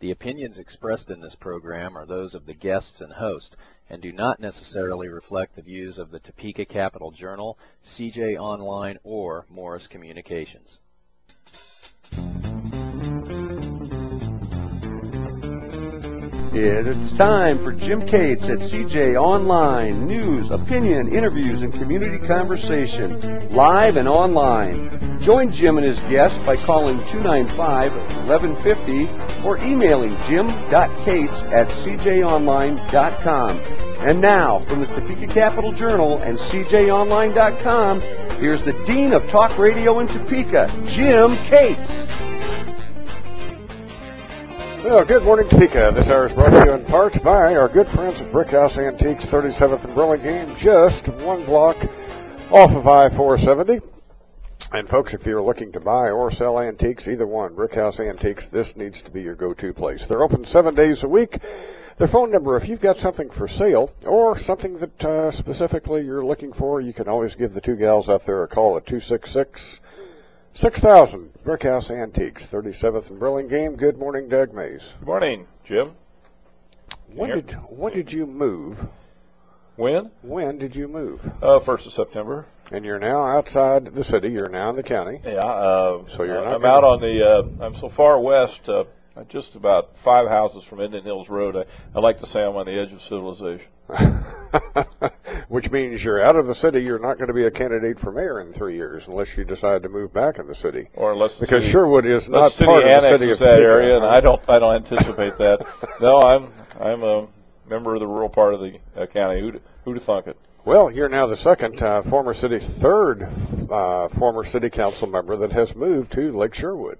The opinions expressed in this program are those of the guests and host and do not necessarily reflect the views of the Topeka Capital Journal, CJ Online, or Morris Communications. It's time for Jim Cates at CJ Online. News, opinion, interviews, and community conversation. Live and online. Join Jim and his guests by calling 295-1150 or emailing jim.cates at cjonline.com. And now, from the Topeka Capital Journal and cjonline.com, here's the Dean of Talk Radio in Topeka, Jim Cates. Well, good morning, Topeka. This hour is brought to you in part by our good friends at Brickhouse Antiques, 37th and Burlingame, just one block off of I-470. And folks, if you're looking to buy or sell antiques, either one, Brickhouse Antiques, this needs to be your go-to place. They're open seven days a week. Their phone number, if you've got something for sale or something that uh, specifically you're looking for, you can always give the two gals out there a call at 266 6000 Brickhouse Antiques, 37th and Burlingame. Good morning, Doug Mays. Good morning, Jim. When did when did you move? When? When did you move? Uh, first of September. And you're now outside the city. You're now in the county. Yeah. Uh, So you're not I'm out on the. Uh, I'm so far west. Uh, just about five houses from Indian Hills Road. I, I like to say I'm on the edge of civilization. Which means you're out of the city. You're not going to be a candidate for mayor in three years unless you decide to move back in the city. Or unless the Because city, Sherwood is not city part of the city of that area, and I don't. I don't anticipate that. No, I'm. I'm a member of the rural part of the uh, county. Who'd, have thunk it? Well, you're now the second uh, former city, third uh, former city council member that has moved to Lake Sherwood.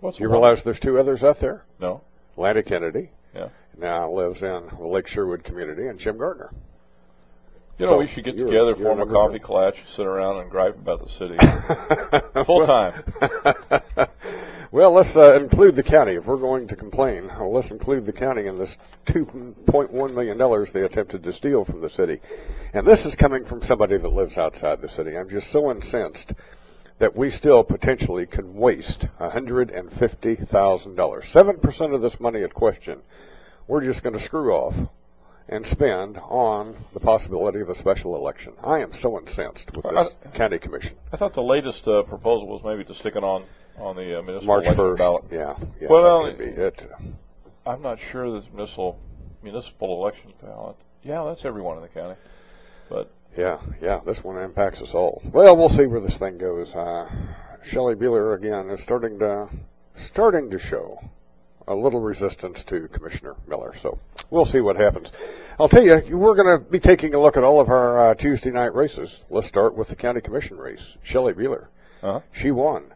What's You realize there's two others out there? No. Lana Kennedy Yeah. now lives in the Lake Sherwood community, and Jim Gardner. You know, So, we should get together, form a coffee clutch, sit around and gripe about the city. Full time. well, let's uh, include the county. If we're going to complain, well, let's include the county in this $2.1 million they attempted to steal from the city. And this is coming from somebody that lives outside the city. I'm just so incensed that we still potentially can waste $150,000. 7% of this money at question, we're just going to screw off and spend on the possibility of a special election. I am so incensed with this county commission. I thought the latest uh, proposal was maybe to stick it on on the uh, municipal March election 1st. ballot. Yeah. yeah Well, be it. I'm not sure the municipal municipal election ballot. Yeah, that's everyone in the county. But Yeah, yeah, this one impacts us all. Well, we'll see where this thing goes. Uh, Shelley Buhler again is starting to starting to show a little resistance to Commissioner Miller. So we'll see what happens. I'll tell you, we're going to be taking a look at all of our uh, Tuesday night races. Let's start with the county commission race. Shelley Buhler, uh she won.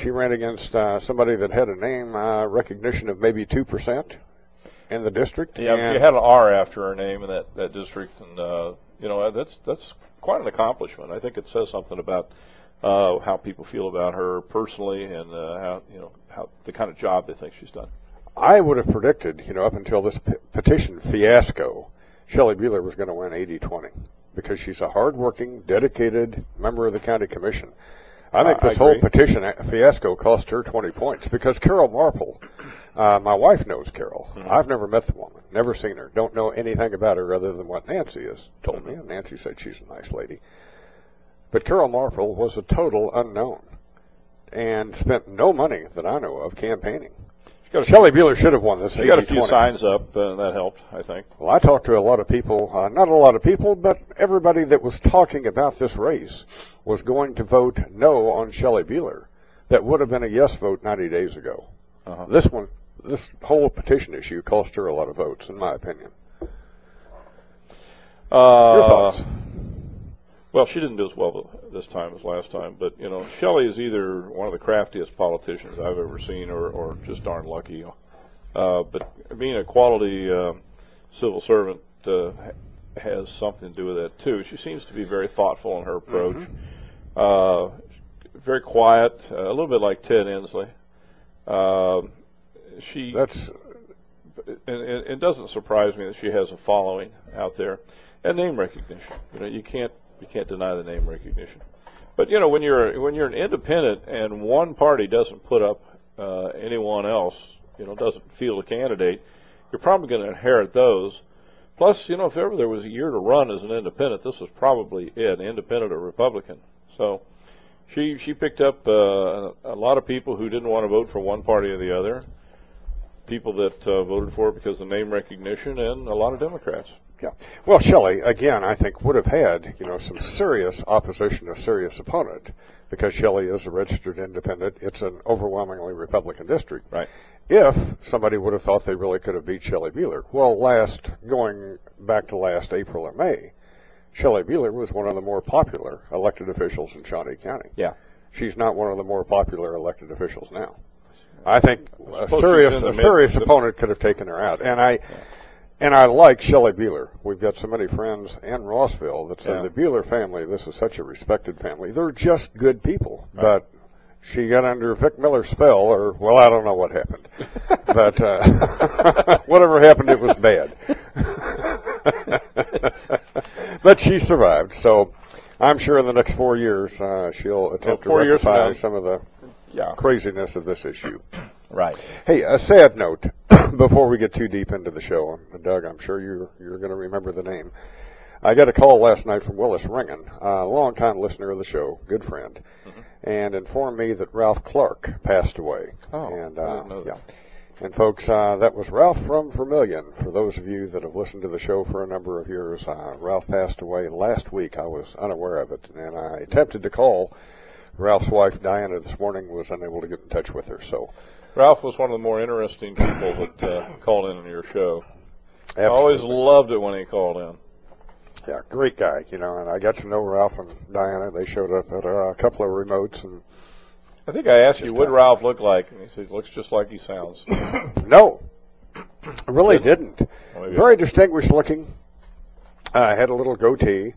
She ran against uh, somebody that had a name uh, recognition of maybe two percent in the district. yeah, she had an R after her name in that that district, and uh, you know that's that's quite an accomplishment. I think it says something about uh, how people feel about her personally, and uh, how you know how the kind of job they think she's done. I would have predicted, you know, up until this p- petition fiasco, Shelley Buhler was going to win 80-20 because she's a hardworking, dedicated member of the county commission. I think I this whole petition fiasco cost her 20 points because Carol Marple, uh, my wife knows Carol. Mm-hmm. I've never met the woman, never seen her, don't know anything about her other than what Nancy has told me. Mm-hmm. And Nancy said she's a nice lady. But Carol Marple was a total unknown and spent no money that I know of campaigning. Shelley Buhler should have won this. She got a few signs up, uh, and that helped, I think. Well, I talked to a lot of people, uh, not a lot of people, but everybody that was talking about this race was going to vote no on Shelley Buhler. That would have been a yes vote 90 days ago. Uh-huh. This one, this whole petition issue cost her a lot of votes, in my opinion. Uh, Your thoughts? Well, she didn't do as well this time as last time, but you know, Shelley is either one of the craftiest politicians I've ever seen, or, or just darn lucky. Uh, but being a quality uh, civil servant uh, has something to do with that too. She seems to be very thoughtful in her approach. Uh, very quiet, uh, a little bit like Ted Ensley. Uh, she That's and it doesn't surprise me that she has a following out there and name recognition. You know, you can't you can't deny the name recognition. But you know, when you're when you're an independent and one party doesn't put up uh, anyone else you know doesn't field a candidate, you're probably going to inherit those. Plus, you know, if ever there was a year to run as an independent, this was probably it, independent or Republican. So she she picked up uh, a lot of people who didn't want to vote for one party or the other, people that uh, voted for it because of name recognition, and a lot of Democrats. Yeah. Well, Shelley, again, I think would have had, you know, some serious opposition, a serious opponent, because Shelley is a registered independent. It's an overwhelmingly Republican district. Right. If somebody would have thought they really could have beat Shelley Buhler. Well, last, going back to last April or May, Shelley Buhler was one of the more popular elected officials in Shawnee County. Yeah. She's not one of the more popular elected officials now. I think I a serious, a serious opponent could have taken her out. And I, and I like Shelley Buhler. We've got so many friends in Rossville that say Yeah. the Buhler family, this is such a respected family. They're just good people. But she got under Vic Miller's spell, or, well, I don't know what happened. but, uh, whatever happened, it was bad. but she survived. So I'm sure in the next four years, uh, she'll attempt four to rectify some of the Yeah. craziness of this issue. Right. Hey, a sad note before we get too deep into the show. Doug, I'm sure you're you're going to remember the name. I got a call last night from Willis Ringen, a longtime listener of the show, good friend, and informed me that Ralph Clark passed away. Oh, and I uh, yeah. And folks, uh, that was Ralph from Vermillion. For those of you that have listened to the show for a number of years, uh, Ralph passed away last week. I was unaware of it, and I attempted to call Ralph's wife Diana this morning. Was unable to get in touch with her. So Ralph was one of the more interesting people that uh, called in on your show. I always loved it when he called in. Yeah, great guy, you know, and I got to know Ralph and Diana. They showed up at uh, a couple of remotes, and I think I asked you, what. Ralph look like? And he said, he looks just like he sounds. no, really didn't. Well, Very distinguished looking. Uh, had a little goatee.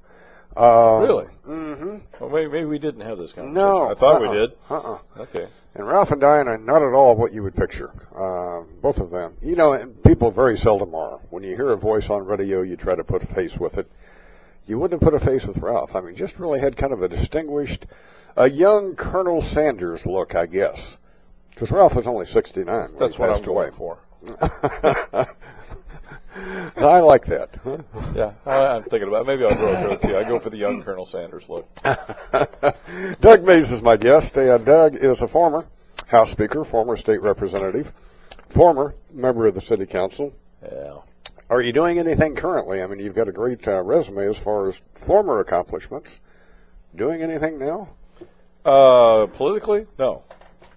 Uh, Really? Mm-hmm. Well, maybe, maybe we didn't have this conversation. No, I thought uh-uh, we did. Uh-uh. Okay. And Ralph and Diana, not at all what you would picture. Uh, both of them. You know, and people very seldom are. When you hear a voice on radio, you try to put a face with it. You wouldn't have put a face with Ralph. I mean, just really had kind of a distinguished, a young Colonel Sanders look, I guess. Because Ralph was only 69 when That's what I'm away. going for. I like that. Yeah, I, I'm thinking about. Maybe I'll grow a goatee. I go for the young Colonel Sanders look. Doug Mays is my guest. Uh, Doug is a former House Speaker, former state representative, former member of the City Council. Yeah. Are you doing anything currently? I mean, you've got a great uh, resume as far as former accomplishments. Doing anything now? Uh, politically, no,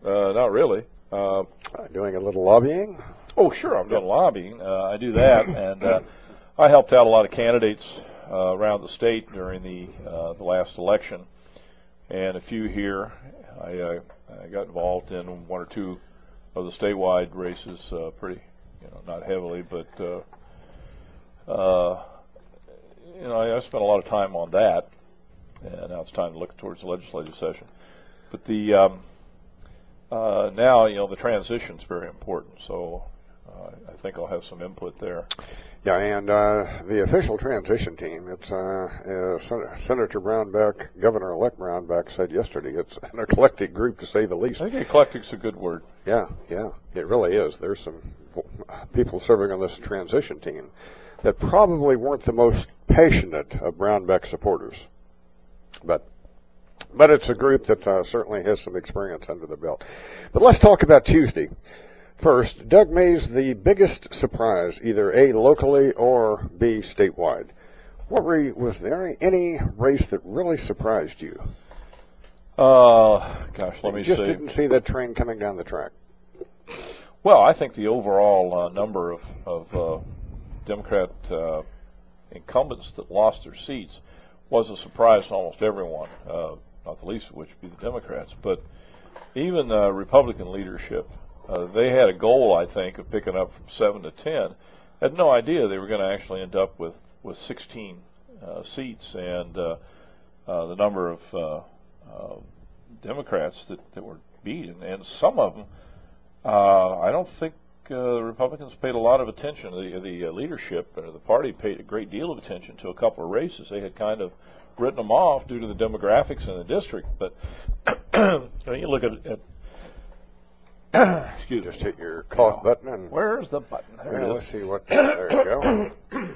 uh, not really. Uh, doing a little lobbying? Oh, sure, I'm doing lobbying. Uh, I do that, and uh, I helped out a lot of candidates uh, around the state during the uh, the last election, and a few here. I, uh, I got involved in one or two of the statewide races, uh, pretty, you know, not heavily, but uh, uh, you know, I, I spent a lot of time on that, and now it's time to look towards the legislative session. But the um, uh, now, you know, the transition is very important, so I think I'll have some input there. Yeah, and uh, the official transition team, it's uh, as Sen- Senator Brownback, Governor-elect Brownback said yesterday, it's an eclectic group to say the least. I think eclectic's a good word. Yeah, yeah, it really is. There's some people serving on this transition team that probably weren't the most passionate of Brownback supporters, but but it's a group that uh, certainly has some experience under the belt. But let's talk about Tuesday. First, Doug Mays, the biggest surprise, either A, locally or B, statewide. What were you, was there any race that really surprised you? Uh, gosh, let me you just see. didn't see that train coming down the track. Well, I think the overall uh, number of, of uh, Democrat uh, incumbents that lost their seats was a surprise to almost everyone, uh, not the least of which would be the Democrats. But even uh, Republican leadership, uh, they had a goal, I think, of picking up from 7 to 10. Had no idea they were going to actually end up with, with 16 uh, seats, and uh, uh, the number of uh, uh, Democrats that, that were beat, and, some of them uh, I don't think uh, the Republicans paid a lot of attention. The, the uh, leadership or the party paid a great deal of attention to a couple of races. They had kind of written them off due to the demographics in the district. But you, know, you look at, at Excuse me. Just me. hit your cough button and Where's the button? There Yeah, it let's see what. There you go.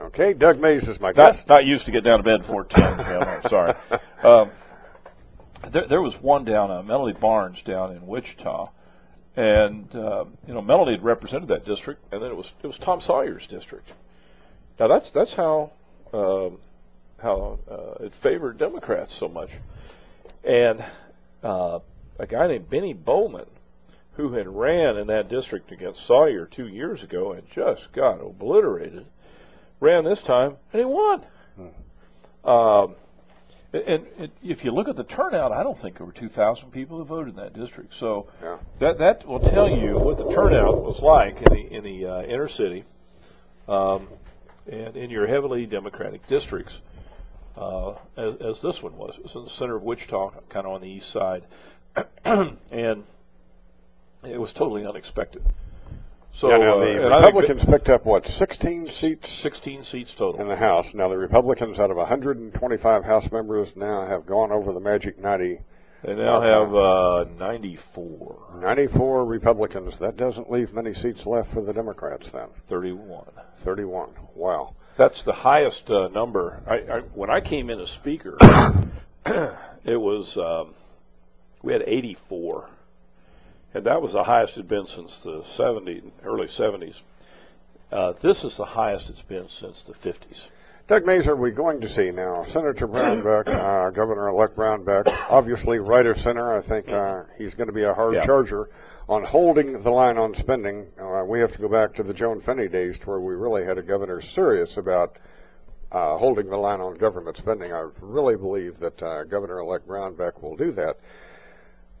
Okay, Doug Mays is my Not, guest. not used to get down to bed before 10. yeah, I'm sorry. Um, there, there was one down, uh, Melody Barnes down in Wichita. And, uh, you know, Melody had represented that district, and then it was, it was Tom Sawyer's district. Now that's, that's how, um, how, uh, it favored Democrats so much. And, uh, a guy named Benny Bowman, who had ran in that district against Sawyer two years ago and just got obliterated, ran this time and he won. Um, and, and if you look at the turnout, I don't think there were 2,000 people who voted in that district. So Yeah. that that will tell you what the turnout was like in the in the uh, inner city, um, and in your heavily Democratic districts, uh, as, as this one was. It was in the center of Wichita, kind of on the east side, and it was totally unexpected. So yeah, now uh, the think Republicans picked up what 16 seats 16 seats total in the House. Now the Republicans, out of 125 House members, now have gone over the magic 90. They now have uh, 94, 94 Republicans. That doesn't leave many seats left for the Democrats. Then 31. 31. Wow. That's the highest uh, number. I, I, when I came in as speaker, it was um, we had 84, and that was the highest it had been since the 70s, early 70s. Uh, this is the highest it's been since the 50s. Doug Mays, are we going to see now Senator Brownback, uh, Governor-elect Brownback, obviously right of center. I think uh, he's going to be a hard Yeah. charger on holding the line on spending. Uh, we have to go back to the Joan Finney days to where we really had a governor serious about uh, holding the line on government spending. I really believe that uh, Governor-elect Brownback will do that.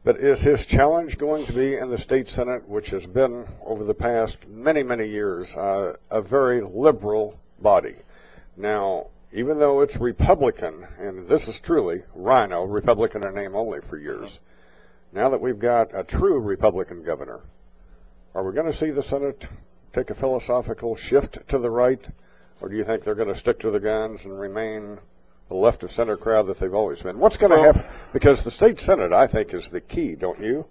But is his challenge going to be in the state senate, which has been over the past many, many years uh, a very liberal body? Now, even though it's Republican, and this is truly RINO, Republican in name only for years, now that we've got a true Republican governor, are we going to see the Senate take a philosophical shift to the right, or do you think they're going to stick to the guns and remain the left of center crowd that they've always been? What's going to Well- happen? Because the state Senate, I think, is the key, don't you?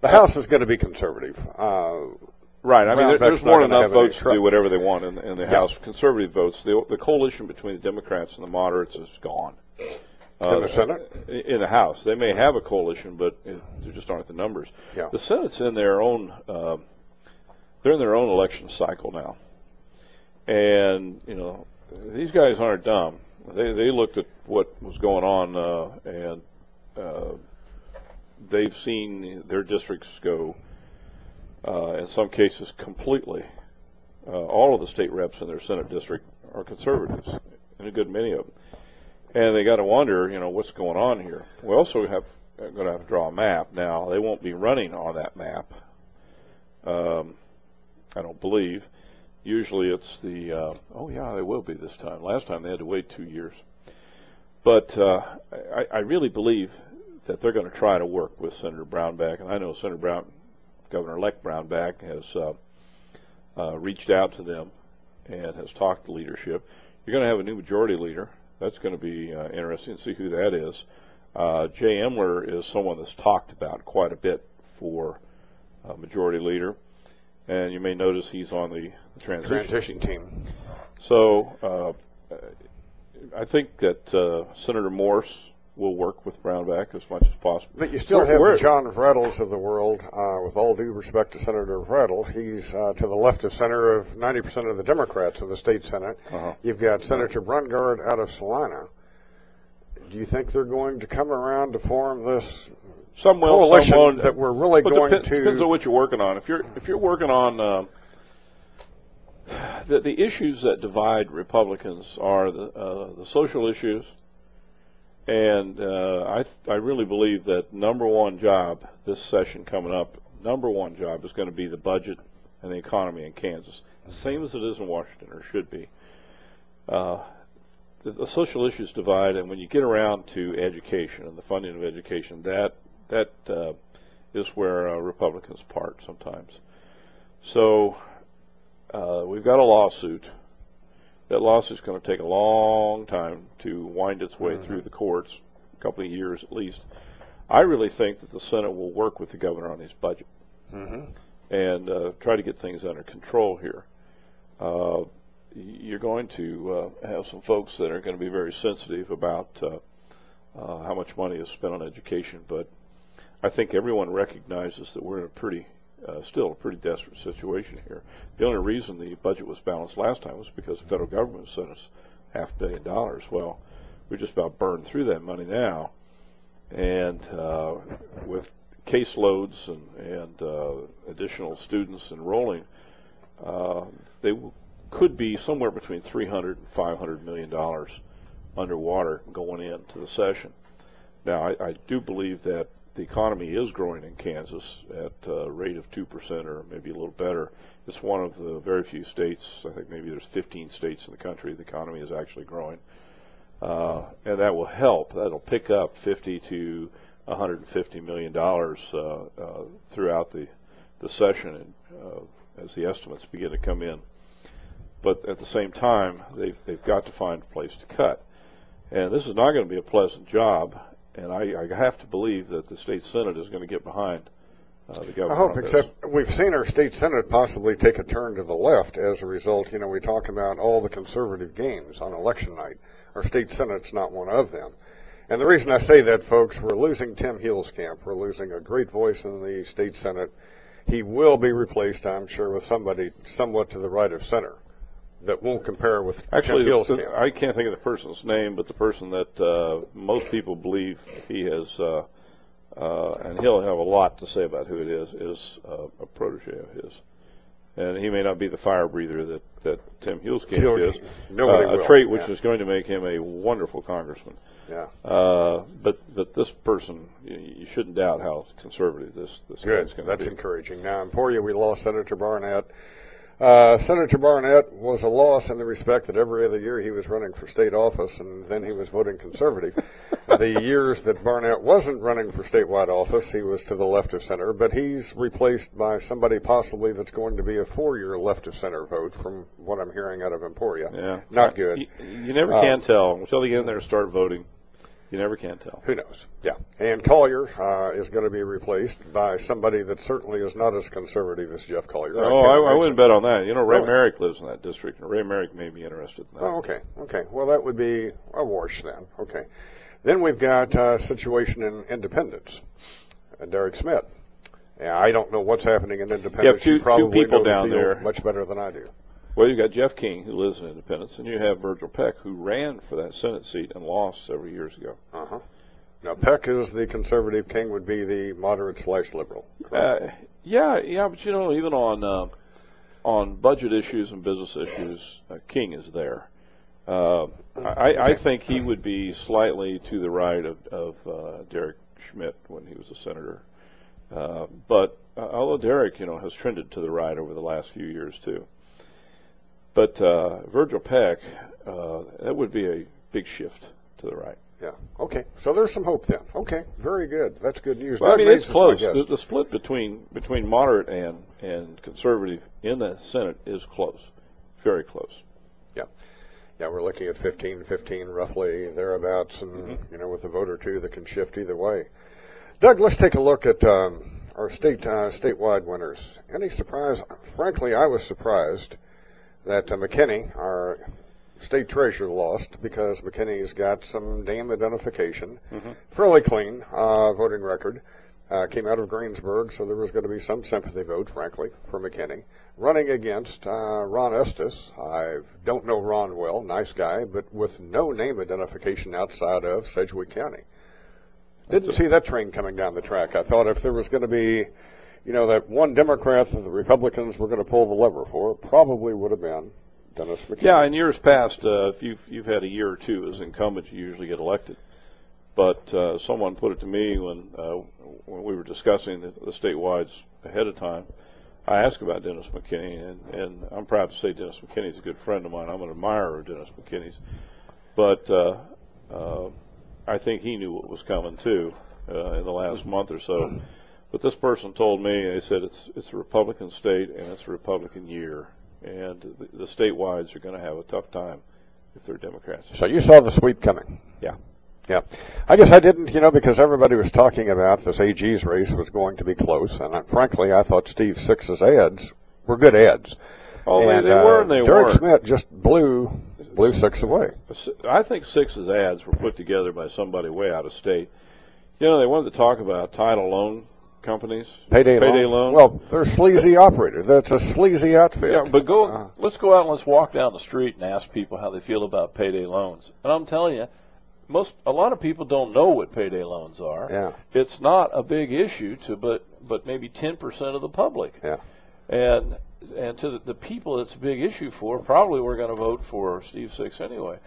The House is going to be conservative. Uh, Right. I mean, there, there's more than enough votes to do whatever they want in, the- in the Yeah. House. Conservative votes. The, the coalition between the Democrats and the moderates is gone. Uh, In the Senate? In the House. They may have a coalition, but it, there just aren't the numbers. Yeah. The Senate's in their own, um they're in their own election cycle now. And, you know, these guys aren't dumb. They, they looked at what was going on, uh, and, uh, they've seen their districts go, uh, in some cases completely. Uh, all of the state reps in their Senate district are conservatives, and a good many of them. And they got to wonder, you know, what's going on here. We also have going to have to draw a map. Now they won't be running on that map. Um, I don't believe. Usually it's the uh, oh yeah they will be this time. Last time they had to wait two years. But uh, I, I really believe that they're going to try to work with Senator Brownback, and I know Senator Brown, Governor-elect Brownback, has uh, uh, reached out to them and has talked to leadership. You're going to have a new majority leader. That's going to be uh, interesting to see who that is. Uh, Jay Emler is someone that's talked about quite a bit for uh, majority leader, and you may notice he's on the, the transition. transition team. So uh, I think that uh, Senator Morris will work with Brownback as much as possible. But you still Where- have the John Vratils of the world. Uh, with all due respect to Senator Vratil, he's uh, to the left of center of 90% of the Democrats in the state Senate. Uh-huh. You've got Senator Brungardt out of Salina. Do you think they're going to come around to form this Some will, coalition some won't. that we're really going depend- to? depends on what you're working on. If you're if you're working on um the the issues that divide Republicans are the uh, the social issues, and uh, I th- I really believe that number one job this session coming up, number one job is going to be the budget and the economy in Kansas, The same as it is in Washington or should be. Uh, the, the social issues divide, and when you get around to education and the funding of education, that that uh, is where uh, Republicans part sometimes. So uh, we've got a lawsuit. That lawsuit's going to take a long time to wind its way through the courts, a couple of years at least. I really think that the Senate will work with the governor on his budget. Mm-hmm. and uh, try to get things under control here. Uh, you're going to uh, have some folks that are going to be very sensitive about uh, uh, how much money is spent on education, but I think everyone recognizes that we're in a pretty, uh, still a pretty desperate situation here. The only reason the budget was balanced last time was because the federal government sent us half a billion dollars. Well, we just about burned through that money now, and uh, with caseloads and, and uh, additional students enrolling, uh, they w- could be somewhere between 300 and 500 million dollars underwater going into the session. Now, I, I do believe that the economy is growing in Kansas at a rate of 2% or maybe a little better. It's one of the very few states, I think maybe there's 15 states in the country, the economy is actually growing. Uh, and that will help. That'll pick up 50 to 150 million dollars uh, uh, throughout the the session, and, uh, as the estimates begin to come in. But at the same time, they've they've got to find a place to cut, and this is not going to be a pleasant job. And I, I have to believe that the state senate is going to get behind uh, the government. I hope, this. except we've seen our state senate possibly take a turn to the left as a result. You know, we talk about all the conservative gains on election night. Our state senate's not one of them. And the reason I say that, folks, we're losing Tim Camp. We're losing a great voice in the state senate. He will be replaced, I'm sure, with somebody somewhat to the right of center that won't compare with Actually, the, I can't think of the person's name, but the person that uh, most people believe he has, uh, uh, and he'll have a lot to say about who it is, is uh, a protege of his. And he may not be the fire breather that, that Tim Huelskamp He'll- is, nobody uh, will, a trait which yeah. is going to make him a wonderful congressman. Yeah. Uh, but but this person, you, you shouldn't doubt how conservative this this Good. guy's going to That's be. encouraging. Now, in Emporia, we lost Senator Barnett. Uh, Senator Barnett was a loss in the respect that every other year he was running for state office and then he was voting conservative. the years that Barnett wasn't running for statewide office, he was to the left of center, but he's replaced by somebody possibly that's going to be a four-year left of center vote from what I'm hearing out of Emporia. Yeah, Not good. You, you never Uh, can tell until they get in there and start voting. You never can tell. Who knows? Yeah. And Colyer uh, is going to be replaced by somebody that certainly is not as conservative as Jeff Colyer. Oh, can't I, I wouldn't bet on that. You know, Ray Really? Merrick lives in that district, and Ray Merrick may be interested in that. Oh, okay, okay. Well, that would be a wash then. Okay. Then we've got a situation in Independence. Uh, Derek Schmidt. Yeah, I don't know what's happening in Independence. two- you two people down there. much better than I do. Well, you've got Jeff King, who lives in Independence, and you have Virgil Peck, who ran for that Senate seat and lost several years ago. Uh huh. Now Peck is the conservative. King would be the moderate slash liberal. Uh, yeah, yeah, but you know, even on uh, on budget issues and business issues, uh, King is there. Uh, I, I think he would be slightly to the right of, of uh, Derek Schmidt when he was a senator. Uh, but uh, although Derek, you know, has trended to the right over the last few years too. But uh, Virgil Peck, uh, that would be a big shift to the right. Yeah. Okay. So there's some hope then. Okay. Very good. That's good news. Well, I mean, it's close. The, the split between between moderate and and conservative in the Senate is close, very close. Yeah. Yeah, we're looking at 15, 15 roughly thereabouts, and Mm-hmm. you know, with a vote or two that can shift either way. Doug, let's take a look at um, our state uh, statewide winners. Any surprise? Frankly, I was surprised that uh, McKinney, our state treasurer, lost because McKinney's got some name identification, Mm-hmm. fairly clean uh, voting record. Uh, came out of Greensburg, so there was going to be some sympathy vote, frankly, for McKinney. Running against uh, Ron Estes. I don't know Ron well, nice guy, but with no name identification outside of Sedgwick County. Didn't see that train coming down the track. I thought if there was going to be, you know, that one Democrat that the Republicans were going to pull the lever for, probably would have been Dennis McKinney. Yeah, in years past, uh, if you've you've had a year or two as incumbent, you usually get elected. But uh, someone put it to me when uh, when we were discussing the, the statewide ahead of time. I asked about Dennis McKinney, and, and I'm proud to say Dennis McKinney's a good friend of mine. I'm an admirer of Dennis McKinney's, but uh, uh, I think he knew what was coming too uh, in the last month or so. But this person told me, they said it's it's a Republican state and it's a Republican year, and the, the statewides are going to have a tough time if they're Democrats. So you saw the sweep coming. Yeah. Yeah. I guess I didn't, you know, because everybody was talking about this AG's race was going to be close, and uh, frankly, I thought Steve Six's ads were good ads. Oh, and, they, they were and they uh, Derek weren't. Schmidt just blew blew Six away. I think Six's ads were put together by somebody way out of state. You know, they wanted to talk about title loan companies, Payday, payday loan. loan. Well, they're sleazy operators. That's a sleazy outfit. Yeah, but go. Uh, let's go out and let's walk down the street and ask people how they feel about payday loans. And I'm telling you, most a lot of people don't know what payday loans are. yeah, It's not a big issue to, but but maybe 10% of the public. yeah. And and to the, the people it's a big issue for, probably we're going to vote for Steve Six anyway.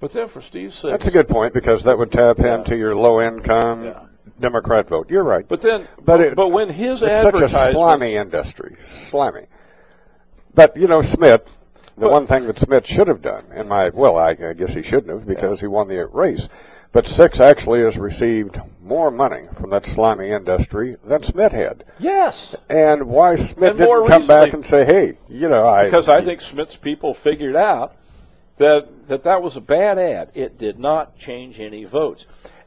But then for Steve Six, That's a good point because that would tap Yeah. into your low income Yeah. Democrat vote. You're right. But then, But it- but when his it's such a slimy industry. Slimy. But, you know, Schmidt, the But- one thing that Schmidt should have done, in my, well, I, I guess he shouldn't have because he won the race. But Six actually has received more money from that slimy industry than Schmidt had. yes, And why Schmidt And more didn't come back and say, hey, you know, I. because I think Schmidt's people figured out that that that was a bad ad. It did not change any votes,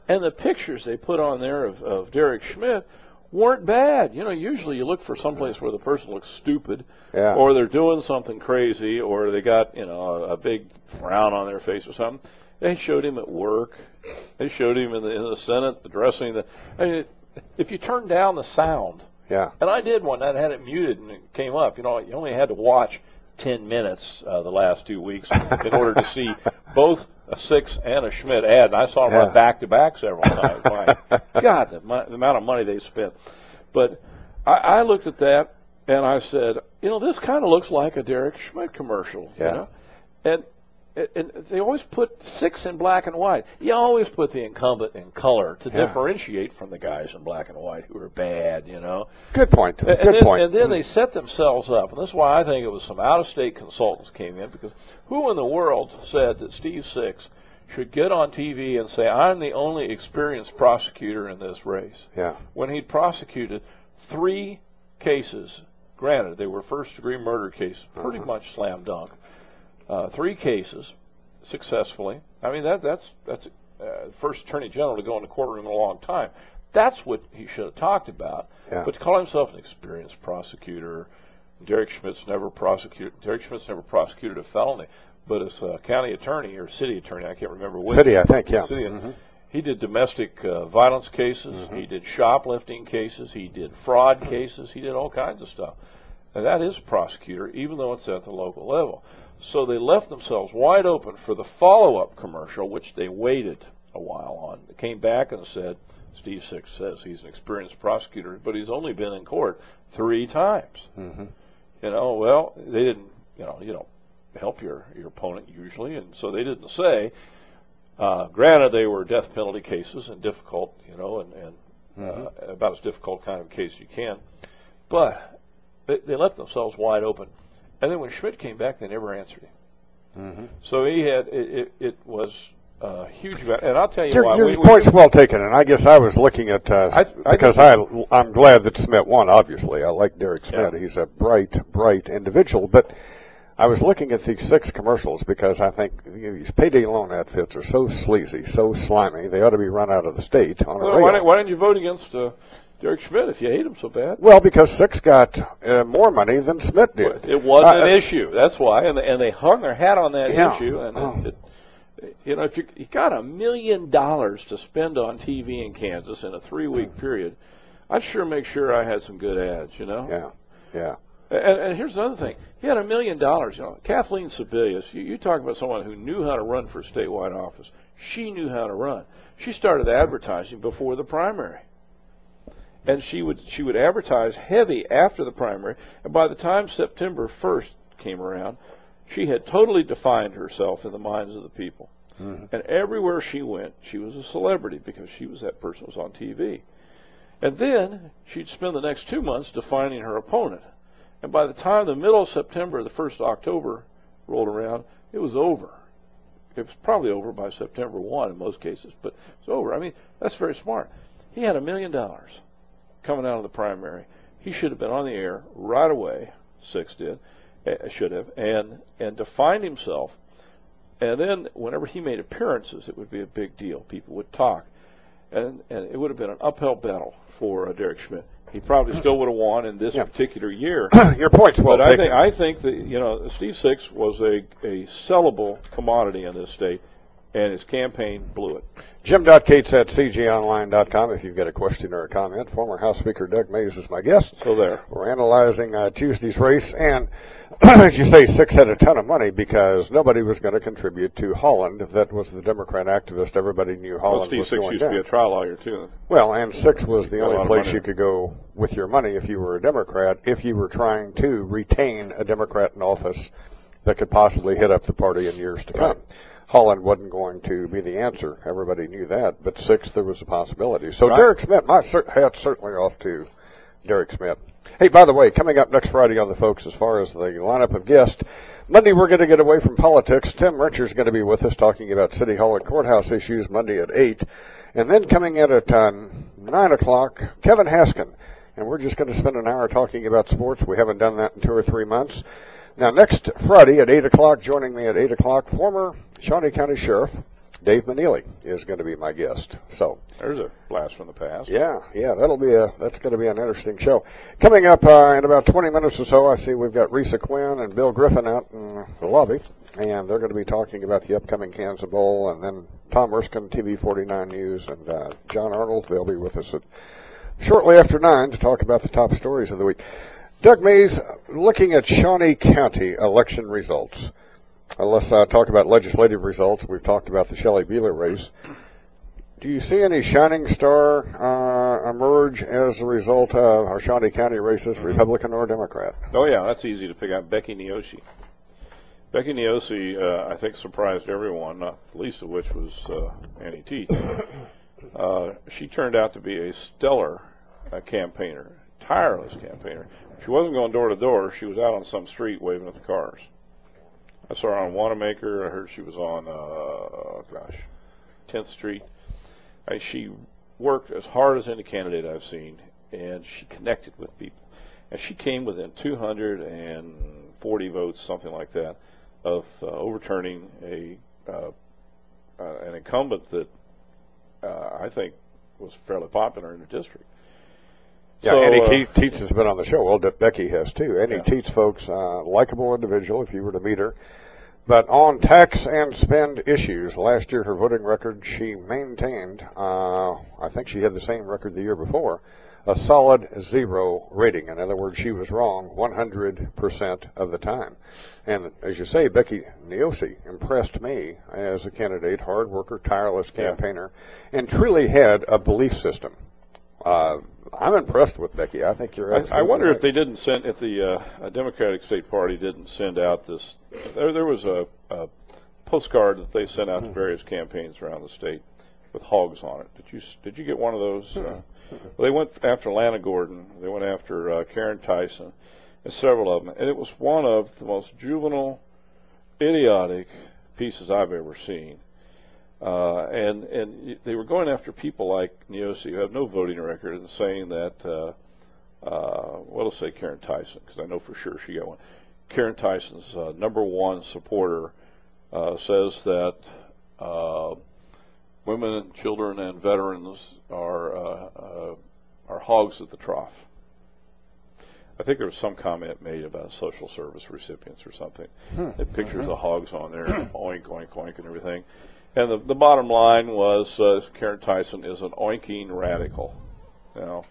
and the pictures they put on there of, of Derek Schmidt weren't bad. You know, usually you look for someplace where the person looks stupid, Yeah. or they're doing something crazy, or they got you know a, a big frown on their face or something. They showed him at work. They showed him in the in the Senate addressing the. I mean, if you turn down the sound, Yeah. and I did one that had it muted and it came up. You know, you only had to watch 10 minutes uh, the last two weeks in order to see both a Six and a Schmidt ad. And I saw them Yeah. run back to back several times. My God, the, mo- the amount of money they spent. But I, I looked at that and I said, you know, this kind of looks like a Derek Schmidt commercial. Yeah. You know? And and they always put six in black and white. You always put the incumbent in color to Yeah. differentiate from the guys in black and white who are bad, you know. Good point. And, Good and then, point. and then they set themselves up, and this is why I think it was some out-of-state consultants came in because who in the world said that Steve Six should get on TV and say I'm the only experienced prosecutor in this race yeah. when he'd prosecuted three cases. Granted, they were first-degree murder cases, pretty Uh-huh. much slam dunk. Uh, three cases successfully. I mean that that's that's uh, first attorney general to go in the courtroom in a long time. That's what he should have talked about. Yeah. But to call himself an experienced prosecutor, Derek Schmidt's never prosecuted. Derek Schmidt's never prosecuted a felony, but as a county attorney or city attorney, I can't remember which. City, I think, yeah. City, Mhm. He did domestic uh, violence cases. Mm-hmm. He did shoplifting cases. He did fraud cases. He did all kinds of stuff. And that is a prosecutor, even though it's at the local level. So they left themselves wide open for the follow-up commercial, which they waited a while on. They came back and said, Steve Six says he's an experienced prosecutor, but he's only been in court three times. Mm-hmm. You know, well, they didn't, you know, you don't help your, your opponent usually, and so they didn't say, uh, granted, they were death penalty cases and difficult, you know, and, and uh, about as difficult kind of case you can. But they, they left themselves wide open. And then when Schmidt came back, they never answered him. Mm-hmm. So he had it. It, it was a huge amount. And I'll tell you Your, why. your we, we- point's well taken, and I guess I was looking at uh, I- I because I I'm glad that Schmidt won. Obviously, I like Derek Schmidt. Yeah. He's a bright, bright individual. But I was looking at these six commercials because I think you know, these payday loan outfits are so sleazy, so slimy. They ought to be run out of the state on a well, rail. why, didn't, why didn't you vote against uh, Derek Schmidt if you hate him so bad? Well, because Six got uh, more money than Schmidt did. It was Uh, an issue. That's why, and they, and they hung their hat on that Yeah. issue. And Oh. it, it, you know, if you, you got a million dollars to spend on TV in Kansas in a three-week period, I'd sure make sure I had some good ads. You know. Yeah, yeah. And, and here's another thing. He had a million dollars. You know, Kathleen Sebelius. You, you talk about someone who knew how to run for statewide office. She knew how to run. She started advertising before the primary, and she would she would advertise heavy after the primary. And by the time September 1st came around, she had totally defined herself in the minds of the people. Mm-hmm. And everywhere she went, she was a celebrity because she was that person who was on TV. And then she'd spend the next two months defining her opponent. And by the time the middle of September, the first of October rolled around, it was over. It was probably over by September 1 in most cases, but it's over. I mean, that's very smart. He had a million dollars coming out of the primary. He should have been on the air right away. Six did, uh, should have, and and defined himself And then whenever he made appearances, it would be a big deal. People would talk, and and it would have been an uphill battle for uh, Derek Schmidt. He probably still would have won in this Yeah. particular year. Your point's well but I taken. think I think that you know Steve Six was a a sellable commodity in this state, and his campaign blew it. Jim.Cates at cjonline.com if you've got a question or a comment. Former House Speaker Doug Mays is my guest. So there. We're analyzing uh, Tuesday's race, and as you say, Six had a ton of money because nobody was going to contribute to Holland. That was the Democrat activist. Everybody knew Well, Holland Steve was Six going used to be a trial lawyer too. Well, and Six was the only place you could go with your money if you were a Democrat, if you were trying to retain a Democrat in office that could possibly hit up the party in years to come. Right. Holland wasn't going to be the answer. Everybody knew that. But six, there was a possibility. So Right. Derek Schmidt, my cer- hat's certainly off to Derek Schmidt. Hey, by the way, coming up next Friday on the folks, as far as the lineup of guests, Monday we're going to get away from politics. Tim Richards going to be with us talking about City Hall and courthouse issues Monday at 8. And then coming in at uh, 9 o'clock, Kevin Haskin. And we're just going to spend an hour talking about sports. We haven't done that in two or three months. Now, next Friday at 8 o'clock, joining me at 8 o'clock, former Shawnee County Sheriff Dave Meneley is going to be my guest. So, There's a blast from the past. yeah, yeah, that'll be a that's going to be an interesting show. Coming up uh, in about 20 minutes or so, I see we've got Risa Quinn and Bill Griffin out in the lobby, and they're going to be talking about the upcoming Kansas Bowl, and then Tom Erskine, TV 49 News, and uh, John Arnold. They'll be with us at shortly after nine to talk about the top stories of the week. Doug Mays, looking at Shawnee County election results. Uh, let's uh, talk about legislative results. We've talked about the Shelley Buhler race. Do you see any shining star uh, emerge as a result of our Shawnee County races, Republican or Democrat? Oh yeah, that's easy to pick out. Becky Neoshi. Becky Neosi, uh, I think, surprised everyone, not the least of which was uh, Annie Tietze. Uh, she turned out to be a stellar uh, campaigner, tireless campaigner. She wasn't going door to door. She was out on some street waving at the cars. I saw her on Wanamaker. I heard she was on, uh, gosh, 10th Street. I, she worked as hard as any candidate I've seen, and she connected with people. And she came within 240 votes, something like that, of uh, overturning a uh, uh, an incumbent that uh, I think was fairly popular in the district. Yeah, So, Annie uh, Ke- Tietze has been on the show. Well, Becky has too. Annie Yeah. Tietze, folks, uh, likable individual if you were to meet her. But on tax and spend issues, last year her voting record she maintained. Uh, I think she had the same record the year before, a solid zero rating. In other words, she was wrong 100% of the time. And as you say, Becky Neosi impressed me as a candidate, hard worker, tireless Yeah. campaigner, and truly had a belief system. Uh, I'm impressed with Becky. I think you're. I, I wonder right. if they didn't send, if the uh, Democratic State Party didn't send out this. There, there was a, a postcard that they sent out to various campaigns around the state with hogs on it. Did you did you get one of those? Uh, well, they went after Lana Gordon. They went after uh, Caryn Tyson, and several of them. And it was one of the most juvenile, idiotic pieces I've ever seen. Uh, and and they were going after people like Neosi who have no voting record and saying that. Uh, uh, well, let's say Caryn Tyson, because I know for sure she got one. Caryn Tyson's uh, number one supporter uh, says that uh, women and children and veterans are uh, uh, are hogs at the trough. I think there was some comment made about social service recipients or something. They had pictures of hogs on there, oink, oink, oink, and everything. And the, the bottom line was uh, Caryn Tyson is an oinking radical. You know,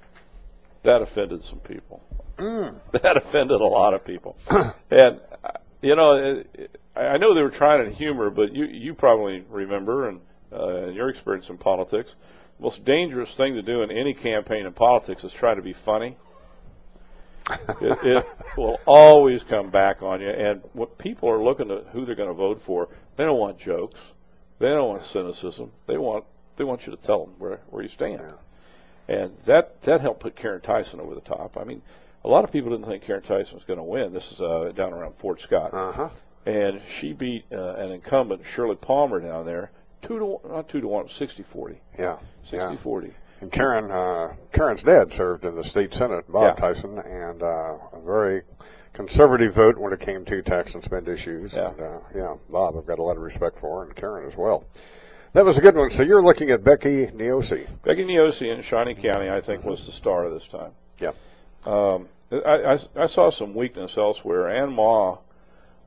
that offended some people. That offended a lot of people. and uh, you know, it, it, I I know they were trying to humor, but you you probably remember, and uh, in your experience in politics, the most dangerous thing to do in any campaign in politics is try to be funny. it, it will always come back on you. And what people are looking at who they're going to vote for, they don't want jokes, they don't want cynicism. They want they want you to tell them where where you stand. And that that helped put Caryn Tyson over the top. I mean, a lot of people didn't think Caryn Tyson was going to win. This is uh, down around Fort Scott, Uh huh. and she beat uh, an incumbent Shirley Palmer down there two to one, not two to one, 60-40. Yeah. Yeah. 60-40. And Caryn, uh, Caryn's dad served in the state senate, Bob Yeah. Tyson, and uh, a very conservative vote when it came to tax and spend issues. Yeah. And, uh, yeah, Bob, I've got a lot of respect for, and Caryn as well. That was a good one. So you're looking at Becky Niosi. Becky Niosi in Shawnee County, I think, was the star this time. Yeah. Um, I, I, I saw some weakness elsewhere. Ann Mah,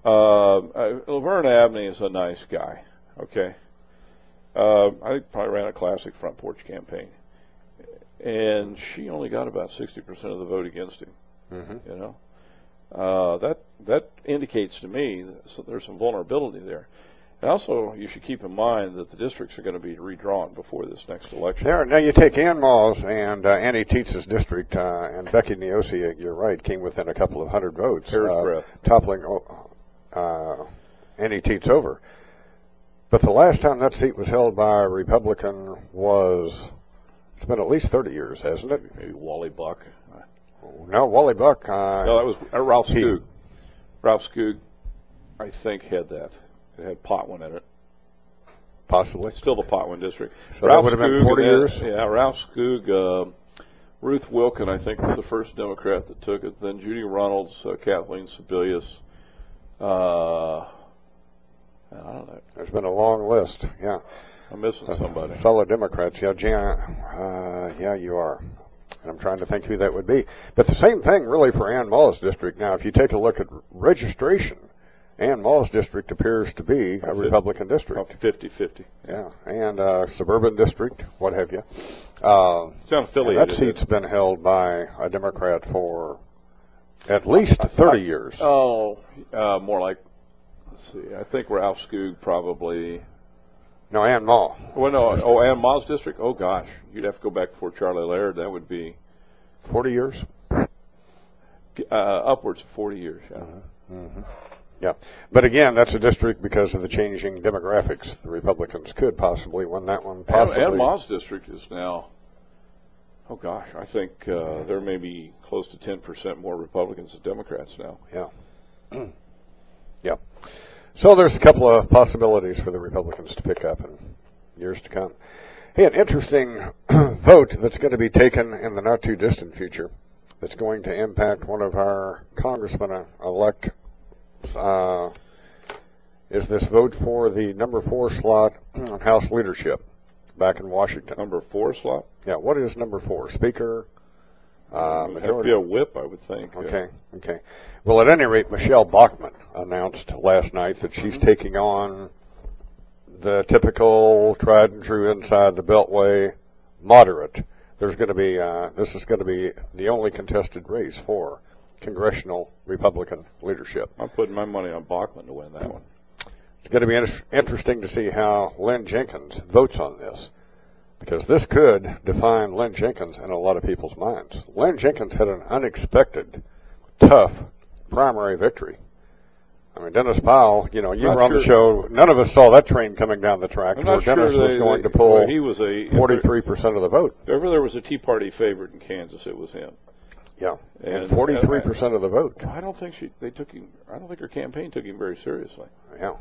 uh, uh, Laverne Abney is a nice guy. Okay. Uh, I think probably ran a classic front porch campaign, and she only got about sixty percent of the vote against him. Mm-hmm. You know, uh, that that indicates to me that there's some vulnerability there. And also, you should keep in mind that the districts are going to be redrawn before this next election. There, now you take Ann Mah's and uh, Annie Tietze's district, uh, and Becky Niosi, you're right, came within a couple of hundred votes, uh, toppling uh, Annie Tietz over. But the last time that seat was held by a Republican was, it's been at least 30 years, hasn't it? Maybe Wally Buck. No, Wally Buck. Uh, No, that was uh, Ralph Skoog. Ralph Skoog, I think, had that. It had Potwin in it. possibly. Still the Potwin district. So that would have been 40 and then- years? Yeah, Ralph Skoog. Uh, Ruth Wilkin, I think, was the first Democrat that took it. Then Judy Reynolds, uh, Kathleen Sebelius. Uh, I don't know. There's been a long list. Yeah. I'm missing somebody. Fellow Democrats. Yeah, Jan, uh, yeah, you are. And I'm trying to think who that would be. But the same thing really for Ann Mull's district. Now, if you take a look at registration, Ann Mull's district appears to be a Republican district. 50-50. Yeah, and uh, suburban district, what have you. Uh, It's and unaffiliated. that seat's been held by a Democrat for at least 30 years. Oh, uh, more like. Let's see. I think Ralph Skoog probably. No, Ann Mull. Well, no. Oh, Ann Mah's district. Oh gosh, you'd have to go back before Charlie Laird. That would be 40 years? uh, upwards of 40 years. Yeah. Mm-hmm. Yeah. But again, that's a district because of the changing demographics. The Republicans could possibly win that one. Possibly. Ann, Mah's district is now. Oh gosh, I think uh, there may be close to 10% more Republicans than Democrats now. Yeah. yeah. So there's a couple of possibilities for the Republicans to pick up in years to come. Hey, an interesting vote that's going to be taken in the not too distant future that's going to impact one of our congressmen elect uh, is this vote for the number four slot on House leadership back in Washington. Number four slot. Yeah, what is number four? Speaker? Uh, It would have to be a whip, I would think. Uh, Okay, okay. Well, at any rate, Michelle Bachmann announced last night that she's taking on the typical tried and true inside the Beltway moderate. There's going to be, uh, this is going to be the only contested race for congressional Republican leadership. I'm putting my money on Bachmann to win that one. It's going to be inter- interesting to see how Lynn Jenkins votes on this. Because this could define Lynn Jenkins in a lot of people's minds. Lynn Jenkins had an unexpected, tough primary victory. I mean, Dennis Pyle, you know, you were on the show. None of us saw that train coming down the track I'm where not sure Dennis was they- going they- to pull well, he was a 43% of the vote. If ever there was a Tea Party favorite in Kansas, it was him. Yeah. And, And- 43% of the vote. I don't think she. They took him. I don't think her campaign took him very seriously. Yeah.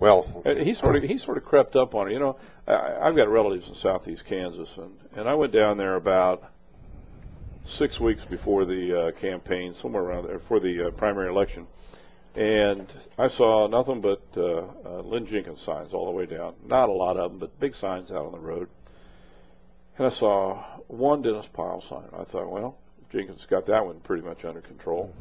Well, Uh, He sort of he sort of crept up on her. You know, I, I've got relatives in southeast Kansas, and and I went down there about six weeks before the uh, campaign, somewhere around there, for the uh, primary election, and I saw nothing but uh, uh, Lynn Jenkins signs all the way down. Not a lot of them, but big signs out on the road. And I saw one Dennis Pyle sign. I thought, well, Jenkins got that one pretty much under control.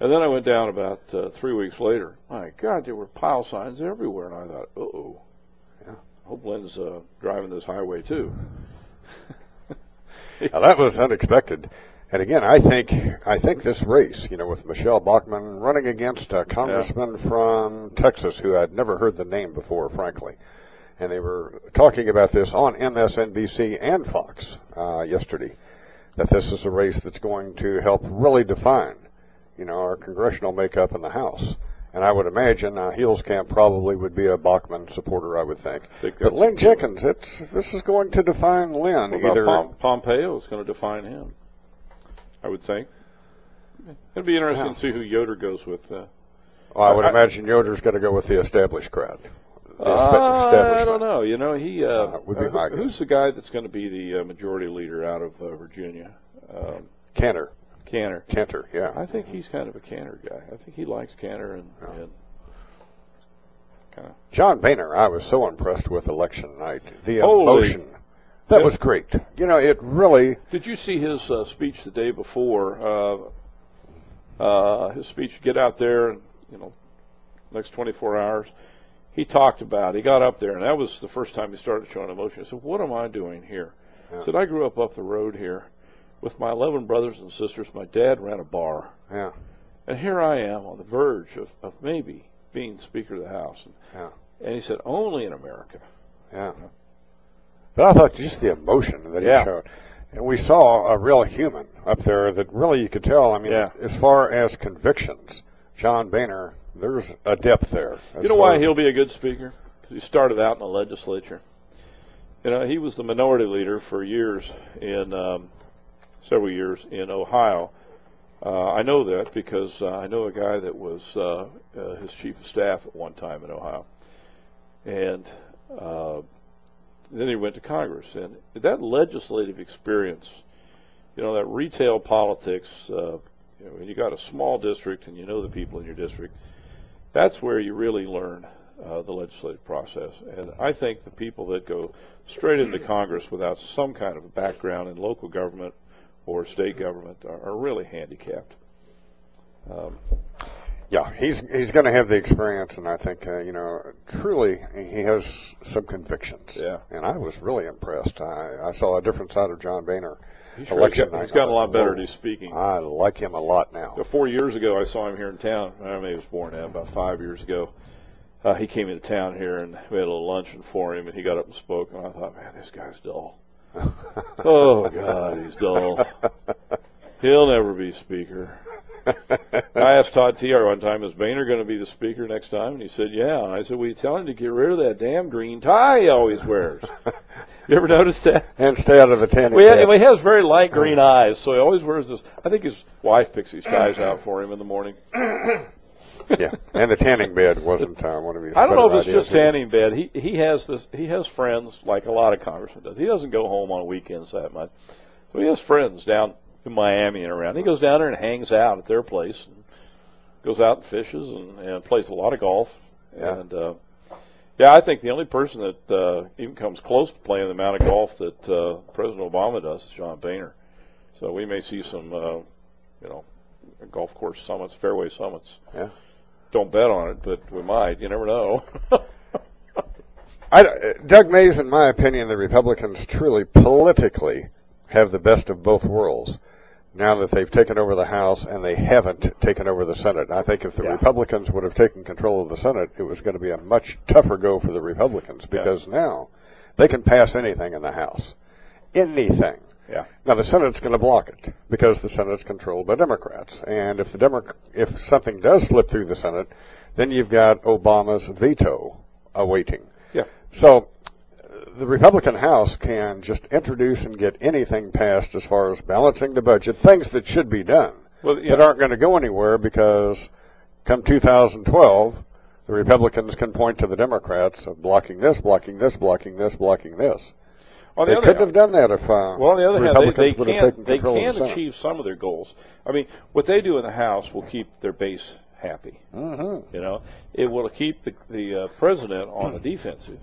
And then I went down about uh, three weeks later. My God, there were Pyle signs everywhere, and I thought, uh oh. Yeah. Hope Lynn's uh, driving this highway too. Now, that was unexpected. And again, I think I think this race, you know, with Michelle Bachmann running against a congressman from Texas who I'd never heard the name before, frankly, and they were talking about this on MSNBC and Fox uh, yesterday, that this is a race that's going to help really define, you know, our congressional makeup in the House. And I would imagine uh, Huelskamp probably would be a Bachmann supporter, I would think. Think But Lynn Jenkins, it's this is going to define Lynn What either. Pom- Pompeo is going to define him, I would think. It'd be interesting Yeah. to see who Yoder goes with. Uh, Well, I would I- imagine Yoder's going to go with the established crowd. The Uh, I don't know. You know, he uh, Uh, would be my who's guess. the guy that's going to be the uh, majority leader out of uh, Virginia? Um, Cantor. Cantor. Cantor, yeah. I think he's kind of a Cantor guy. I think he likes Cantor and, Yeah. and kind of. John Boehner, I was so impressed with election night. The Holy- emotion. That Yeah. was great. You know, it really, Did you see his uh, speech the day before? Uh, uh, his speech, get out there, and you know, next 24 hours. He talked about. He got up there, and that was the first time he started showing emotion. He said, "What am I doing here?" Yeah. He said, "I grew up up the road here, with my 11 brothers and sisters. My dad ran a bar, yeah, and here I am on the verge of, of maybe being Speaker of the House." And, Yeah. and he said, "Only in America." yeah. But I thought just the emotion that Yeah. he showed. And we saw a real human up there that really you could tell. I mean, Yeah. as far as convictions, John Boehner, there's a depth there. You know why he'll be a good speaker? 'Cause he started out in the legislature. You know, he was the minority leader for years in um, several years in Ohio. Uh, I know that because uh, I know a guy that was uh, uh, his chief of staff at one time in Ohio, and uh, then he went to Congress. And that legislative experience, you know, that retail politics. Uh, you know, when you got a small district and you know the people in your district, that's where you really learn uh, the legislative process. And I think the people that go straight into Congress without some kind of a background in local government or state government are, are really handicapped. Um, Yeah, he's he's going to have the experience, and I think uh, you know truly he has some convictions. Yeah. and I was really impressed. I, I saw a different side of John Boehner. he's, sure Election he's, got- he's gotten a lot better Whoa. at his speaking. I like him a lot now. So four years ago, I saw him here in town. I know, he was born now, about five years ago. Uh, he came into town here, and we had a little luncheon for him, and he got up and spoke, and I thought, man, this guy's dull. Oh, God, he's dull. He'll never be speaker. I asked Todd Tiahrt one time, is Boehner going to be the speaker next time? And he said, yeah. And I said, well, you tell him to get rid of that damn green tie he always wears. you ever noticed that? and stay out of the tanning Well, bed. yeah, he has very light green eyes, so he always wears this. I think his wife picks these ties out for him in the morning. yeah, and the tanning bed wasn't uh, one of his. I don't know if it's just tanning bed. He he has this. He has friends like a lot of congressmen does. He doesn't go home on weekends that much, so he has friends down in Miami and around. He goes down there and hangs out at their place, and goes out and fishes and, and plays a lot of golf. Yeah. And uh, yeah, I think the only person that uh, even comes close to playing the amount of golf that uh, President Obama does is John Boehner. So we may see some, uh, you know, golf course summits, fairway summits. Yeah. Don't bet on it, but we might. You never know. I, uh, Doug Mays, in my opinion, the Republicans truly politically have the best of both worlds. Now that they've taken over the House and they haven't taken over the Senate, I think if the Yeah. Republicans would have taken control of the Senate, it was going to be a much tougher go for the Republicans because now they can pass anything in the House, anything. Yeah. Now the Senate's going to block it because the Senate's controlled by Democrats, and if the Demo- if something does slip through the Senate, then you've got Obama's veto awaiting. Yeah. So the Republican House can just introduce and get anything passed as far as balancing the budget, things that should be done, Well, yeah. that aren't going to go anywhere because come 2012, the Republicans can point to the Democrats of blocking this, blocking this, blocking this, blocking this. On they the other couldn't hand, have done that if uh, well, on the other hand, they, they can they can the achieve some of their goals. I mean, what they do in the House will keep their base happy. Mm-hmm. You know, it will keep the the uh, president on the defensive.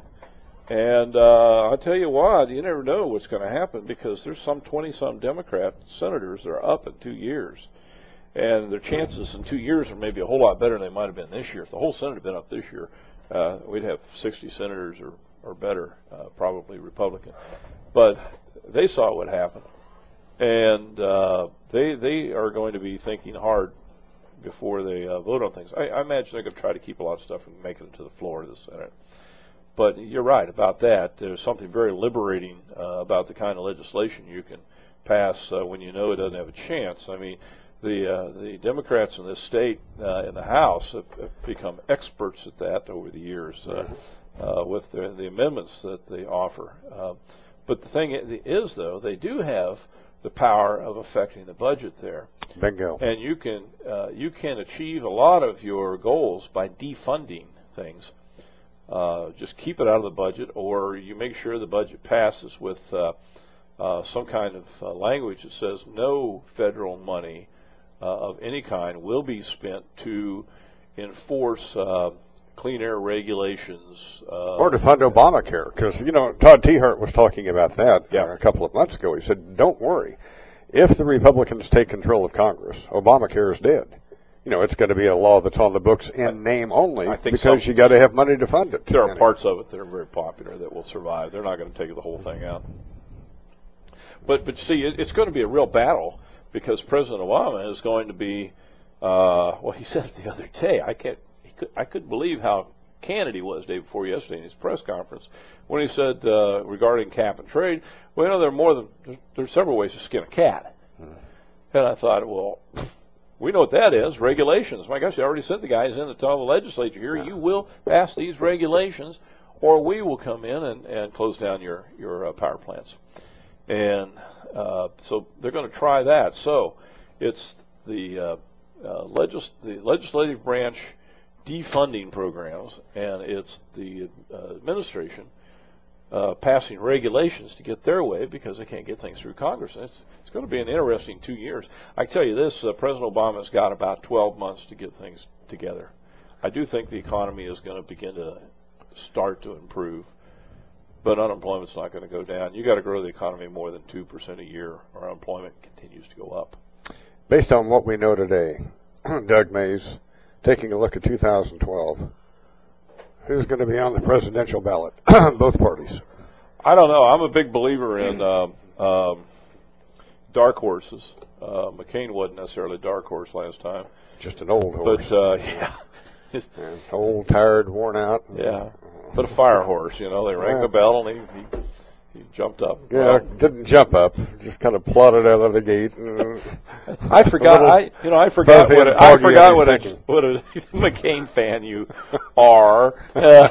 And uh, I'll tell you what, you never know what's going to happen because there's some 20 some Democrat senators that are up in two years. And their chances in two years are maybe a whole lot better than they might have been this year. If the whole Senate had been up this year, uh, we'd have 60 senators or, or better, uh, probably Republican. But they saw what happened. And uh, they, they are going to be thinking hard before they uh, vote on things. I, I imagine they're going to try to keep a lot of stuff from making it to the floor of the Senate. But you're right about that. There's something very liberating uh, about the kind of legislation you can pass uh, when you know it doesn't have a chance. I mean, the uh, the Democrats in this state uh, in the House have, have become experts at that over the years uh, uh, with the, the amendments that they offer. Uh, but the thing is, though, they do have the power of affecting the budget there Bingo. and you can uh, you can achieve a lot of your goals by defunding things. Uh, just keep it out of the budget, or you make sure the budget passes with uh, uh, some kind of uh, language that says no federal money uh, of any kind will be spent to enforce uh, clean air regulations. Uh, or to fund Obamacare, because you know Todd Tiahrt was talking about that Yeah. a couple of months ago. He said, "Don't worry, if the Republicans take control of Congress, Obamacare is dead. You know, it's going to be a law that's on the books in name only I think because you got to have money to fund it." there are parts of it that are very popular that will survive. They're not going to take the whole thing out. But but see, it, it's going to be a real battle because President Obama is going to be. Uh, well, he said it the other day. I can't. Could, I couldn't believe how candid he was day before yesterday in his press conference when he said uh, regarding cap and trade. Well, you know, there are more than there's, there's several ways to skin a cat. And I thought, well, we know what that is. Regulations. My gosh, you already sent the guys in to tell the legislature here, you will pass these regulations, or we will come in and, and close down your your uh, power plants. And uh, so they're going to try that. So it's the uh, uh, legis- the legislative branch defunding programs, and it's the uh, administration uh, passing regulations to get their way because they can't get things through Congress. And it's it's going to be an interesting two years. I tell you this: uh, President Obama's got about 12 months to get things together. I do think the economy is going to begin to start to improve, but unemployment's not going to go down. You got to grow the economy more than two percent a year, or unemployment continues to go up. Based on what we know today, Doug Mays, taking a look at 2012, who's going to be on the presidential ballot? Both parties. I don't know. I'm a big believer in um, um, dark horses. Uh, McCain wasn't necessarily a dark horse last time, Just an old horse. but uh, yeah, old, tired, worn out. yeah. But a fire horse, you know, they rang the bell and he he, he jumped up. Yeah, Well, didn't jump up. Just kind of plodded out of the gate. and- I forgot. I you know I forgot what a, I forgot what a, what a McCain fan you are. Uh,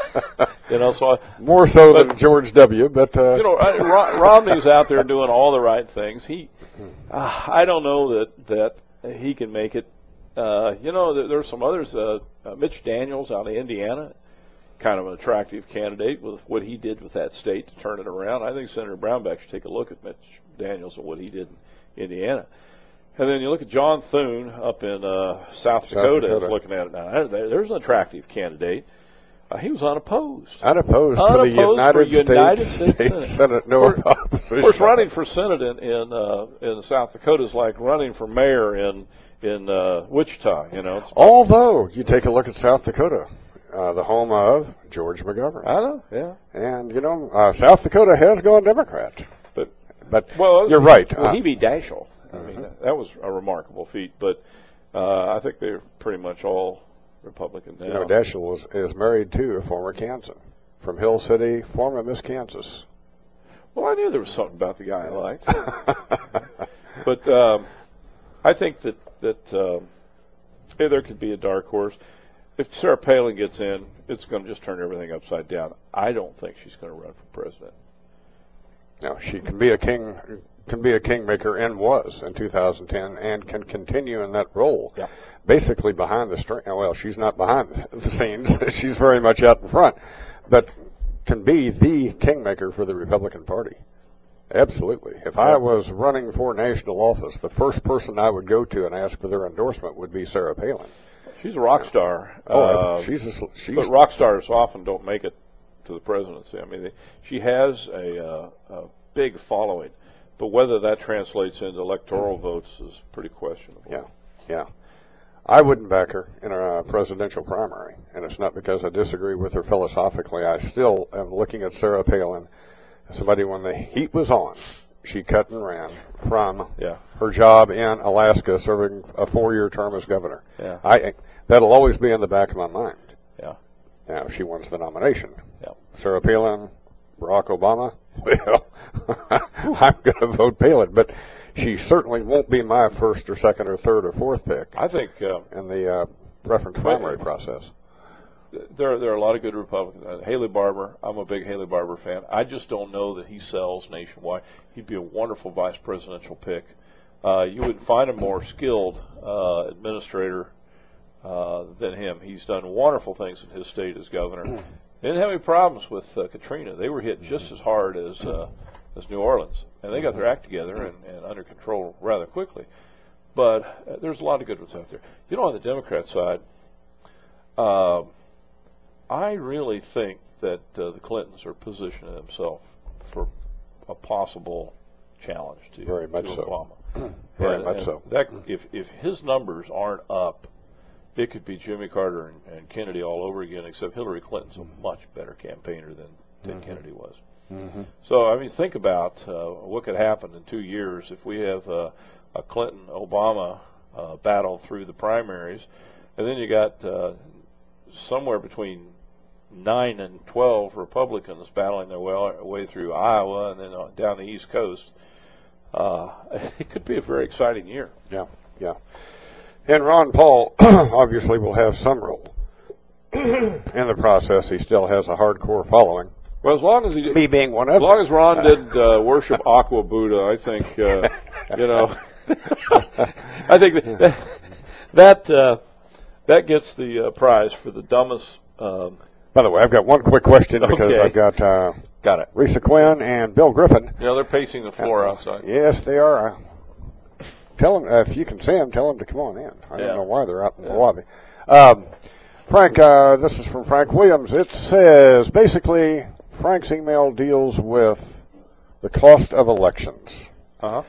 you know, so I, More so But- than George W. But uh, you know, Romney's out there doing all the right things. He, uh, I don't know that that he can make it. Uh, you know, there, there's some others. Uh, uh, Mitch Daniels out of Indiana, kind of an attractive candidate with what he did with that state to turn it around. I think Senator Brownback should take a look at Mitch Daniels and what he did in Indiana. And then you look at John Thune up in uh, South, South Dakota, Dakota. is looking at it now. There's an attractive candidate. Uh, he was unopposed. unopposed, to the Unopposed for United, United States, States Senate. Senate, no opposition. Of course, running for Senate in in, uh, in South Dakota is like running for mayor in in uh, Wichita. You know, it's, Although you take a look at South Dakota, uh, the home of George McGovern, I know, yeah. and you know uh, South Dakota has gone Democrat. But But well, you're right. Well, Uh, he beat Daschle. I mean, that, that was a remarkable feat. But uh, I think they're pretty much all Republican now. you know, Daschle was, is married to a former Kansan from Hill City, former Miss Kansas. well, I knew there was something about the guy I liked. But um, I think that that um, hey, there could be a dark horse. If Sarah Palin gets in, it's going to just turn everything upside down. I don't think she's going to run for president. Now she can be a king, can be a kingmaker, and was in 2010, and can continue in that role. Yeah. Basically behind the string. Well, she's not behind the scenes; she's very much out in front, but can be the kingmaker for the Republican Party. Absolutely. If I was running for national office, the first person I would go to and ask for their endorsement would be Sarah Palin. She's a rock star. Oh, Uh, she's a, she's but rock stars often don't make it to the presidency. I mean, they, she has a, uh, a big following, but whether that translates into electoral votes is pretty questionable. Yeah, yeah. I wouldn't back her in a presidential primary, and it's not because I disagree with her philosophically. I still am looking at Sarah Palin as somebody when the heat was on, she cut and ran from Yeah. her job in Alaska, serving a four-year term as governor. Yeah. I that'll always be in the back of my mind. Yeah. Now, if she wins the nomination, Yeah. Sarah Palin, Barack Obama, well, I'm going to vote Palin, but she certainly won't be my first or second or third or fourth pick I think uh, in the uh, preference primary process. there there are a lot of good Republicans. Uh, Haley Barbour, I'm a big Haley Barbour fan. I just don't know that he sells nationwide. He'd be a wonderful vice presidential pick. Uh, you would find a more skilled uh, administrator uh, than him. He's done wonderful things in his state as governor. Didn't have any problems with uh, Katrina. They were hit just as hard as uh, as New Orleans, and they got their act together and, and under control rather quickly. but uh, there's a lot of good ones out there. You know, on the Democrat side, uh, I really think that uh, the Clintons are positioning themselves for a possible challenge to, Very much to so. Obama. Very And- much and so. That if if his numbers aren't up, it could be Jimmy Carter and, and Kennedy all over again. Except Hillary Clinton's a much better campaigner than Ted Kennedy was. Mm-hmm. So I mean, think about uh, what could happen in two years if we have uh, a Clinton Obama uh, battle through the primaries, and then you got uh, somewhere between nine and twelve Republicans battling their way, way through Iowa and then uh, down the East Coast. Uh, it could be a very exciting year. Yeah, yeah. And Ron Paul obviously will have some role in the process. He still has a hardcore following. Well, as long as he Me being one of them. As long as Ron did uh, worship Aqua Buddha, I think uh, you know. I think that that uh, that gets the uh, prize for the dumbest. Um, By the way, I've got one quick question because Okay. I've got uh, got it. Risa Quinn and Bill Griffin. Yeah, they're pacing the floor outside. Yes, they are. Tell them uh, if you can see them. Tell them to come on in. I Yeah. don't know why they're out in Yeah. the lobby. Um, Frank, uh, this is from Frank Williams. It says basically Frank's email deals with the cost of elections. Uh huh.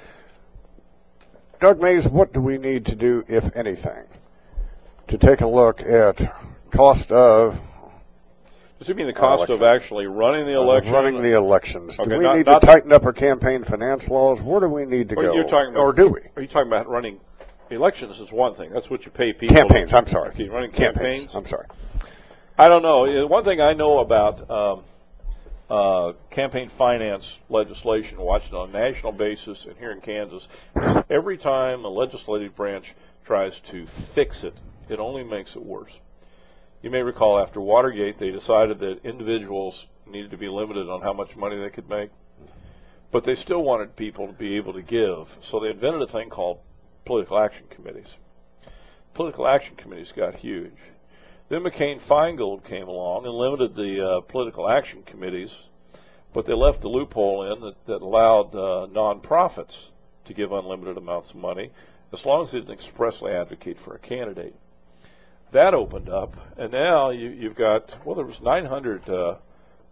Doug Mays, what do we need to do, if anything, to take a look at cost of Does it mean the cost of actually running the election? running the elections? Do Okay, we not- need not to tighten up our campaign finance laws? Where do we need to go? you're talking about, or do we? Are you talking about running elections? Is one thing. That's what you pay people. Campaigns. I'm sorry. Okay, running campaigns. campaigns. I'm sorry. I don't know. Uh, One thing I know about um, uh, campaign finance legislation, watching on a national basis and here in Kansas, is every time a legislative branch tries to fix it, it only makes it worse. You may recall after Watergate, they decided that individuals needed to be limited on how much money they could make, but they still wanted people to be able to give. So they invented a thing called political action committees. Political action committees got huge. Then McCain Feingold came along and limited the uh, political action committees, but they left the loophole in that, that allowed uh, nonprofits to give unlimited amounts of money as long as they didn't expressly advocate for a candidate. That opened up, and now you, you've got well, there was nine hundred uh,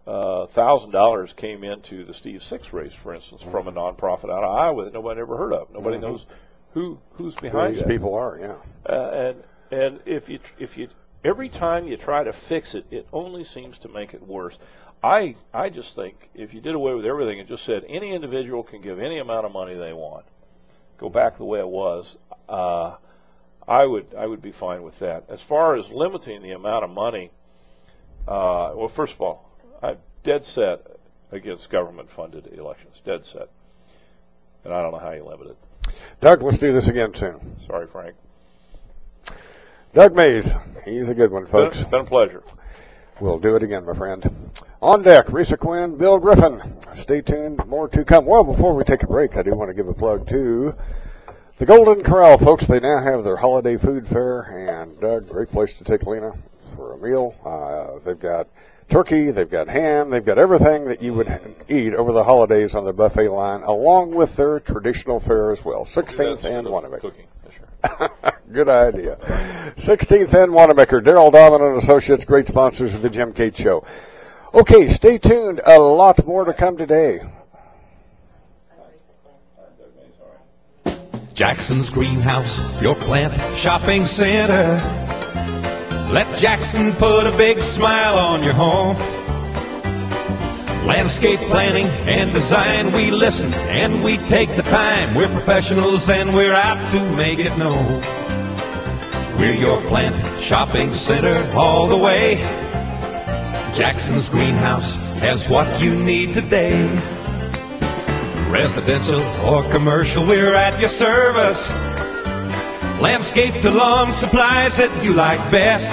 uh, thousand dollars came into the Steve Six race, for instance, from a nonprofit out of Iowa that nobody ever heard of. Nobody Mhm. knows who who's Who behind these that. people are, yeah. Uh, and and if you if you every time you try to fix it, it only seems to make it worse. I I just think if you did away with everything and just said any individual can give any amount of money they want, go back the way it was, uh, I would I would be fine with that. As far as limiting the amount of money, uh, well, first of all, I'm dead set against government-funded elections. Dead set, and I don't know how you limit it. Doug, let's do this again soon. Sorry, Frank. Doug Mays, he's a good one, folks. Been, been a pleasure. We'll do it again, my friend. On deck, Risa Quinn, Bill Griffin. Stay tuned, more to come. Well, before we take a break, I do want to give a plug to the Golden Corral, folks. They now have their holiday food fair, and Doug, great place to take Lena for a meal. Uh, they've got turkey, they've got ham, they've got everything that you would eat over the holidays on their buffet line, along with their traditional fare as well. 16th and Wanamaker. Cooking. Yes. Good idea. 16th and Wanamaker. Daryl Donovan and Associates, great sponsors of the Jim Cates Show. Okay, stay tuned. A lot more to come today. Jackson's Greenhouse, your plant shopping center. Let Jackson put a big smile on your home. Landscape planning and design, we listen and we take the time. We're professionals and we're out to make it known. We're your plant shopping center all the way. Jackson's Greenhouse has what you need today. Residential or commercial, we're at your service. Landscape to lawn supplies that you like best.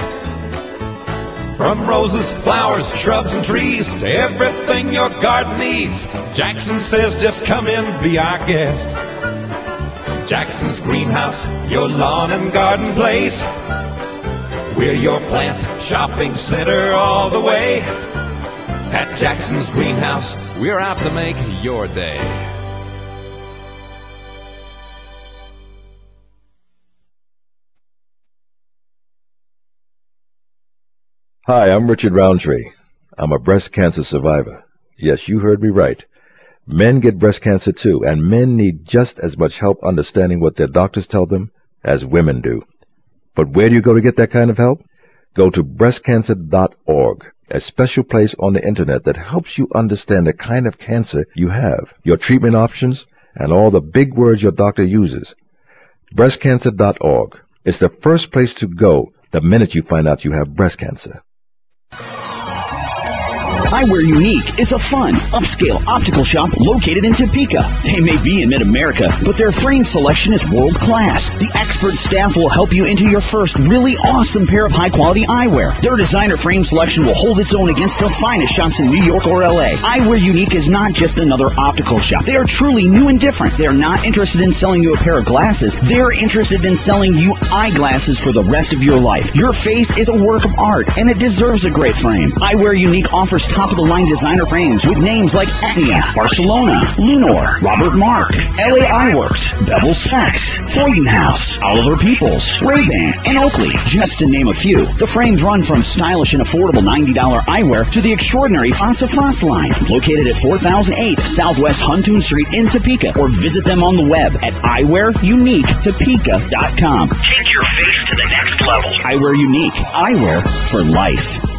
From roses, flowers, shrubs, and trees to everything your garden needs, Jackson says just come in, be our guest. Jackson's Greenhouse, your lawn and garden place. We're your plant shopping center all the way. At Jackson's Greenhouse, we're out to make your day. Hi, I'm Richard Roundtree. I'm a breast cancer survivor. Yes, you heard me right. Men get breast cancer too, and men need just as much help understanding what their doctors tell them as women do. But where do you go to get that kind of help? Go to breastcancer.org a special place on the internet that helps you understand the kind of cancer you have, your treatment options, and all the big words your doctor uses. Breastcancer.org is the first place to go the minute you find out you have breast cancer. Eyewear Unique is a fun, upscale optical shop located in Topeka. They may be in mid-America, but their frame selection is world class. The expert staff will help you into your first really awesome pair of high-quality eyewear. Their designer frame selection will hold its own against the finest shops in New York or LA. Eyewear Unique is not just another optical shop. They are truly new and different. They are not interested in selling you a pair of glasses. They're interested in selling you eyeglasses for the rest of your life. Your face is a work of art, and it deserves a great frame. Eyewear Unique offers top of the line designer frames with names like Etnia, Barcelona, Lunor, Robert Mark, LA Eyeworks, Bevel Specs, Freudenhaus, Oliver Peoples, Ray-Ban, and Oakley, just to name a few. The frames run from stylish and affordable $90 eyewear to the extraordinary Fassa Frost line, located at 4008 Southwest Huntoon Street in Topeka, or visit them on the web at eyewearuniquetopeka.com. Take your face to the next level. Eyewear Unique, eyewear for life.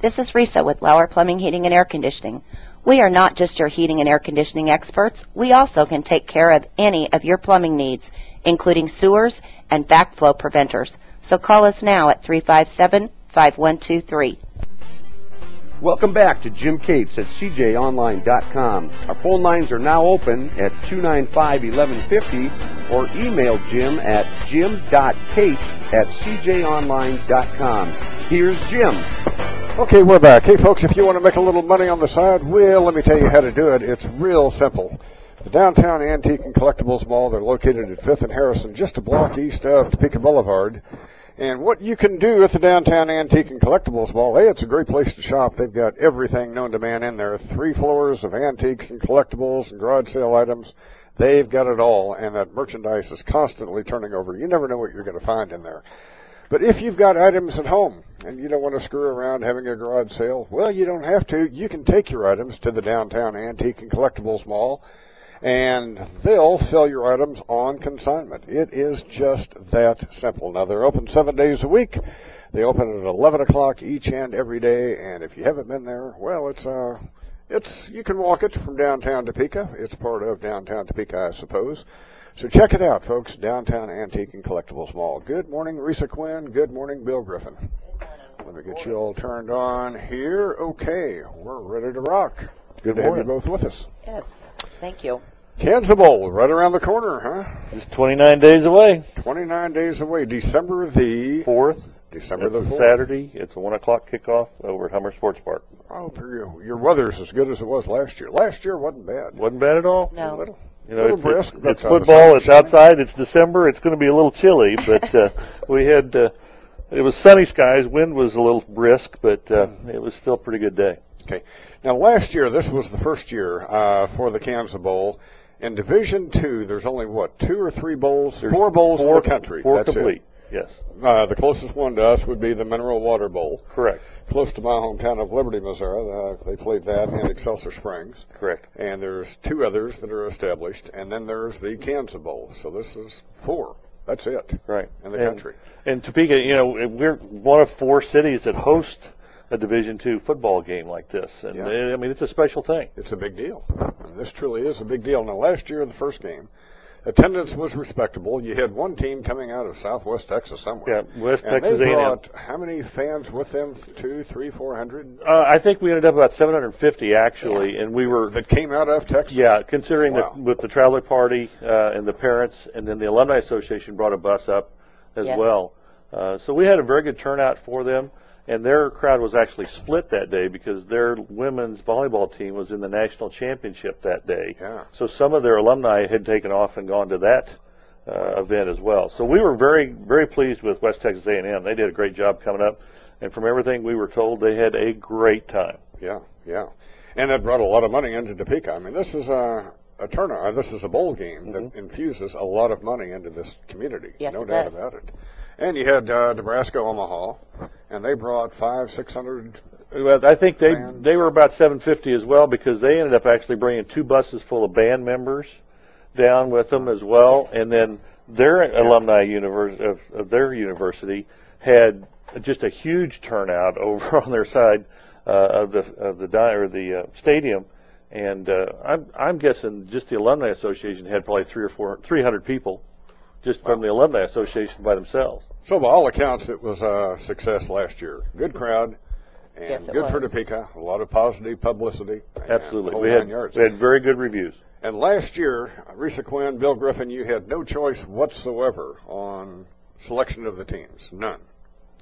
This is Risa with Lauer Plumbing, Heating, and Air Conditioning. We are not just your heating and air conditioning experts. We also can take care of any of your plumbing needs, including sewers and backflow preventers. So call us now at 357-5123. Welcome back to Jim Cates at cjonline.com. Our phone lines are now open at 295-1150 or email Jim at jim.cates at cjonline.com. Here's Jim. Okay, we're back. Hey, folks, if you want to make a little money on the side, well, let me tell you how to do it. It's real simple. The Downtown Antique and Collectibles Mall, they're located at 5th and Harrison, just a block east of Topeka Boulevard. And what you can do at the Downtown Antique and Collectibles Mall, hey, it's a great place to shop. They've got everything known to man in there. Three floors of antiques and collectibles and garage sale items. They've got it all, and that merchandise is constantly turning over. You never know what you're going to find in there. But if you've got items at home and you don't want to screw around having a garage sale, well, you don't have to. You can take your items to the Downtown Antique and Collectibles Mall and they'll sell your items on consignment. It is just that simple. Now they're open seven days a week. They open at 11 o'clock each and every day. And if you haven't been there, well, it's uh, it's you can walk it from downtown Topeka. It's part of downtown Topeka, I suppose. So check it out, folks. Downtown Antique and Collectibles Mall. Good morning, Risa Quinn. Good morning, Bill Griffin. Let me get you all turned on here. Okay, we're ready to rock. Good Good to have you both with us. Yes, thank you. Kansas Bowl, right around the corner, huh? Just 29 days away. 29 days away. December the 4th. December it's the 4th. Saturday. It's a 1 o'clock kickoff over at Hummer Sports Park. Oh, your, your weather's as good as it was last year. Last year wasn't bad. Wasn't bad at all. No. You know, it's, brisk. it's, it's football. It's outside. It's December. It's going to be a little chilly, but uh, we had uh, it was sunny skies. Wind was a little brisk, but uh, it was still a pretty good day. Okay. Now, last year, this was the first year uh, for the Kansas Bowl. In Division Two, there's only what two or three bowls, There's four bowls four, in the country. Four That's complete. Yes, Uh, the closest one to us would be the Mineral Water Bowl, correct. Close to my hometown of Liberty, Missouri. Uh, they played that in Excelsior Springs. Correct. And there's two others that are established, and then there's the Kansas Bowl. So this is four. That's it Right. in the and, country. And Topeka, you know, we're one of four cities that host a Division two football game like this, and Yeah. I mean it's a special thing. It's a big deal. And this truly is a big deal. Now, last year, the first game, attendance was respectable. You had one team coming out of Southwest Texas somewhere. Yeah, West and Texas they A&M. brought how many fans with them? Two, three, four hundred Uh, I think we ended up about 750 actually, and we were that came out of Texas. Yeah, considering Wow. that with the traveler party uh, and the parents, and then the alumni association brought a bus up as Yes. well. Uh, so we had a very good turnout for them, and their crowd was actually split that day because their women's volleyball team was in the national championship that day. Yeah. So some of their alumni had taken off and gone to that uh, event as well. So we were very very pleased with West Texas A&M. They did a great job coming up, and from everything we were told, they had a great time. yeah, yeah. And it brought a lot of money into Topeka. I mean, this is a a turnout. This is a bowl game that infuses a lot of money into this community. Yes, no it doubt does. about it. And you had uh, Nebraska Omaha, and they brought five, six hundred. Well, I think they Band. they were about 750 as well because they ended up actually bringing two buses full of band members down with them as well, and then their alumni univers- of, of their university had just a huge turnout over on their side uh, of the of the di- or the uh, stadium, and uh, I'm I'm guessing just the alumni association had probably three or four 300 people just from the alumni association by themselves. So, by all accounts, it was a success last year. Good crowd, and Yes, it good for was. Topeka. A lot of positive publicity. Absolutely, we had yards. we had very good reviews. And last year, Risa Quinn, Bill Griffin, you had no choice whatsoever on selection of the teams. None.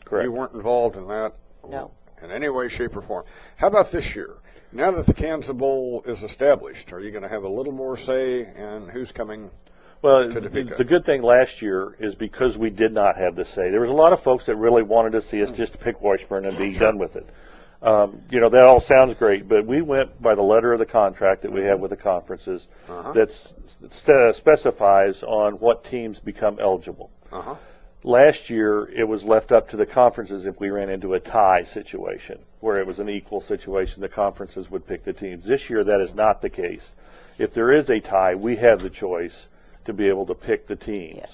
Correct. You weren't involved in that No. in any way, shape, or form. How about this year? Now that the Kansas Bowl is established, are you going to have a little more say in who's coming? Well, the, the good thing last year is because we did not have the say. There was a lot of folks that really wanted to see us just to pick Washburn and be done with it. Um, you know, that all sounds great, but we went by the letter of the contract that we have with the conferences Uh-huh. that st- specifies on what teams become eligible. Uh-huh. Last year, it was left up to the conferences if we ran into a tie situation, where it was an equal situation, the conferences would pick the teams. This year, that is not the case. If there is a tie, we have the choice to be able to pick the teams. Yes.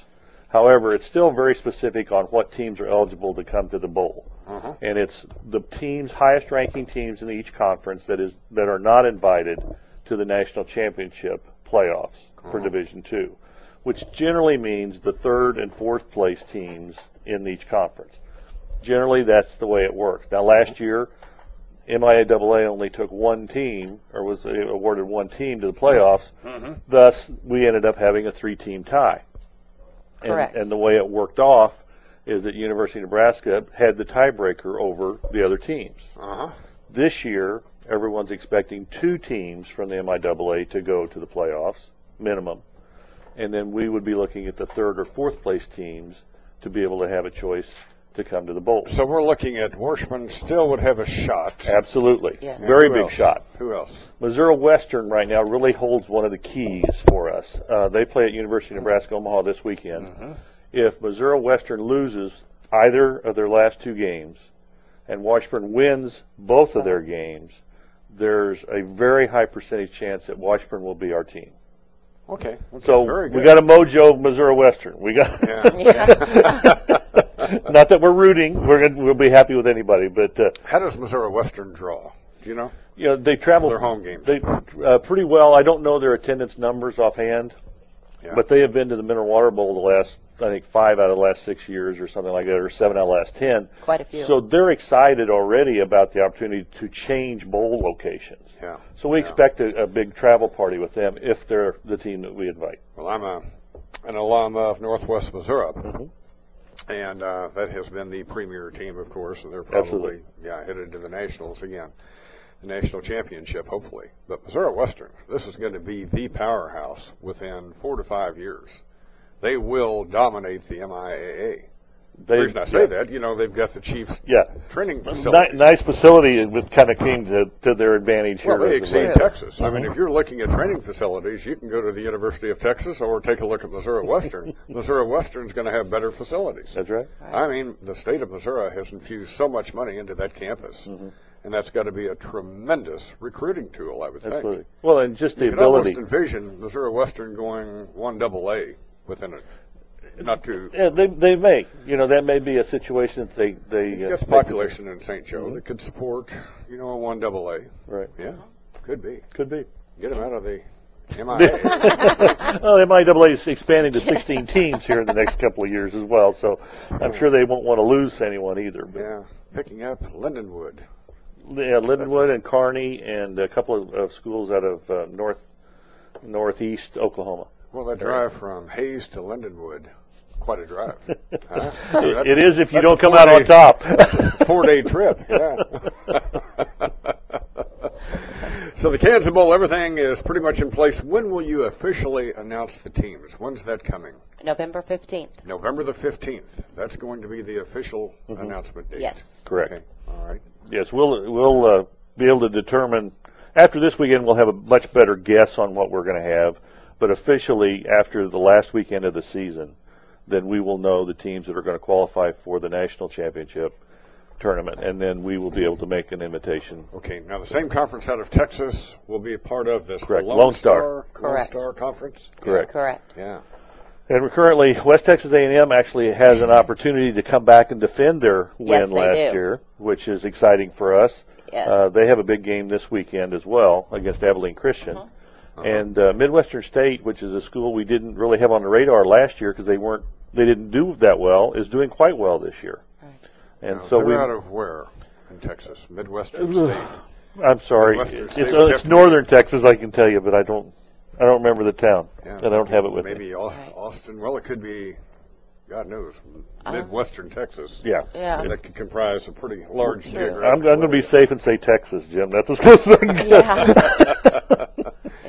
However, it's still very specific on what teams are eligible to come to the bowl. Uh-huh. And it's the teams, highest ranking teams in each conference that is that are not invited to the national championship playoffs for Division Two, which generally means the third and fourth place teams in each conference. Generally, that's the way it works. Now, last year, MIAA only took one team, or was awarded one team to the playoffs. Thus, we ended up having a three-team tie. And, Correct. and the way it worked off is that University of Nebraska had the tiebreaker over the other teams. Uh-huh. This year, everyone's expecting two teams from the MIAA to go to the playoffs, minimum. And then we would be looking at the third or fourth place teams to be able to have a choice to come to the bowl. So we're looking at Washburn still would have a shot. Absolutely. Yes. Very Who big else? shot. Who else? Missouri Western right now really holds one of the keys for us. Uh, they play at University of Nebraska Omaha this weekend. If Missouri Western loses either of their last two games, and Washburn wins both of their games, there's a very high percentage chance that Washburn will be our team. Okay. okay, So very good. we got a mojo Missouri Western. We got Yeah. not that we're rooting. We're gonna, we'll be happy with anybody, but uh, How does Missouri Western draw? Do you know? you know they travel Their home games. They uh, pretty well. I don't know their attendance numbers offhand, Yeah. but they have been to the Mineral Water Bowl the last I think five out of the last six years or something like that, or seven out of the last ten. Quite a few. So they're excited already about the opportunity to change bowl locations. Yeah. So we Yeah. expect a, a big travel party with them if they're the team that we invite. Well, I'm a an alum of Northwest Missouri, Mhm. And uh, that has been the premier team, of course, and they're probably Absolutely. yeah headed to the nationals again, the national championship, hopefully. But Missouri Western, this is going to be the powerhouse within four to five years. They will dominate the MIAA. They, the reason I say yeah. that, you know, they've got the Chiefs Yeah. training Ni- facilities. nice facility. It kind of came to, to their advantage here. Well, they exceed well. Texas. I mean, Mhm. if you're looking at training facilities, you can go to the University of Texas or take a look at Missouri Western. Missouri Western's going to have better facilities. That's right. I mean, the state of Missouri has infused so much money into that campus, Mm-hmm. and that's got to be a tremendous recruiting tool, I would think. Absolutely. Well, and just the you can almost ability. envision Missouri Western going one double A within it. Not too. Yeah, they they may. You know, that may be a situation that they they. Uh, the population in St. Joe that could support, you know, a one double A. Right. Yeah, could be. Could be. Get them out of the MIA. well, the MIAA is expanding to 16 teams here in the next couple of years as well, so I'm sure they won't want to lose anyone either. But yeah, picking up Lindenwood. yeah, Lindenwood and Kearney and a couple of, of schools out of uh, north northeast Oklahoma. Well, that drive from Hays to Lindenwood, quite a drive. Huh? It- it is if you don't come out on top. that's a four-day trip. Yeah. so the Kansas Bowl, everything is pretty much in place. When will you officially announce the teams? When's that coming? November 15th. November the 15th. That's going to be the official announcement date. Yes. Correct. Okay. All right. Yes, we'll we'll uh, be able to determine after this weekend. We'll have a much better guess on what we're going to have, but officially after the last weekend of the season, then we will know the teams that are going to qualify for the national championship tournament, and then we will be able to make an invitation. Okay, now the same conference out of Texas will be a part of this. the Correct. Lone, Lone Star. Lone Correct. Star Conference. Correct. Correct. Yeah. And we're currently, West Texas A&M actually has an opportunity to come back and defend their win they last do. year, which is exciting for us. Yes. Uh, they have a big game this weekend as well against Abilene Christian. Uh-huh. And uh, Midwestern State, which is a school we didn't really have on the radar last year because they weren't, they didn't do that well, is doing quite well this year. And Now, so they're we, out of where in Texas? Midwestern State. I'm sorry, Midwestern it's, State it's, it's have to be- northern Texas, I can tell you, but I don't, I don't remember the town, Yeah, and I don't have it with me. Maybe Austin. Well, it could be, God knows, Um, Midwestern Texas. Yeah. Yeah. That could comprise a pretty large Sure. geographic. I'm, I'm going to be safe and say Texas, Jim. That's as close as I can get.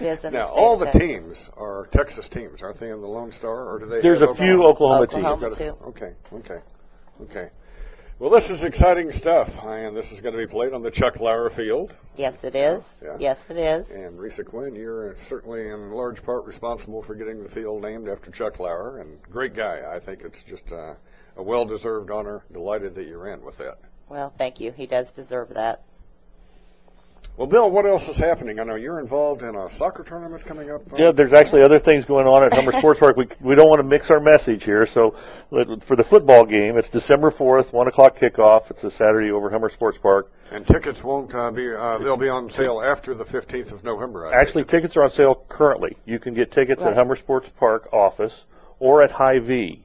It is in Now, the state all the Texas. teams are Texas teams, aren't they? In the Lone Star, or do they? There's have a few Oklahoma, Oklahoma. teams. too. Okay, okay, okay. Well, this is exciting stuff, and this is going to be played on the Chuck Lauer Field. Yes, it is. Yeah. Yes, it is. And Risa Quinn, you're certainly in large part responsible for getting the field named after Chuck Lauer, and great guy. I think it's just uh, a well-deserved honor. Delighted that you're in with that. Well, thank you. He does deserve that. Well, Bill, what else is happening? I know you're involved in a soccer tournament coming up. uh, Yeah, there's actually other things going on at Hummer Sports Park. We we don't want to mix our message here. So for the football game, it's December 4th, one o'clock kickoff. It's a Saturday over Hummer Sports Park. And tickets won't uh, be, uh, they'll be on sale after the 15th of November. I Actually, tickets are on sale currently. You can get tickets Right. at Hummer Sports Park office or at Hy-Vee.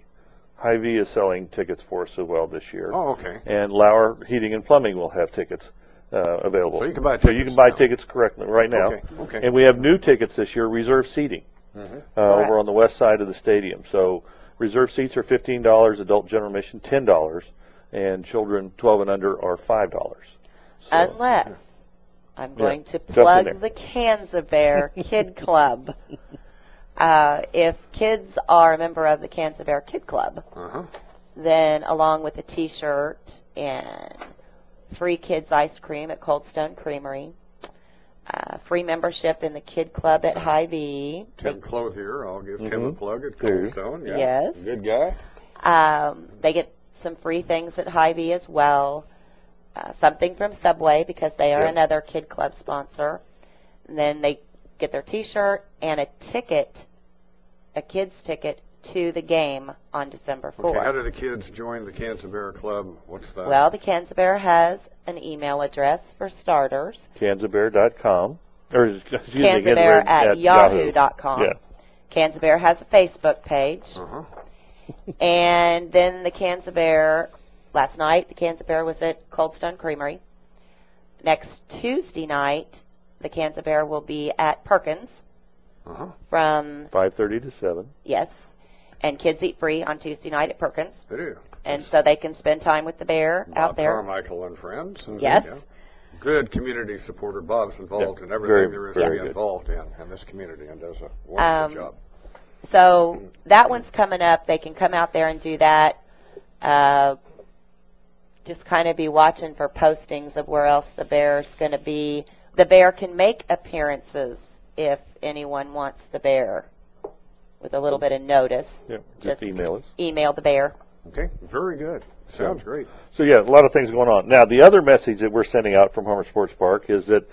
High V is selling tickets for us as well this year. Oh, okay. And Lauer Heating and Plumbing will have tickets uh, available. So you can buy So you tickets can buy now. tickets correctly right now. Okay, okay. And we have new tickets this year, reserve seating, Mhm. uh, over on the west side of the stadium. So reserve seats are fifteen dollars, adult general admission ten dollars, and children twelve and under are five dollars. Unless I'm Yeah, going to jump in there. plug the Kansas Bear Kid Club. Uh, if kids are a member of the Kansas Bear Kid Club, Uh-huh. then along with a T-shirt and free kids ice cream at Cold Stone Creamery, uh, free membership in the Kid Club at Hy-Vee. Tim Clothier, I'll give Tim a Mhm. plug at There. Coldstone. Yeah. Yes. Good guy. Um, they get some free things at Hy-Vee as well. Uh, something from Subway because they are Yeah. another Kid Club sponsor. And then they get their T-shirt and a ticket, a kid's ticket to the game on December 4th. Okay, how do the kids join the Kansas Bear Club? What's that? well, the Kansas Bear has an email address for starters. KansasBear.com or excuse me, Kansas Bear Kansasbear at, yahoo.com. Yeah. Kansas Bear has a Facebook page. Uh-huh. And then the Kansas Bear, last night, the Kansas Bear was at Cold Stone Creamery. Next Tuesday night, the Kansas Bear will be at Perkins Uh-huh. from, Five thirty to seven. yes, and kids eat free on Tuesday night at Perkins. They do. And so they can spend time with the bear Bob out there. Carmichael and friends. Yes. Yeah. Good community supporter. Bob's involved Yeah, in everything very, there is to be involved in in this community and does a wonderful Um, job. So that one's coming up. They can come out there and do that. Uh, just kind of be watching for postings of where else the bear's going to be. The bear can make appearances if anyone wants the bear with a little bit of notice. Yeah, just Just- email us. Email the bear. Okay, very good. Sounds great. So yeah, a lot of things going on. Now, the other message that we're sending out from Hummer Sports Park is that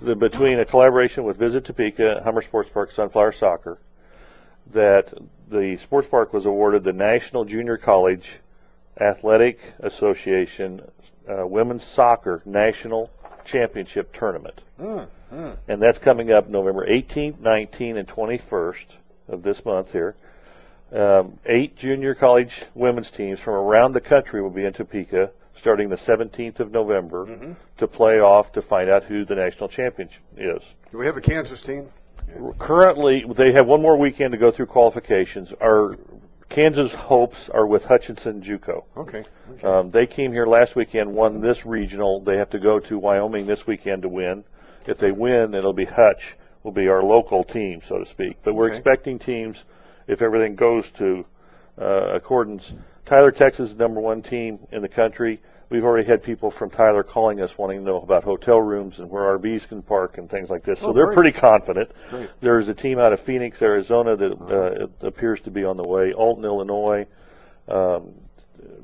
the, between a collaboration with Visit Topeka, Hummer Sports Park, Sunflower Soccer, that the sports park was awarded the National Junior College Athletic Association uh, Women's Soccer National Championship Tournament. Mm, mm. and that's coming up November 18th, 19th, and 21st of this month here. Um, eight junior college women's teams from around the country will be in Topeka starting the 17th of November Mhm. to play off to find out who the national champion is. Do we have a Kansas team? Currently, they have one more weekend to go through qualifications. Our Kansas hopes are with Hutchinson JUCO. Okay. okay. Um, they came here last weekend, won this regional. They have to go to Wyoming this weekend to win. If they win, it'll be Hutch will be our local team, so to speak. But we're Okay. expecting teams, if everything goes to uh, accordance. Tyler, Texas, is the number one team in the country. we've already had people from Tyler calling us wanting to know about hotel rooms and where RVs can park and things like this. So Oh, they're great. pretty confident. Great. There's a team out of Phoenix, Arizona that uh, it appears to be on the way. Alton, Illinois, um,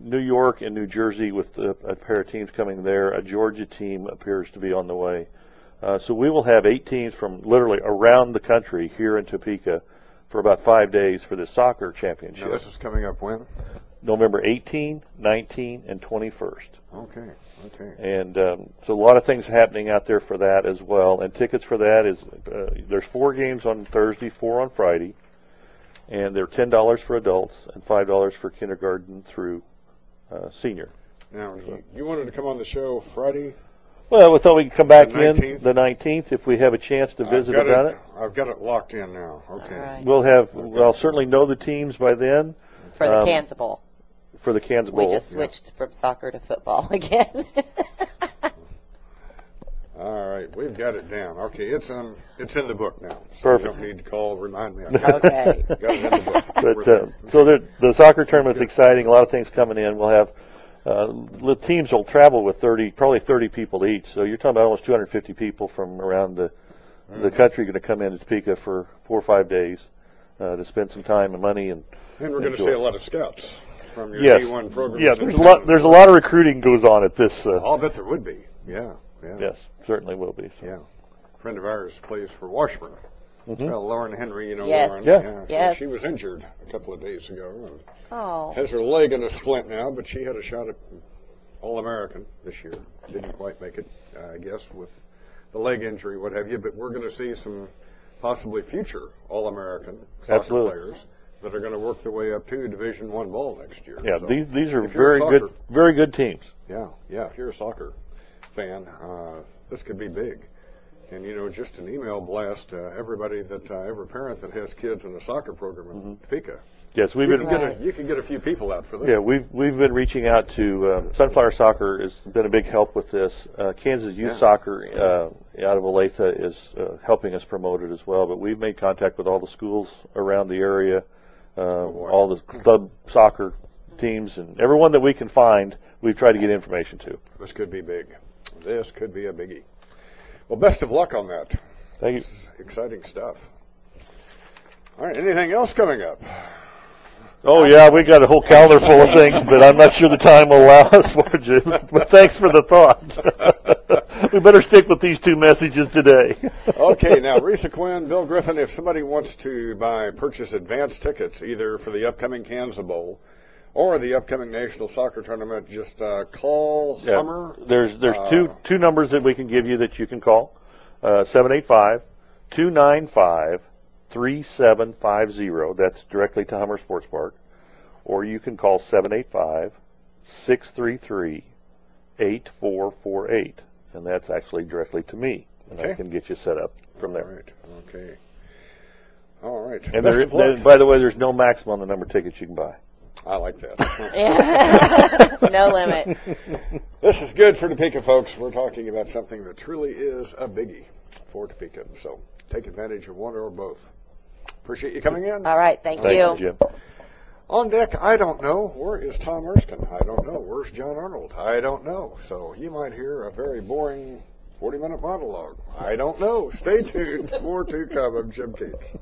New York, and New Jersey with a, a pair of teams coming there. A Georgia team appears to be on the way. Uh, so we will have eight teams from literally around the country here in Topeka for about five days for the soccer championship. Now, this is coming up when? November 18, 19, and 21st. Okay, okay. And um, so a lot of things happening out there for that as well. And tickets for that is uh, there's four games on Thursday, four on Friday, and they're ten dollars for adults and five dollars for kindergarten through uh, senior. Now, you, you wanted to come on the show Friday? Well, we thought we could come back The in 19th? the 19th if we have a chance to visit I've got about it. I've got it locked in now. Okay. We'll have. I'll certainly know the teams by then. For the Um, Kansas Bowl. For the Kansas We Bowl. just switched from soccer to football again. All right, we've got it down. Okay, it's um, it's in the book now. So Perfect. You don't need to call, remind me. I got it. Okay. got it in the book. but We're uh, there. so the the soccer tournament's exciting. A lot of things coming in. We'll have uh, the teams will travel with 30, probably 30 people each. So you're talking about almost 250 people from around the Mm-hmm. the country going to come into Topeka for four or five days uh, to spend some time and money and. and we're going to see a lot of scouts from your Yes. D1 program. Yeah, there's a lot. There's a lot of recruiting goes on at this. Uh, I'll bet there would be. Yeah, yeah. yes, certainly will be. So. Yeah. A friend of ours plays for Washburn. Mhm. Well, Lauren Henry, you know Yes. Lauren. Yeah. Yes. She was injured a couple of days ago and oh. has her leg in a splint now, but she had a shot at All American this year. Didn't quite make it, uh, I guess, with the leg injury, what have you. But we're going to see some possibly future All American soccer Absolutely. players that are going to work their way up to Division One ball next year. Yeah, So these these are if you're very good, very good teams. Yeah, yeah. If you're a soccer fan, uh, this could be big. And you know, just an email blast to everybody that uh, every parent that has kids in a soccer program in Topeka. Yes, we've you been. can get a, you can get a few people out for this. Yeah, we've we've been reaching out to uh, Sunflower Soccer has been a big help with this. Uh, Kansas Youth Yeah. Soccer uh, out of Olathe is uh, helping us promote it as well. But we've made contact with all the schools around the area, uh, Oh, all the club soccer teams, and everyone that we can find. We've tried to get information to. This could be big. This could be a biggie. Well, best of luck on that. Thank you. This exciting stuff. All right. Anything else coming up? Oh yeah, we got a whole calendar full of things, but I'm not sure the time will allow us for Jim. But thanks for the thought. we better stick with these two messages today. okay, now Risa Quinn, Bill Griffin, if somebody wants to buy purchase advance tickets either for the upcoming Kansas Bowl or the upcoming National Soccer Tournament, just uh, call Yeah. Hummer. There's there's Uh, two two numbers that we can give you that you can call. Uh, 785 295 3750. That's directly to Hummer Sports Park. Or you can call seven eight five six three three eight four four eight, And that's actually directly to me. And I can get you set up from there. right. Okay. All right. And Best there, there- by the way, there's no maximum on the number of tickets you can buy. I like that. No limit. this is good for Topeka, folks. We're talking about something that truly is a biggie for Topeka. So take advantage of one or both. Appreciate you coming in. All right. Thank, Thank you. you. On deck, I don't know. Where is Tom Erskine? I don't know. Where's John Arnold? I don't know. So you might hear a very boring 40 minute monologue. I don't know. Stay tuned. More to come. I'm Jim Cates.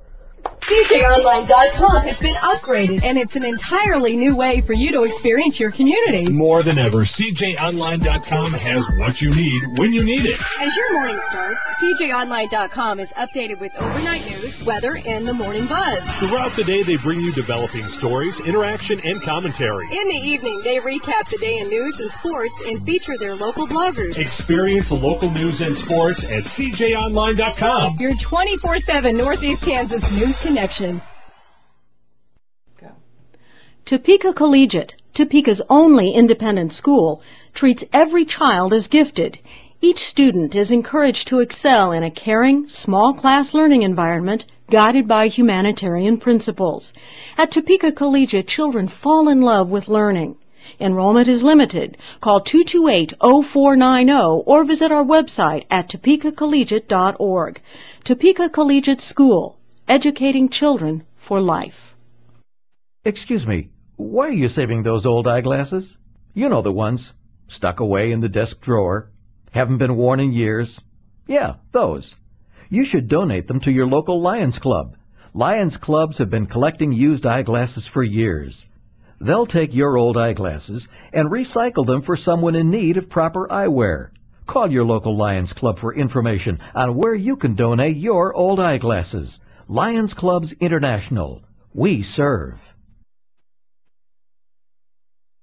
CJOnline.com has been upgraded and it's an entirely new way for you to experience your community. More than ever, CJOnline.com has what you need when you need it. As your morning starts, CJOnline.com is updated with overnight news, weather, and the morning buzz. Throughout the day, they bring you developing stories, interaction, and commentary. In the evening, they recap the day in news and sports and feature their local bloggers. Experience the local news and sports at CJOnline.com. Your 24-7 Northeast Kansas news connection. Topeka Collegiate, Topeka's only independent school, treats every child as gifted. Each student is encouraged to excel in a caring, small class learning environment guided by humanitarian principles. At Topeka Collegiate, children fall in love with learning. Enrollment is limited. Call 228-0490 or visit our website at topekacollegiate.org. Topeka Collegiate School, educating children for life. Excuse me, why are you saving those old eyeglasses? You know the ones. Stuck away in the desk drawer? Haven't been worn in years? Yeah, those. You should donate them to your local Lions Club. Lions Clubs have been collecting used eyeglasses for years. They'll take your old eyeglasses and recycle them for someone in need of proper eyewear. Call your local Lions Club for information on where you can donate your old eyeglasses. Lions Clubs International. We serve.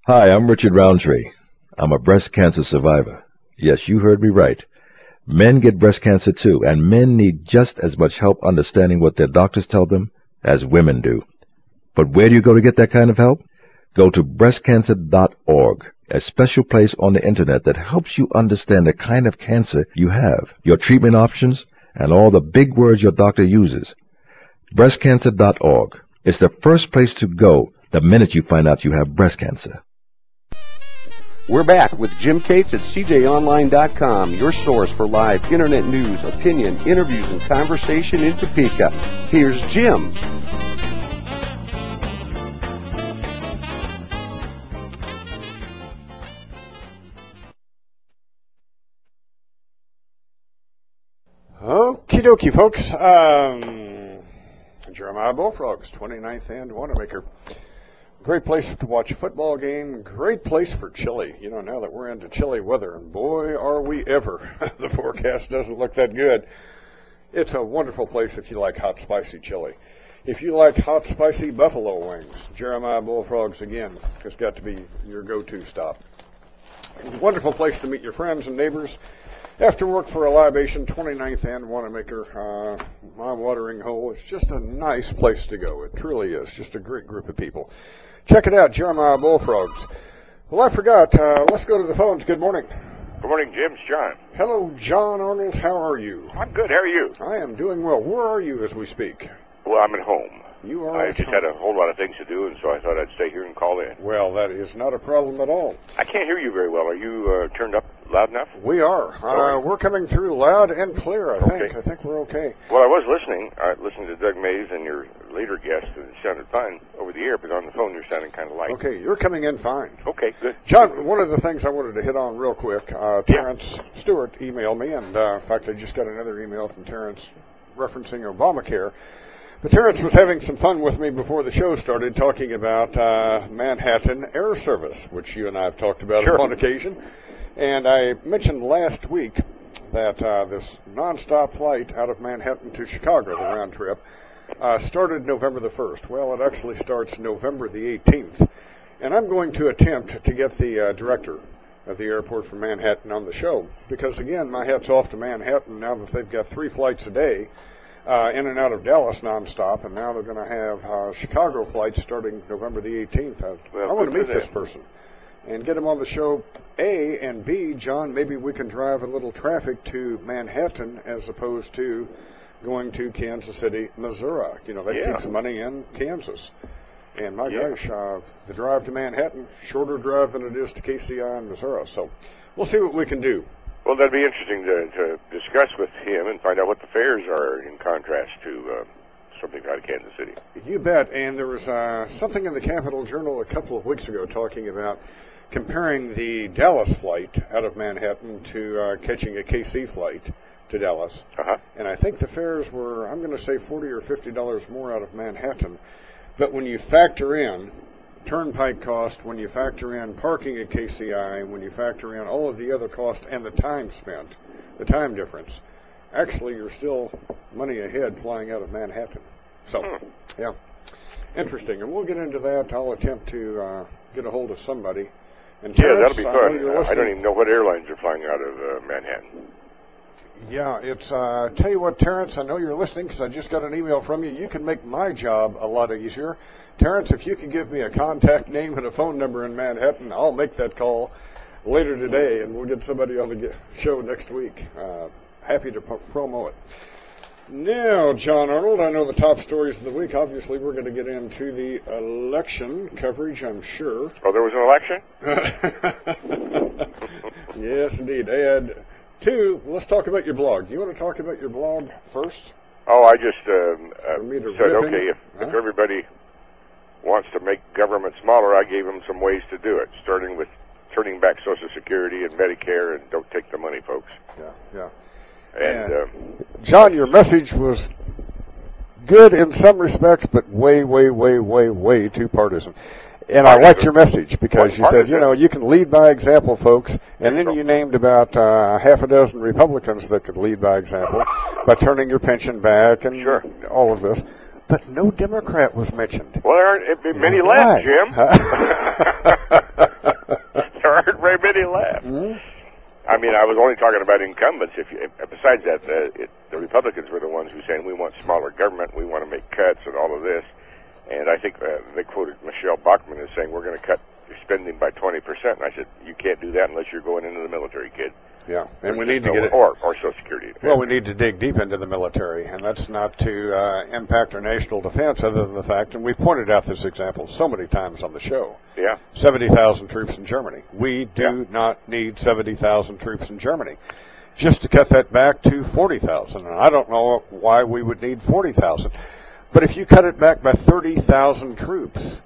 Hi, I'm Richard Roundtree. I'm a breast cancer survivor. Yes, you heard me right. Men get breast cancer too, and men need just as much help understanding what their doctors tell them as women do. But where do you go to get that kind of help? Go to breastcancer.org, a special place on the internet that helps you understand the kind of cancer you have, your treatment options, and all the big words your doctor uses. Breastcancer.org is the first place to go the minute you find out you have breast cancer. We're back with Jim Cates at CJOnline.com, your source for live internet news, opinion, interviews, and conversation in Topeka. Here's Jim. Okie dokie, folks. Um, Jeremiah Bullfrogs, 29th and Wanamaker. Great place to watch a football game. Great place for chili. You know, now that we're into chilly weather, and boy, are we ever. the forecast doesn't look that good. It's a wonderful place if you like hot, spicy chili. If you like hot, spicy buffalo wings, Jeremiah Bullfrogs, again, has got to be your go-to stop. Wonderful place to meet your friends and neighbors. After work for a libation, 29th and Wanamaker, uh, my watering hole. It's just a nice place to go. It truly is. Just a great group of people. Check it out, Jeremiah Bullfrogs. Well, I forgot. Uh, let's go to the phones. Good morning. Good morning, Jim. It's John. Hello, John Arnold. How are you? I'm good. How are you? I am doing well. Where are you as we speak? Well, I'm at home. You are. I just home. had a whole lot of things to do, and so I thought I'd stay here and call in. Well, that is not a problem at all. I can't hear you very well. Are you uh, turned up loud enough? We are. Uh, we're coming through loud and clear. I think. Okay. I think we're okay. Well, I was listening. I listened to Doug Mays and your later guest, and it sounded fine over the air, but on the phone you're sounding kind of light. Okay, you're coming in fine. Okay, good. John, one of the things I wanted to hit on real quick, uh, Terrence Stewart emailed me, and uh, in fact, I just got another email from Terrence referencing Obamacare. But Terrence was having some fun with me before the show started, talking about uh, Manhattan Air Service, which you and I have talked about Sure. on occasion. And I mentioned last week that uh, this nonstop flight out of Manhattan to Chicago, the round trip, uh, started November the 1st. Well, it actually starts November the 18th. And I'm going to attempt to get the uh, director of the airport from Manhattan on the show because, again, my hat's off to Manhattan now that they've got three flights a day uh, in and out of Dallas nonstop, and now they're going to have uh, Chicago flights starting November the 18th. I, Well, I want to meet this person and get him on the show. A and B, John, maybe we can drive a little traffic to Manhattan as opposed to going to Kansas City, Missouri. You know, that Yeah. keeps money in Kansas. And my Yeah. gosh, uh, the drive to Manhattan, shorter drive than it is to KCI in Missouri. So we'll see what we can do. Well, that'd be interesting to, to discuss with him and find out what the fares are in contrast to uh, something out of Kansas City. You bet. And there was uh, something in the Capital Journal a couple of weeks ago talking about comparing the Dallas flight out of Manhattan to uh, catching a KC flight to Dallas. Uh-huh. And I think the fares were, I'm going to say, 40 or 50 dollars more out of Manhattan. But when you factor in turnpike cost, when you factor in parking at KCI, when you factor in all of the other costs and the time spent, the time difference, actually you're still money ahead flying out of Manhattan. So, Hmm. yeah, interesting. And we'll get into that. I'll attempt to uh, get a hold of somebody. And Yeah, Terrence, that'll be I fun. Uh, I don't even know what airlines are flying out of uh, Manhattan. Yeah, it's. Uh, tell you what, Terrence, I know you're listening because I just got an email from you. You can make my job a lot easier. Terrence, if you could give me a contact name and a phone number in Manhattan, I'll make that call later today, and we'll get somebody on the show next week. Uh, happy to pro- promo it. Now, John Arnold, I know the top stories of the week. Obviously, we're going to get into the election coverage, I'm sure. Oh, there was an election? yes, indeed. And two, let's talk about your blog. You want to talk about your blog first? Oh, I just um, uh, me to said, okay, if, Huh? if everybody wants to make government smaller, I gave him some ways to do it, starting with turning back Social Security and Medicare, and don't take the money, folks. Yeah, yeah. And Yeah. um, John, your message was good in some respects, but way, way, way, way, way too partisan. And I liked your message because you said, you know, you can lead by example, folks. And then you named about uh, half a dozen Republicans that could lead by example by turning your pension back and all of this. But no Democrat was mentioned. well, there aren't many Why? left, Jim. there aren't very many left. Hmm? I mean, I was only talking about incumbents. If you, besides that, the, it, the Republicans were the ones who saying we want smaller government, we want to make cuts, and all of this. And I think uh, they quoted Michele Bachmann as saying we're going to cut spending by 20 percent. And I said you can't do that unless you're going into the military, kid. Yeah, and we need to get it. or or Social Security. Well, we need to dig deep into the military, and that's not to uh, impact our national defense, other than the fact, and we've pointed out this example so many times on the show. Yeah. 70,000 troops in Germany. We do not need 70,000 troops in Germany. Just to cut that back to 40,000, and I don't know why we would need 40,000. But if you cut it back by 30,000 troops,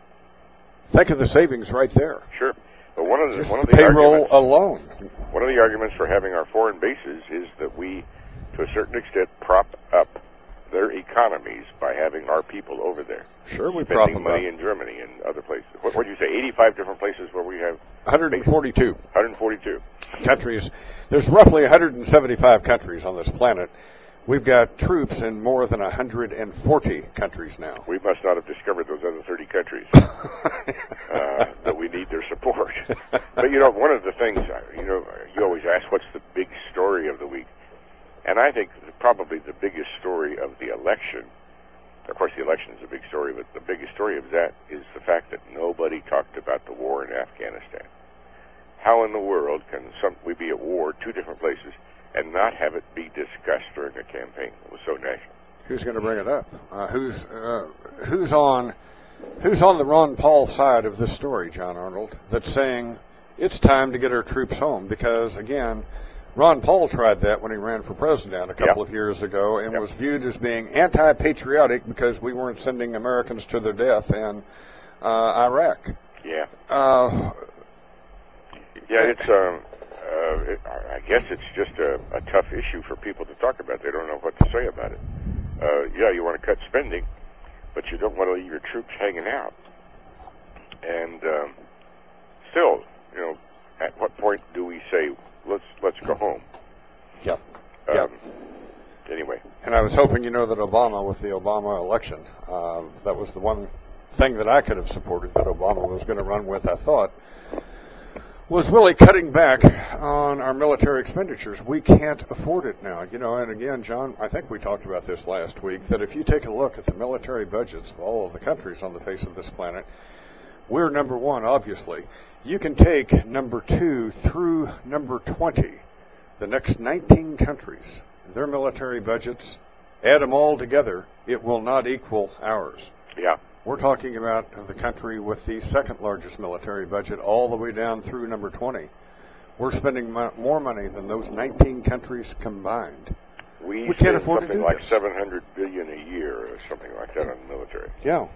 think of the savings right there. Sure. But one of the Just one of the payroll arguments, alone. one of the arguments for having our foreign bases is that we, to a certain extent, prop up their economies by having our people over there. Sure, we prop spending them money up. in Germany and other places. What did you say? 85 different places where we have 142. 142. countries. There's roughly 175 countries on this planet. We've got troops in more than 140 countries now. We must not have discovered those other 30 countries uh, that we need their support. but you know, one of the things uh, you know, you always ask, what's the big story of the week? And I think probably the biggest story of the election. Of course, the election is a big story, but the biggest story of that is the fact that nobody talked about the war in Afghanistan. How in the world can some we be at war two different places and not have it be discussed during a campaign? It was so national. Who's going to bring it up? Uh, who's uh, who's on who's on the Ron Paul side of this story, John Arnold? That's saying it's time to get our troops home because again, Ron Paul tried that when he ran for president a couple of years ago and was viewed as being anti-patriotic because we weren't sending Americans to their death in uh, Iraq. Yeah. Uh, Yeah, it's um, uh, it, I guess it's just a, a tough issue for people to talk about. They don't know what to say about it. Uh, yeah, you want to cut spending, but you don't want to leave your troops hanging out. And um, still, you know, at what point do we say let's let's go home? Yep. Um, Yep. Anyway, And I was hoping, you know, that Obama, with the Obama election, uh, that was the one thing that I could have supported that Obama was going to run with, I thought, was really cutting back on our military expenditures. We can't afford it now. You know, and again, John, I think we talked about this last week, that if you take a look at the military budgets of all of the countries on the face of this planet, we're number one, obviously. You can take number two through number 20, the next 19 countries, their military budgets, add them all together, it will not equal ours. Yeah. We're talking about the country with the second largest military budget all the way down through number 20. We're spending more money than those 19 countries combined. we, We can't afford to something do like this. 700 billion a year or something like that on the military. Yeah.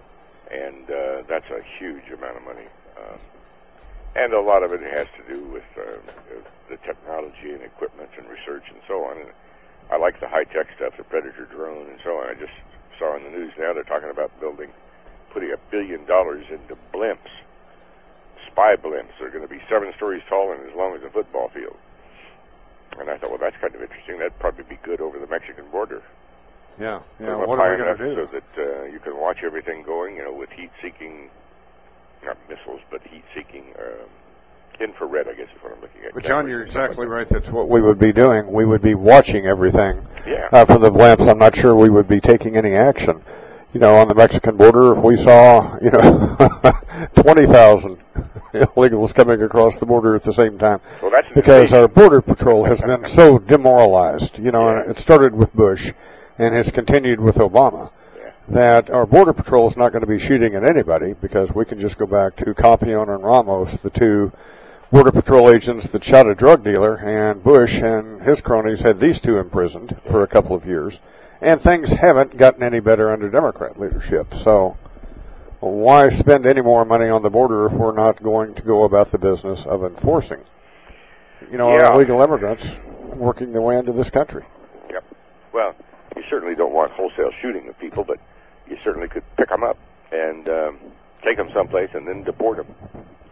and uh, that's a huge amount of money. Um, and a lot of it has to do with uh, the technology and equipment and research and so on. And I like the high tech stuff, the Predator drone and so on. I just saw in the news now they're talking about building, putting a billion dollars into blimps, spy blimps. They're going to be seven stories tall and as long as a football field. And I thought, well, that's kind of interesting. That'd probably be good over the Mexican border. Yeah. Yeah. What are we going to do? So that uh, you can watch everything going, you know, with heat-seeking, not missiles, but heat-seeking um, infrared. I guess is what I'm looking at. But John, you're and stuff like exactly right. That's what we would be doing. We would be watching everything. Yeah. Uh, from the blimps, I'm not sure we would be taking any action. You know, on the Mexican border, if we saw, you know, 20,000 illegals coming across the border at the same time, Well, that's because our border patrol has been so demoralized. You know, and it started with Bush, and has continued with Obama. That our border patrol is not going to be shooting at anybody because we can just go back to Compean and Ramos, the two border patrol agents that shot a drug dealer, and Bush and his cronies had these two imprisoned for a couple of years, and things haven't gotten any better under Democrat leadership. So why spend any more money on the border if we're not going to go about the business of enforcing? You know, Yeah. illegal immigrants working their way into this country. Yep. Well, you certainly don't want wholesale shooting of people, but you certainly could pick them up and um, take them someplace and then deport them.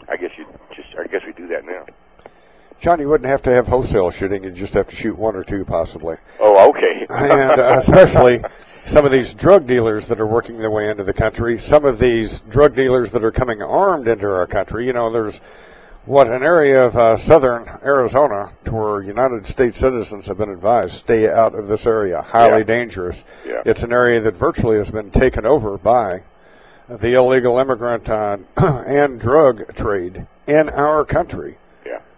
I guess you just. I guess we do that now. John, you wouldn't have to have wholesale shooting; you'd just have to shoot one or two, possibly. Oh, okay. and uh, especially some of these drug dealers that are working their way into the country, some of these drug dealers that are coming armed into our country. You know, there's what an area of uh, southern Arizona to where United States citizens have been advised stay out of this area, highly Yeah. dangerous. Yeah. It's an area that virtually has been taken over by the illegal immigrant uh, and drug trade in our country.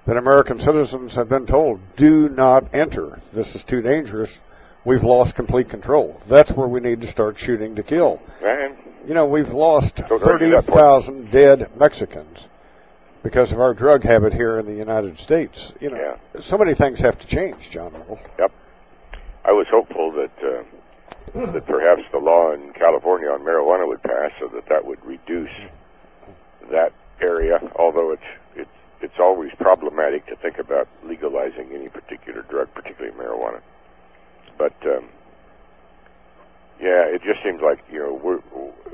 Yeah. That American citizens have been told, do not enter. This is too dangerous. We've lost complete control. That's where we need to start shooting to kill. And You know, we've lost Don't argue that point. 30,000 dead Mexicans because of our drug habit here in the United States. You know, so many things have to change, John. Yep. I was hopeful that uh, that perhaps the law in California on marijuana would pass, so that that would reduce that area. Although it's it's always problematic to think about legalizing any particular drug, particularly marijuana. But um, yeah, it just seems like you know we're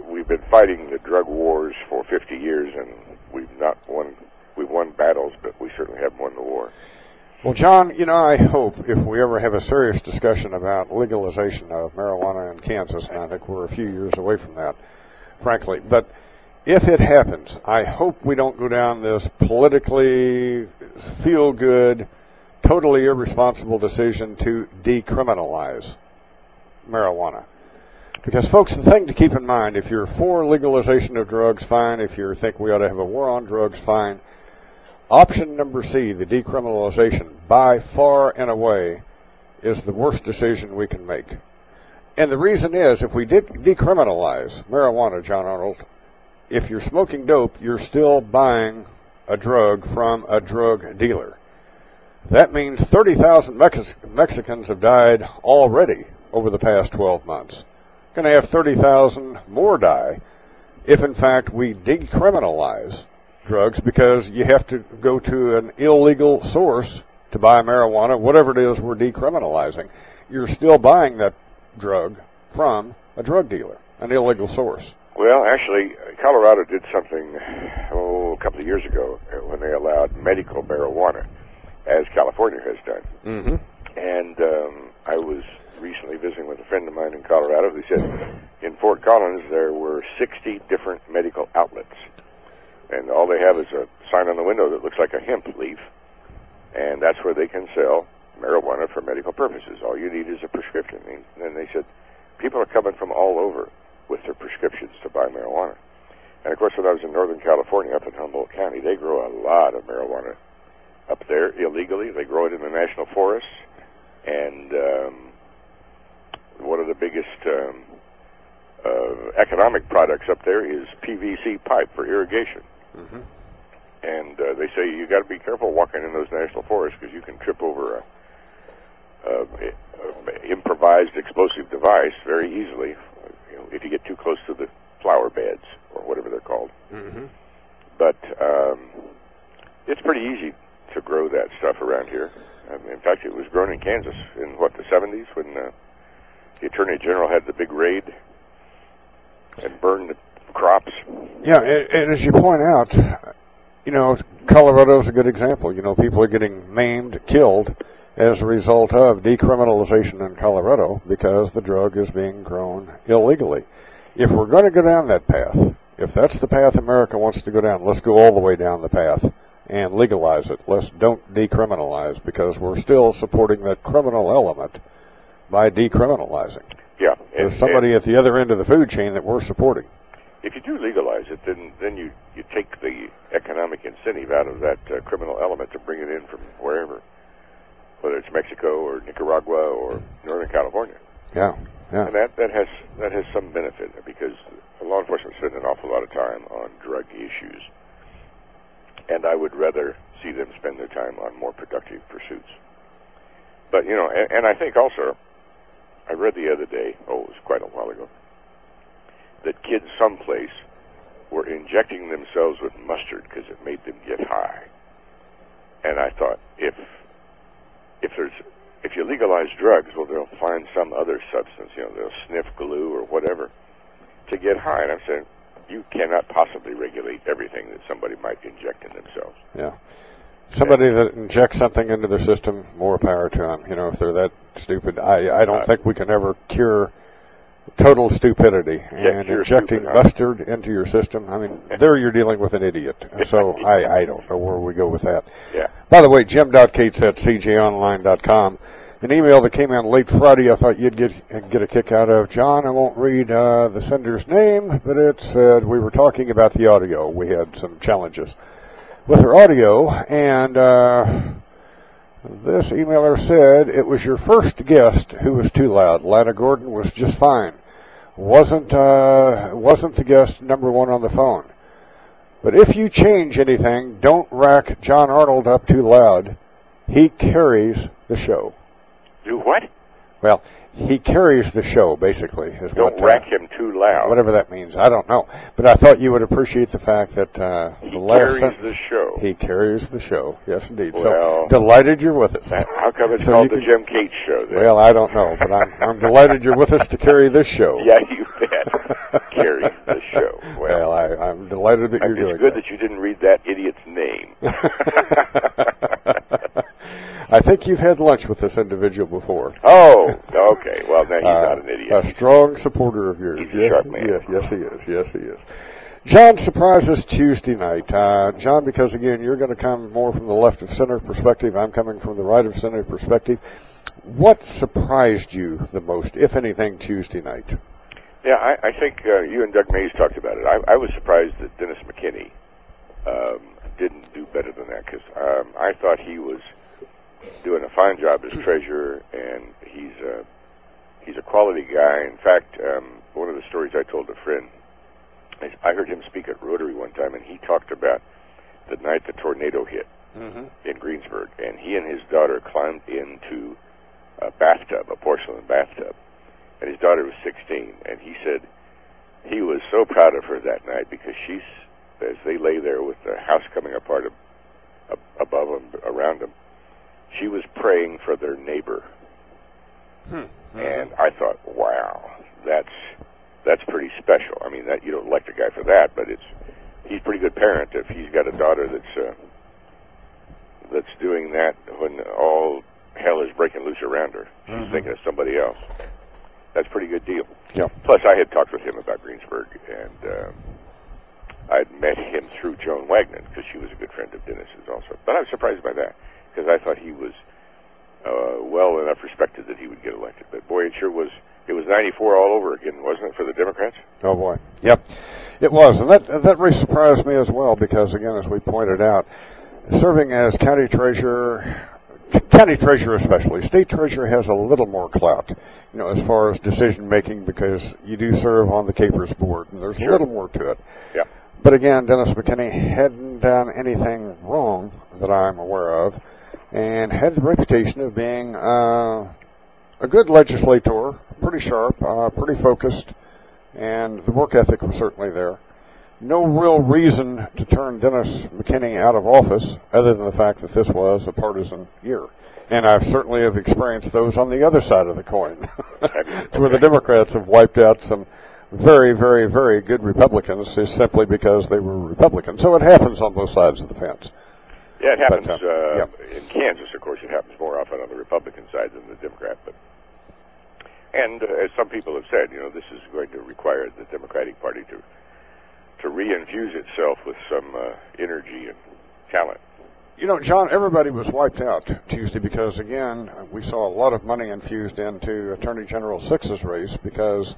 we've been fighting the drug wars for 50 years, and we've not won. We've won battles, but we certainly haven't won the war. Well, John, you know, I hope if we ever have a serious discussion about legalization of marijuana in Kansas, and I think we're a few years away from that, frankly, but if it happens, I hope we don't go down this politically feel good, totally irresponsible decision to decriminalize marijuana. Because, folks, the thing to keep in mind, if you're for legalization of drugs, fine. If you think we ought to have a war on drugs, fine. Option number C, the decriminalization, by far and away, is the worst decision we can make. And the reason is, if we did decriminalize marijuana, John Arnold, if you're smoking dope, you're still buying a drug from a drug dealer. That means 30,000 Mex- Mexicans have died already over the past 12 months. Going to have 30,000 more die if, in fact, we decriminalize drugs because you have to go to an illegal source to buy marijuana, whatever it is we're decriminalizing. You're still buying that drug from a drug dealer, an illegal source. Well, actually, Colorado did something oh, a couple of years ago uh, when they allowed medical marijuana, as California has done. Mm-hmm. And um, I was recently visiting with a friend of mine in Colorado who said in Fort Collins there were 60 different medical outlets. And all they have is a sign on the window that looks like a hemp leaf. And that's where they can sell marijuana for medical purposes. All you need is a prescription. And they said people are coming from all over with their prescriptions to buy marijuana. And of course, when I was in Northern California, up in Humboldt County, they grow a lot of marijuana up there illegally. They grow it in the national forests, and um, one of the biggest um, uh, economic products up there is PVC pipe for irrigation. Mm-hmm. And uh, they say you got to be careful walking in those national forests because you can trip over a, a, a improvised explosive device very easily know, if you get too close to the flower beds or whatever they're called. Mm-hmm. But um, it's pretty easy to grow that stuff around here. Um, in fact, it was grown in Kansas in what the 70s when uh, the Attorney General had the big raid and burned the crops. Yeah, and, and as you point out, you know, Colorado's a good example. You know, people are getting maimed, killed as a result of decriminalization in Colorado because the drug is being grown illegally. If we're going to go down that path, if that's the path America wants to go down, let's go all the way down the path and legalize it. Let's don't decriminalize because we're still supporting that criminal element by decriminalizing. Yeah, There's somebody at the other end of the food chain that we're supporting. if you do legalize it, then then you you take the economic incentive out of that uh, criminal element to bring it in from wherever, whether it's Mexico or Nicaragua or Northern California. Yeah, yeah. And that that has that has some benefit because law enforcement spend an awful lot of time on drug issues, and I would rather see them spend their time on more productive pursuits. But you know, and, and I think also, I read the other day, oh, it was quite a while ago, that kids someplace were injecting themselves with mustard because it made them get high. And I thought, if if there's if you legalize drugs, well, they'll find some other substance. You know, they'll sniff glue or whatever to get high. And I'm saying, you cannot possibly regulate everything that somebody might inject in themselves. Yeah. Somebody that injects something into their system, more power to them. You know, if they're that stupid, I I don't Uh, think we can ever cure total stupidity and cure injecting stupid, huh? mustard into your system. I mean, there you're dealing with an idiot. So I I don't know where we go with that. Yeah. By the way, Jim.Cates at cjonline.com. An email that came in late Friday I thought you'd get get a kick out of. John, I won't read uh, the sender's name, but it said we were talking about the audio. We had some challenges with her audio, and uh, this emailer said it was your first guest who was too loud. Lana Gordon was just fine. Wasn't uh, wasn't the guest number one on the phone. But if you change anything, don't rack John Arnold up too loud. He carries the show. Do what? Well, he carries the show, basically. Is Don't what, uh, him too loud. Whatever that means, I don't know. But I thought you would appreciate the fact that uh, the last carries the show. He carries the show. Yes, indeed. Well- so delighted you're with us. How come it's So called the can- Jim Cates Show? Then? Well, I don't know, but I'm I'm delighted you're with us to carry this show. yeah, you bet. Carries the show. Well, Well, I, I'm delighted that you're it's doing good that. that you didn't read that idiot's name. I think you've had lunch with this individual before. oh, okay. Well, now he's Uh, not an idiot. A strong supporter of yours. He's a yes, sharp man. yes, yes, he is. Yes, he is. John surprises Tuesday night. Uh, John, because again, you're going to come more from the left of center perspective. I'm coming from the right of center perspective. What surprised you the most, if anything, Tuesday night? Yeah, I, I think uh, you and Doug Mays talked about it. I, I was surprised that Dennis McKinney um, didn't do better than that because um, I thought he was doing a fine job as treasurer, and he's a he's a quality guy. In fact, um, one of the stories I told a friend, is I heard him speak at Rotary one time, and he talked about the night the tornado hit Mm-hmm. in Greensburg, and he and his daughter climbed into a bathtub, a porcelain bathtub, and his daughter was 16, and he said he was so proud of her that night because she's, as they lay there with the house coming apart ab- ab- above them, around them, she was praying for their neighbor, and I thought, wow, that's that's pretty special. I mean, that you don't elect a guy for that, but it's he's a pretty good parent if he's got a daughter that's uh, that's doing that when all hell is breaking loose around her. She's Mhm. thinking of somebody else. That's a pretty good deal. Yeah. Plus, I had talked with him about Greensburg, and uh, I'd met him through Joan Wagner because she was a good friend of Dennis's also. But I was surprised by that because I thought he was uh, well enough respected that he would get elected. But boy, it sure was. It was 94 all over again, wasn't it, for the Democrats? Oh boy. Yep. It was. And that that really surprised me as well because again as we pointed out, serving as county treasurer county treasurer especially, state treasurer has a little more clout, you know, as far as decision making because you do serve on the KPERS board and there's a little more to it. Yeah. But again, Dennis McKinney hadn't done anything wrong that I'm aware of and had the reputation of being uh, a good legislator, pretty sharp, uh, pretty focused, and the work ethic was certainly there. No real reason to turn Dennis McKinney out of office other than the fact that this was a partisan year. And I certainly have experienced those on the other side of the coin, where the Democrats have wiped out some very, very, very good Republicans is simply because they were Republicans. So it happens on both sides of the fence. Yeah, it happens uh, uh, yeah. in Kansas. Of course, it happens more often on the Republican side than the Democrat. But and uh, as some people have said, you know, this is going to require the Democratic Party to to reinfuse itself with some uh, energy and talent. You know, John, everybody was wiped out Tuesday because, again, we saw a lot of money infused into Attorney General Six's race because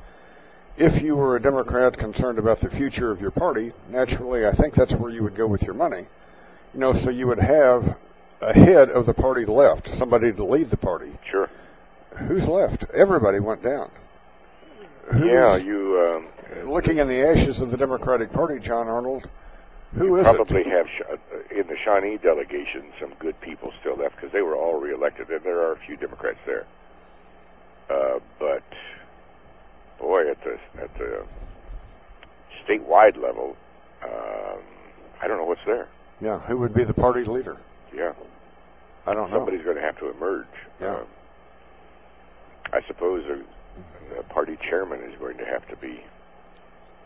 if you were a Democrat concerned about the future of your party, naturally, I think that's where you would go with your money. You know, so you would have a head of the party left, somebody to lead the party. Sure. Who's left? Everybody went down. Who's yeah, you um, looking in the ashes of the Democratic Party, John Arnold. Who is probably it? have uh, in the Shawnee delegation some good people still left because they were all reelected, and there are a few Democrats there. Uh, but boy, at the at the statewide level, Um, I don't know what's there. Yeah, who would be the party leader? Yeah. I don't know. Somebody's going to have to emerge. Yeah. Um, I suppose a, a party chairman is going to have to be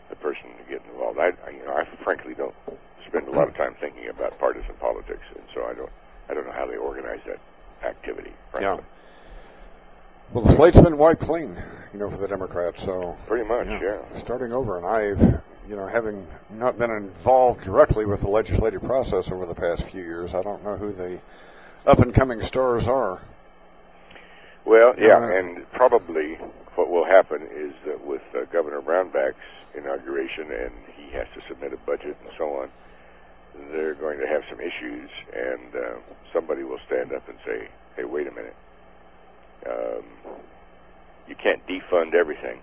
the person to get involved. I, I, you know, I frankly don't spend a lot of time thinking about partisan politics, and so I don't, I don't know how they organize that activity. Frankly. Yeah. Well, the slate's been wiped clean, you know, for the Democrats. So Pretty much, yeah. starting over, and I've, you know, having not been involved directly with the legislative process over the past few years, I don't know who the up and coming stars are. Well, yeah, Uh, and probably what will happen is that with uh, Governor Brownback's inauguration, and he has to submit a budget and so on, they're going to have some issues, and uh, somebody will stand up and say, "Hey, wait a minute, um, you can't defund everything."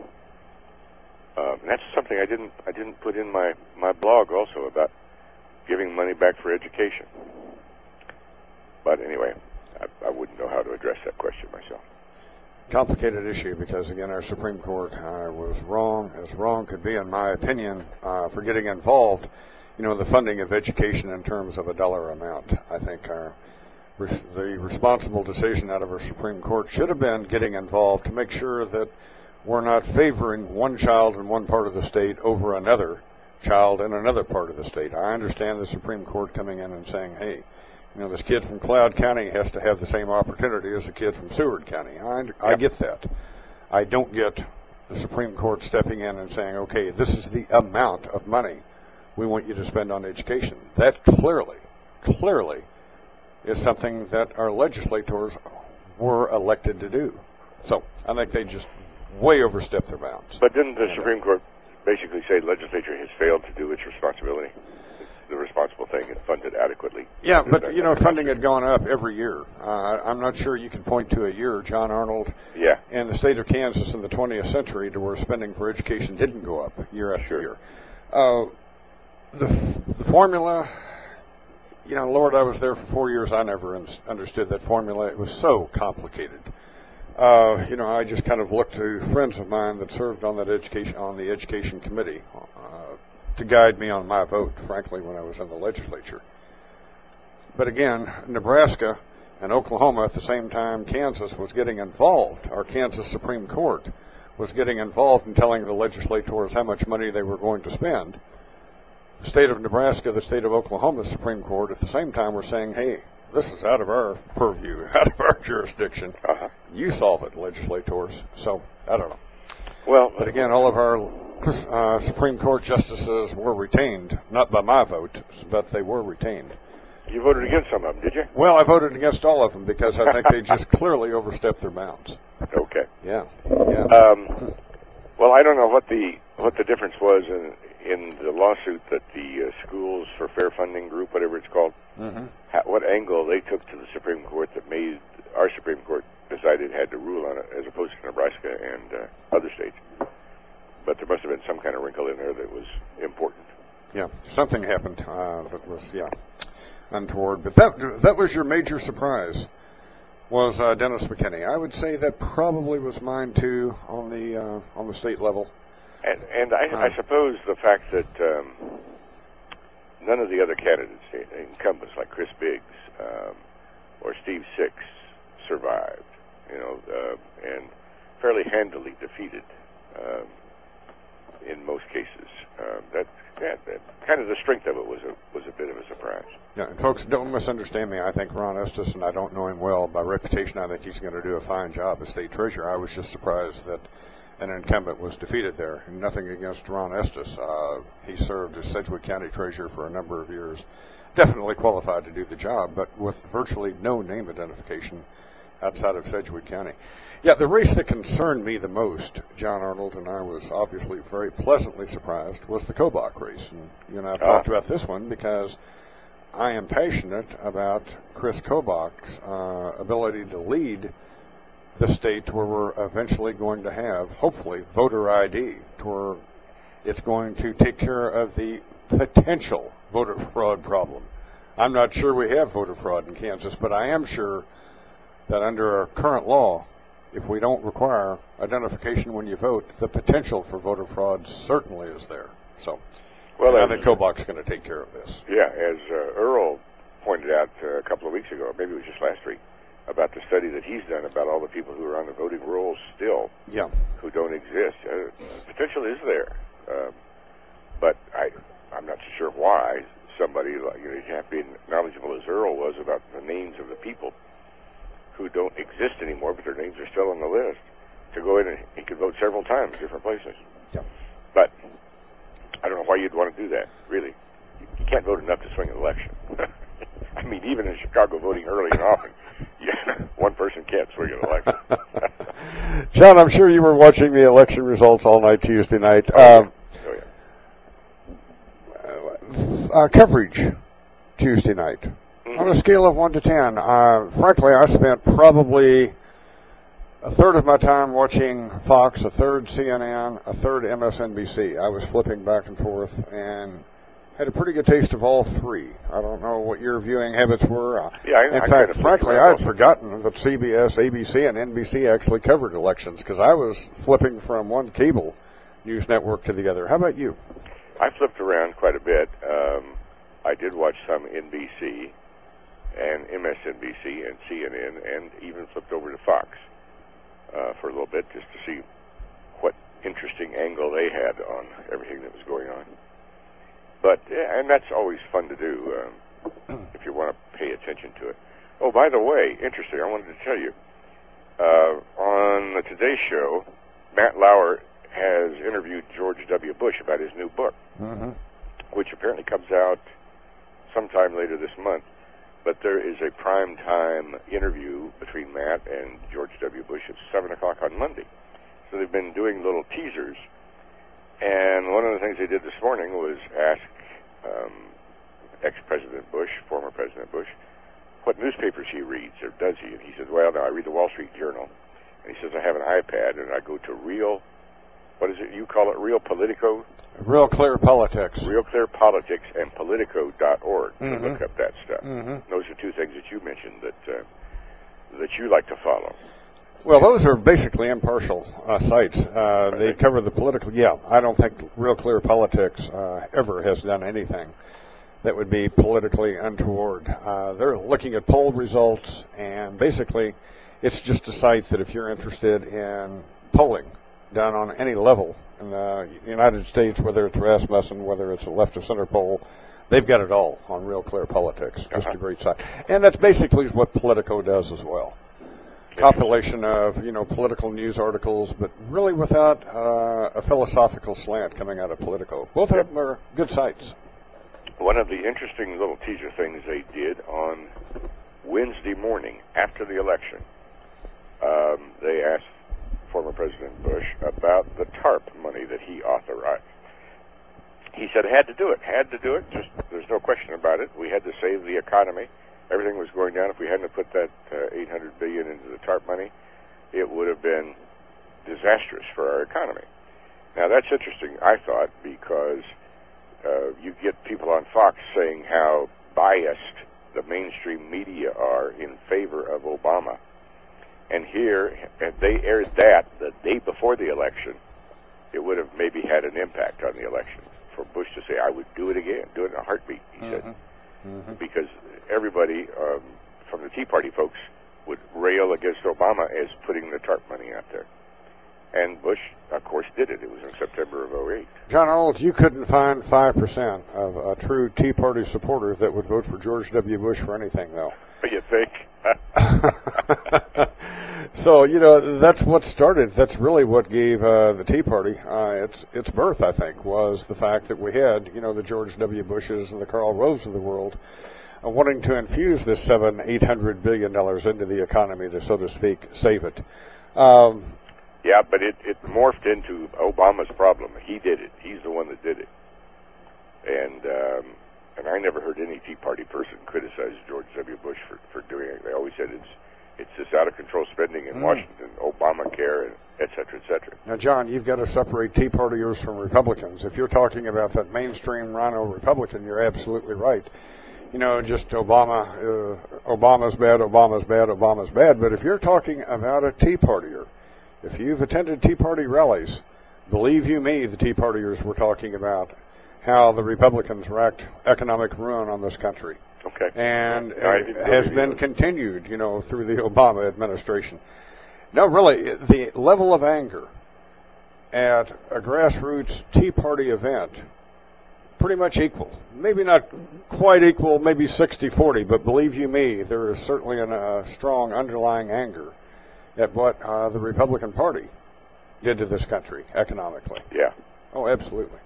Um, and that's something I didn't I didn't put in my my blog also about giving money back for education. But anyway, I, I wouldn't know how to address that question myself. complicated issue because again our Supreme Court uh, was wrong as wrong could be in my opinion uh, for getting involved you know the funding of education in terms of a dollar amount I think our the responsible decision out of our Supreme Court should have been getting involved to make sure that we're not favoring one child in one part of the state over another child in another part of the state I understand the Supreme Court coming in and saying hey you know, this kid from Cloud County has to have the same opportunity as the kid from Seward County. I, I get that. I don't get the Supreme Court stepping in and saying, okay, this is the amount of money we want you to spend on education. That clearly, clearly is something that our legislators were elected to do. So I think they just way overstepped their bounds. But didn't the Supreme Court basically say the legislature has failed to do its responsibility? It's the responsible thing and funded adequately. Yeah, but you know, funding had gone up every year. Uh, I'm not sure you can point to a year, John Arnold, Yeah. and the state of Kansas in the 20th century to where spending for education didn't go up year after year. Uh, the the formula, you know, Lord, I was there for four years. I never un- understood that formula. It was so complicated. Uh, you know, I just kind of looked to friends of mine that served on that education on the education committee uh, to guide me on my vote. Frankly, when I was in the legislature. But again, Nebraska and Oklahoma at the same time, Kansas was getting involved. Our Kansas Supreme Court was getting involved in telling the legislators how much money they were going to spend. The state of Nebraska, the state of Oklahoma Supreme Court at the same time were saying, hey, this is out of our purview, out of our jurisdiction. Uh-huh. You solve it, legislators. So, I don't know. Well, But again, all of our uh, Supreme Court justices were retained, not by my vote, but they were retained. you voted against some of them, did you? Well, I voted against all of them because I think they just clearly overstepped their bounds. Okay. Yeah. Yeah. Um, well, I don't know what the what the difference was in in the lawsuit that the uh, Schools for Fair Funding Group, whatever it's called, Mhm. ha- what angle they took to the Supreme Court that made our Supreme Court decided had to rule on it, as opposed to Nebraska and uh, other states. But there must have been some kind of wrinkle in there that was important. Yeah. Something happened uh, that was yeah untoward. But that that was your major surprise was uh, Dennis McKinney. I would say that probably was mine too on the uh, on the state level. And, and I, I suppose the fact that um, none of the other candidates, incumbents like Chris Biggs um, or Steve Six, survived, you know, uh, and fairly handily defeated um, in most cases. Um, that, that, that kind of the strength of it was a was a bit of a surprise. Yeah, and folks, don't misunderstand me. I think Ron Estes, and I don't know him well by reputation. I think he's going to do a fine job as state treasurer. I was just surprised that an incumbent was defeated there. Nothing against Ron Estes. Uh, he served as Sedgwick County treasurer for a number of years. Definitely qualified to do the job, but with virtually no name identification outside of Sedgwick County. Yeah, the race that concerned me the most, John Arnold and I was obviously very pleasantly surprised, was the Kobach race. And you and I have Ah. talked about this one because I am passionate about Chris Kobach's uh, ability to lead the state to where we're eventually going to have, hopefully, voter ID, to where it's going to take care of the potential voter fraud problem. I'm not sure we have voter fraud in Kansas, but I am sure that under our current law, if we don't require identification when you vote, the potential for voter fraud certainly is there. So, Well, I think Kobach's going to take care of this. Yeah, as uh, Earl pointed out uh, a couple of weeks ago, maybe it was just last week, about the study that he's done about all the people who are on the voting rolls still, Yeah. who don't exist. Uh, potential is there, um, but I, I'm not sure why somebody like you know you to be knowledgeable as Earl was about the names of the people who don't exist anymore, but their names are still on the list. To go in and he could vote several times, different places. Yeah. But I don't know why you'd want to do that. Really, you, you can't vote enough to swing an election. I mean, even in Chicago, voting early and often, yeah, one person can't swing an election. John, I'm sure you were watching the election results all night Tuesday night. Oh, Um, uh, coverage Tuesday night. On a scale of 1 to 10, uh, frankly, I spent probably a third of my time watching Fox, a third CNN, a third MSNBC. I was flipping back and forth and had a pretty good taste of all three. I don't know what your viewing habits were. Uh, Yeah, I- in I fact, frankly, I had forgotten that CBS, ABC, and NBC actually covered elections because I was flipping from one cable news network to the other. How about you? I flipped around quite a bit. Um, I did watch some NBC and MSNBC and CNN, and even flipped over to Fox uh, for a little bit just to see what interesting angle they had on everything that was going on. But and that's always fun to do um, if you want to pay attention to it. Oh, by the way, interesting. I wanted to tell you uh, on the Today Show, Matt Lauer has interviewed George W. Bush about his new book Mm-hmm. which apparently comes out sometime later this month. But there is a prime time interview between Matt and George W. Bush at 7 o'clock on Monday. So they've been doing little teasers. And one of the things they did this morning was ask um, ex-President Bush, former President Bush, what newspapers he reads, or does he? And he said, well, no, I read the Wall Street Journal. And he says, I have an iPad, and I go to Real, what is it, you call it, Real Politico? Real clear politics. Real Clear Politics and Politico.org to Mhm. look up that stuff. Mhm. Those are two things that you mentioned that uh, that you like to follow. Well, those are basically impartial uh, sites. Uh, they cover the political. Yeah, I don't think Real Clear Politics uh, ever has done anything that would be politically untoward. Uh, they're looking at poll results, and basically, it's just a site that if you're interested in polling done on any level in the United States, whether it's Rasmussen, whether it's a left of center poll, they've got it all on Real Clear Politics. Just a great site, and that's basically what Politico does as well compilation of you know political news articles, but really without uh, a philosophical slant coming out of Politico. Both of them are good sites. One of the interesting little teaser things they did on Wednesday morning after the election, um, they asked former President Bush about the TARP money that he authorized. He said had to do it, had to do it. Just there's no question about it. We had to save the economy. Everything was going down. If we hadn't put that uh, 800 billion into the TARP money, it would have been disastrous for our economy. Now that's interesting, I thought, because uh, you get people on Fox saying how biased the mainstream media are in favor of Obama. And here, if they aired that the day before the election, it would have maybe had an impact on the election. For Bush to say, I would do it again, do it in a heartbeat, he said. Because everybody um, from the Tea Party folks would rail against Obama as putting the TARP money out there. And Bush, of course, did it. It was in September of 08. John Arnold, you couldn't find five percent of a true Tea Party supporter that would vote for George W. Bush for anything, though. You think? So you know that's what started. That's really what gave uh, the Tea Party uh, its its birth. I think was the fact that we had you know the George W. Bushes and the Karl Roves of the world wanting to infuse this seven eight hundred billion dollars into the economy to so to speak save it. Um, Yeah, but it, it morphed into Obama's problem. He did it. He's the one that did it. And um, and I never heard any Tea Party person criticize George W. Bush for, for doing it. They always said it's it's this out of control spending in Mm. Washington, Obamacare, and et cetera, et cetera. Now, John, you've got to separate Tea Partiers from Republicans. If you're talking about that mainstream RINO Republican, you're absolutely right. You know, just Obama, uh, Obama's bad, Obama's bad, Obama's bad. But if you're talking about a Tea Partier, if you've attended Tea Party rallies, believe you me, the Tea Partiers we're talking about how the Republicans wreaked economic ruin on this country. Okay. And it has been continued, you know, through the Obama administration. No, really, the level of anger at a grassroots Tea Party event pretty much equal. Maybe not quite equal, maybe 60-40, but believe you me, there is certainly a uh, strong underlying anger at what uh, the Republican Party did to this country economically. Yeah. Oh, absolutely.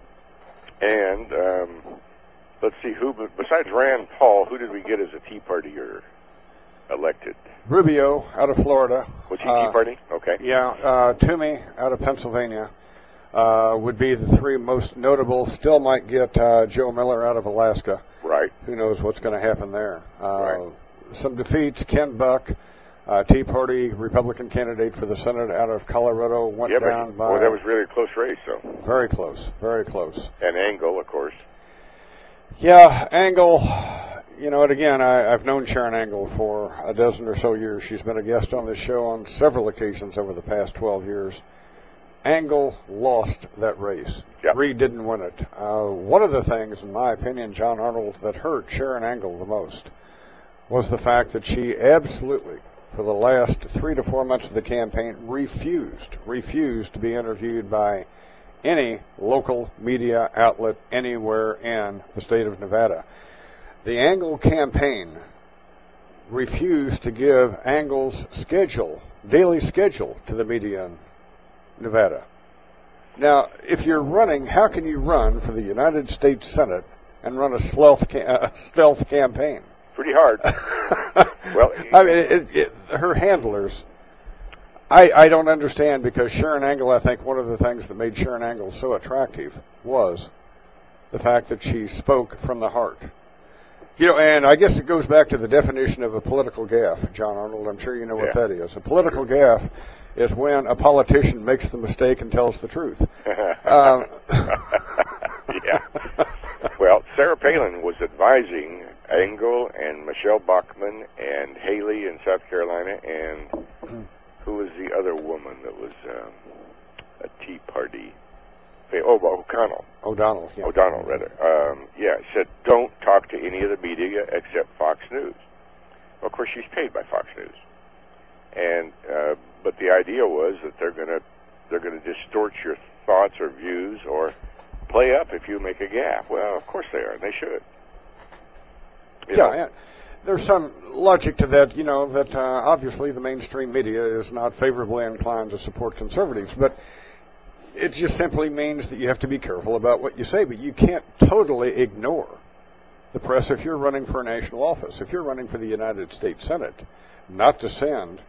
And um, let's see who, besides Rand Paul, who did we get as a Tea Partier elected? Rubio out of Florida. Was he Uh, Tea Party? Okay. Yeah, uh, Toomey out of Pennsylvania uh, would be the three most notable. Still might get uh, Joe Miller out of Alaska. Right. Who knows what's going to happen there? Uh, Right. Some defeats. Ken Buck, uh, Tea Party Republican candidate for the Senate out of Colorado, went yeah, but down by well, that was really a close race, though. very close, very close. And Angle, of course. Yeah, Angle. You know, and again, I, I've known Sharron Angle for a dozen or so years. She's been a guest on this show on several occasions over the past 12 years. Angle lost that race. Reid didn't win it. Uh, one of the things, in my opinion, John Arnold, that hurt Sharron Angle the most was the fact that she absolutely, for the last three to four months of the campaign, refused, refused to be interviewed by any local media outlet anywhere in the state of Nevada. The Angle campaign refused to give Angle's schedule, daily schedule, to the media Nevada. Now, if you're running, how can you run for the United States Senate and run a stealth, uh, stealth campaign? Pretty hard. well, I mean, it, it, her handlers. I, I don't understand because Sharron Angle, I think one of the things that made Sharron Angle so attractive was the fact that she spoke from the heart. You know, and I guess it goes back to the definition of a political gaffe, John Arnold. I'm sure you know what Yeah. that is. A political gaffe is when a politician makes the mistake and tells the truth. Um, yeah. Well, Sarah Palin was advising Angle and Michele Bachmann and Haley in South Carolina, and who was the other woman that was um, a Tea Party? Oh, well, O'Connell. O'Donnell. Yeah. O'Donnell, rather. Um, yeah, said don't talk to any of the media except Fox News. Of course, she's paid by Fox News, and uh, but the idea was that they're gonna they're gonna distort your thoughts or views or play up if you make a gaffe. Well, of course they are, and they should. You yeah, know? There's some logic to that, you know, that uh, obviously the mainstream media is not favorably inclined to support conservatives, but it just simply means that you have to be careful about what you say, but you can't totally ignore the press if you're running for a national office. If you're running for the United States Senate, not to send,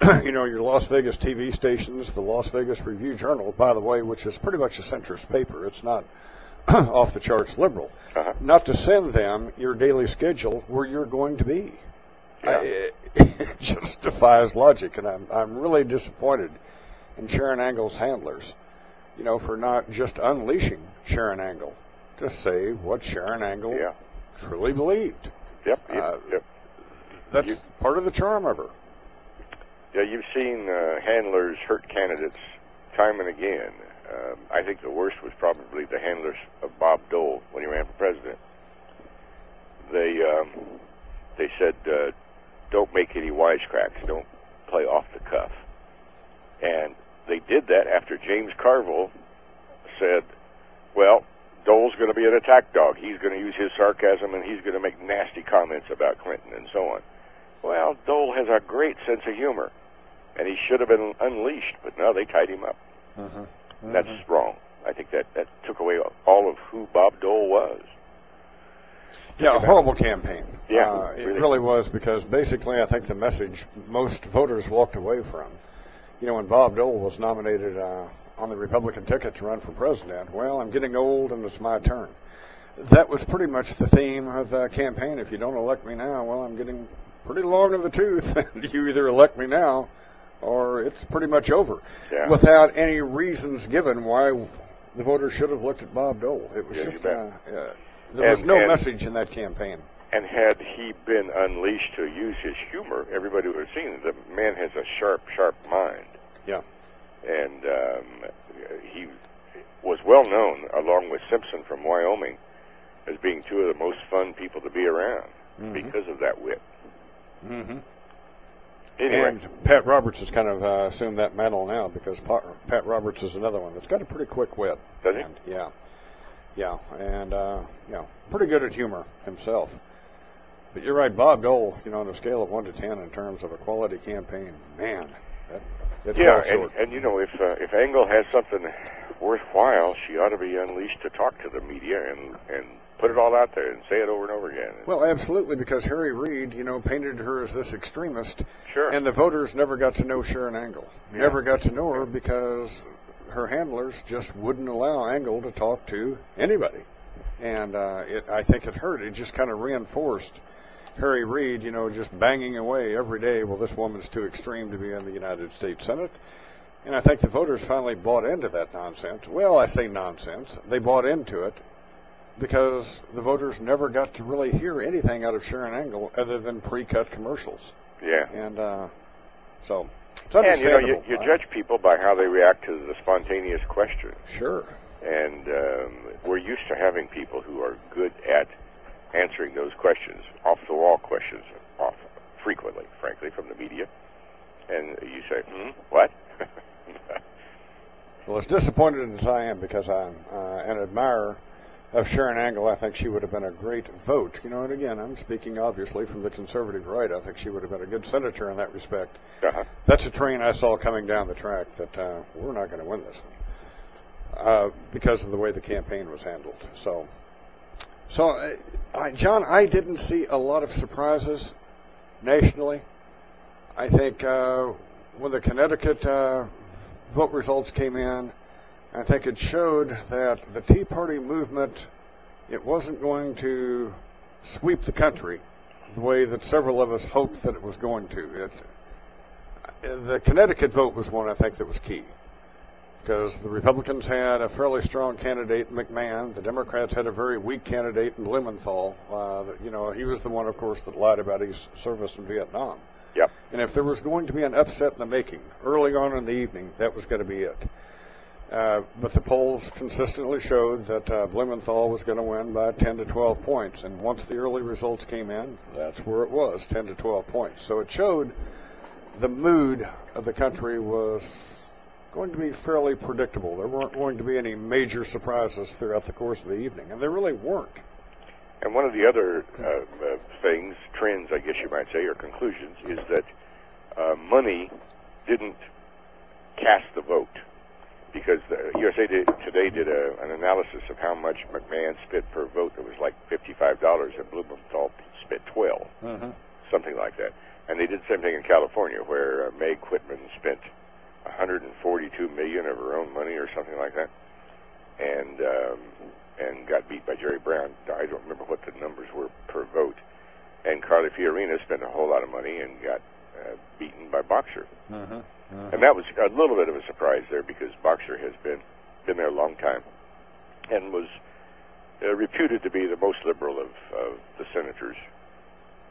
you know, your Las Vegas TV stations, the Las Vegas Review Journal, by the way, which is pretty much a centrist paper. It's not off the charts liberal. Uh-huh. Not to send them your daily schedule where you're going to be. I, it just defies logic, and I'm I'm really disappointed in Sharron Angle's handlers, you know, for not just unleashing Sharron Angle to say what Sharron Angle truly believed. Yep. Yep. Uh, yep. That's part of the charm of her. Yeah, you've seen uh, handlers hurt candidates time and again. Um, I think the worst was probably the handlers of Bob Dole when he ran for president. They um, they said, uh, "Don't make any wisecracks. Don't play off the cuff." And they did that after James Carville said, "Well, Dole's going to be an attack dog. He's going to use his sarcasm and he's going to make nasty comments about Clinton and so on." Well, Dole has a great sense of humor, and he should have been unleashed, but no, they tied him up. Mm-hmm. That's wrong. I think that that took away all of who Bob Dole was. Yeah, a horrible campaign. Yeah, uh, it really. really. was because basically, I think the message most voters walked away from, you know, when Bob Dole was nominated uh, on the Republican ticket to run for president. Well, I'm getting old and it's my turn. That was pretty much the theme of the campaign. If you don't elect me now, well, I'm getting pretty long in the tooth. you either elect me now, or it's pretty much over. Yeah. Without any reasons given why the voters should have looked at Bob Dole. It was just uh, uh, there was no and- message in that campaign. And had he been unleashed to use his humor, everybody would have seen the man has a sharp, sharp mind. Yeah. And um, he was well known, along with Simpson from Wyoming, as being two of the most fun people to be around Mhm. because of that wit. Mm-hmm. Anyway. And Pat Roberts has kind of uh, assumed that mantle now because Pa- Pat Roberts is another one that's got a pretty quick wit. Does he? And, yeah. Yeah, and uh, you know, pretty good at humor himself. But you're right, Bob Dole. You know, on a scale of one to ten in terms of a quality campaign, man, that, it yeah, and, and you know, if uh, if Angle has something worthwhile, she ought to be unleashed to talk to the media and and put it all out there and say it over and over again. Well, absolutely, because Harry Reid, you know, painted her as this extremist, Sure. and the voters never got to know Sharron Angle. Yeah. Never got to know her because her handlers just wouldn't allow Angle to talk to anybody, and uh, it, I think it hurt. It just kind of reinforced Harry Reid, you know, just banging away every day. Well, this woman's too extreme to be in the United States Senate. And I think the voters finally bought into that nonsense. Well, I say nonsense. They bought into it because the voters never got to really hear anything out of Sharron Angle other than pre-cut commercials. Yeah. And uh, so it's And you know, understandable. you, you judge people by how they react to the spontaneous question. Sure. And um, we're used to having people who are good at answering those questions, off the wall questions, off frequently, frankly, from the media. And you say, hmm, what? Well, as disappointed as I am because I'm uh, an admirer of Sharron Angle, I think she would have been a great vote. You know, and again, I'm speaking obviously from the conservative right. I think she would have been a good senator in that respect. Uh-huh. That's a train I saw coming down the track that uh, we're not going to win this one uh, because of the way the campaign was handled. So, so uh, I, John, I didn't see a lot of surprises nationally. I think uh, when the Connecticut uh, vote results came in, I think it showed that the Tea Party movement it wasn't going to sweep the country the way that several of us hoped that it was going to. It, the Connecticut vote was one I think that was key because the Republicans had a fairly strong candidate, McMahon. The Democrats had a very weak candidate in Blumenthal. Uh, you know, he was the one, of course, that lied about his service in Vietnam. Yep. And if there was going to be an upset in the making early on in the evening, that was going to be it. Uh, but the polls consistently showed that uh, Blumenthal was going to win by 10 to 12 points. And once the early results came in, that's where it was 10 to 12 points. So it showed the mood of the country was going to be fairly predictable. There weren't going to be any major surprises throughout the course of the evening, and there really weren't. And one of the other uh, uh, things, trends, I guess you might say, or conclusions, is that uh, money didn't cast the vote. Because the USA did, Today did a, an analysis of how much McMahon spent per vote. It was like $55, and Blumenthal spent 12 Mm-hmm. something like that. And they did the same thing in California, where uh, Meg Whitman spent 142 million of her own money or something like that, and um, and got beat by Jerry Brown. I don't remember what the numbers were per vote. And Carly Fiorina spent a whole lot of money and got uh, beaten by Boxer. Mm-hmm. And that was a little bit of a surprise there because Boxer has been been there a long time and was uh, reputed to be the most liberal of, of the senators,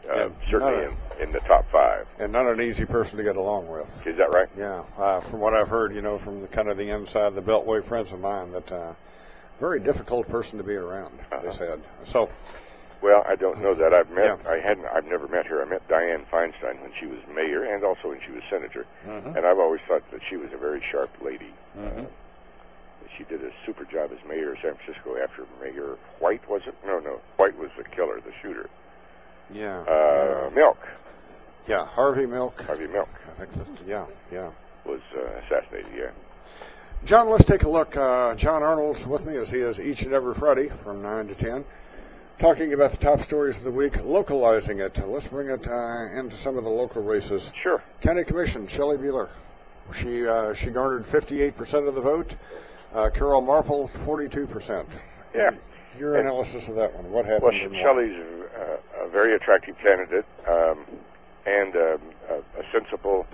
uh, certainly not in, in the top five. And not an easy person to get along with. Is that right? Yeah, uh, from what I've heard, you know, from the kind of the inside the Beltway friends of mine, that uh, very difficult person to be around. They said so. Well, I don't know that. I've met. I hadn't. I've never met her. I met Dianne Feinstein when she was mayor, and also when she was senator. Mhm. And I've always thought that she was a very sharp lady. Mhm. She did a super job as mayor of San Francisco after Mayor White was it? No, no. White was the killer, the shooter. Yeah. Uh, Milk. Yeah, Harvey Milk. Harvey Milk. I think that, yeah, yeah. Was uh, assassinated. Yeah. John, let's take a look. Uh, John Arnold's with me as he is each and every Friday from 9 to 10, talking about the top stories of the week, localizing it. Let's bring it uh, into some of the local races. Sure. County Commission, Shelley Buhler. She, uh, she garnered 58% of the vote. Uh, Carol Marple, 42%. Yeah. Your And- analysis of that one. What happened? Well. Shelley's uh, a very attractive candidate um, and um, a, a sensible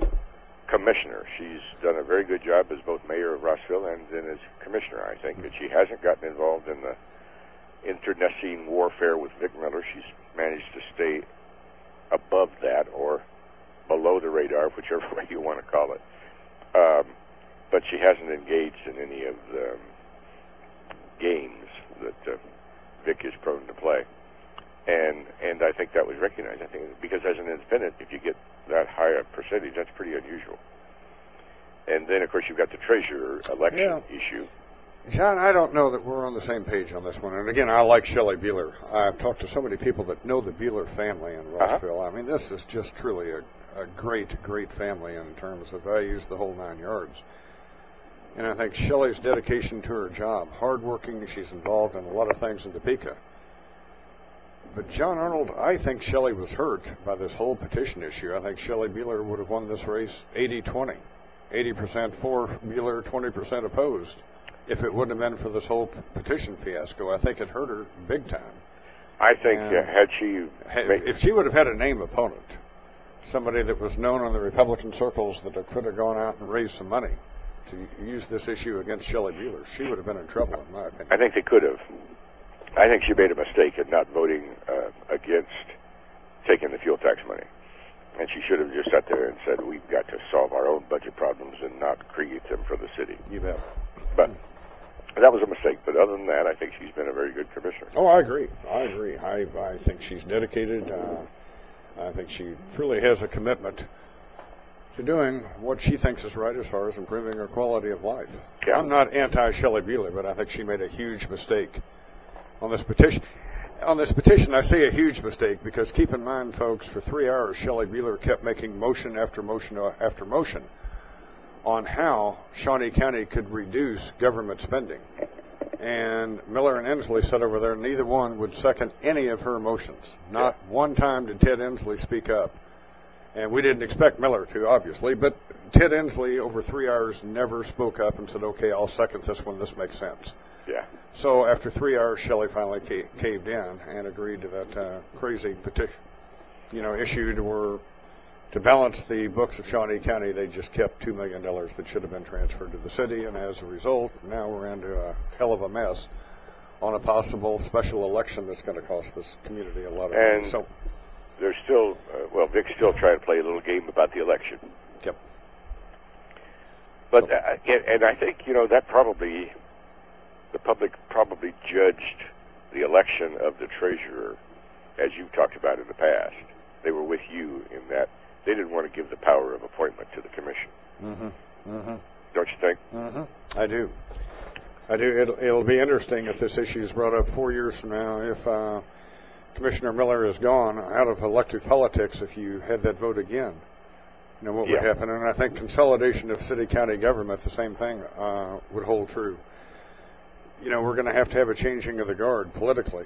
commissioner. She's done a very good job as both mayor of Rossville and then as commissioner, I think. And she hasn't gotten involved in the internecine warfare with Vic Miller. She's managed to stay above that or below the radar, whichever way you want to call it. Um, but she hasn't engaged in any of the games that uh, Vic is prone to play, and and I think that was recognized. I think because as an independent, if you get that high a percentage, that's pretty unusual. And then of course you've got the treasurer election Yeah. issue. John, I don't know that we're on the same page on this one. And again, I like Shelley Buhler. I've talked to so many people that know the Buhler family in uh-huh. Rossville. I mean, this is just truly a, a great, great family in terms of values, the whole nine yards. And I think Shelley's dedication to her job, hardworking, she's involved in a lot of things in Topeka. But John Arnold, I think Shelley was hurt by this whole petition issue. I think Shelley Buhler would have won this race 80-20. 80% for Buhler, 20% opposed. If it wouldn't have been for this whole petition fiasco, I think it hurt her big time. I think And uh, had she if she would have had a name opponent, somebody that was known in the Republican circles that could have gone out and raised some money to use this issue against Shelley Buhler, she would have been in trouble, in my opinion. I think they could have. I think she made a mistake in not voting uh, against taking the fuel tax money. And she should have just sat there and said, we've got to solve our own budget problems and not create them for the city. You bet. But that was a mistake. But other than that, I think she's been a very good commissioner. Oh, I agree. I agree. I I think she's dedicated. Uh, I think she truly has a commitment to doing what she thinks is right as far as improving her quality of life. Yeah. I'm not anti Shelley Buhler, but I think she made a huge mistake on this petition. On this petition, I say a huge mistake because keep in mind, folks, for three hours, Shelley Buhler kept making motion after motion after motion on how Shawnee County could reduce government spending. And Miller and Ensley sat over there, neither one would second any of her motions. Not one time did Ted Ensley speak up. And we didn't expect Miller to, obviously, but Ted Ensley, over three hours, never spoke up and said, okay, I'll second this one. This makes sense. Yeah. So after three hours, Shelley finally ca- caved in and agreed to that uh, crazy petition, you know, issued where to balance the books of Shawnee County, they just kept $2 million that should have been transferred to the city. And as a result, now we're into a hell of a mess on a possible special election that's going to cost this community a lot of money. And So, there's still, uh, well, Vic's still trying to play a little game about the election. Yep. But, uh, and I think, you know, that probably, the public probably judged the election of the treasurer as you've talked about in the past. They were with you in that they didn't want to give the power of appointment to the commission. mm-hmm, mm-hmm. Don't you think? Mm-hmm. I do. I do. It'll, it'll be interesting if this issue is brought up four years from now. If uh, Commissioner Miller is gone out of elected politics, if you had that vote again, you know what would happen? And I think consolidation of city county government, the same thing uh, would hold true. You know, we're going to have to have a changing of the guard politically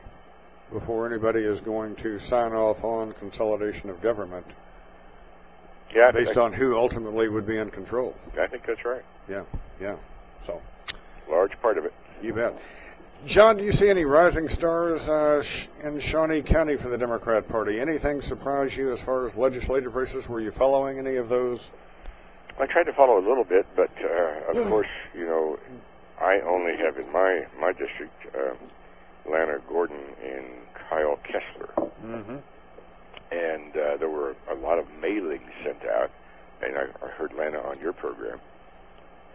before anybody is going to sign off on consolidation of government Yeah, based on who ultimately would be in control. I think that's right. Yeah, yeah. So. Large part of it. You bet. John, do you see any rising stars uh, sh- in Shawnee County for the Democrat Party? Anything surprise you as far as legislative races? Were you following any of those? I tried to follow a little bit, but uh, of course, you know, I only have in my my district um, Lana Gordon and Kyle Kessler, Mm-hmm. And uh, there were a lot of mailings sent out, and I, I heard Lana on your program.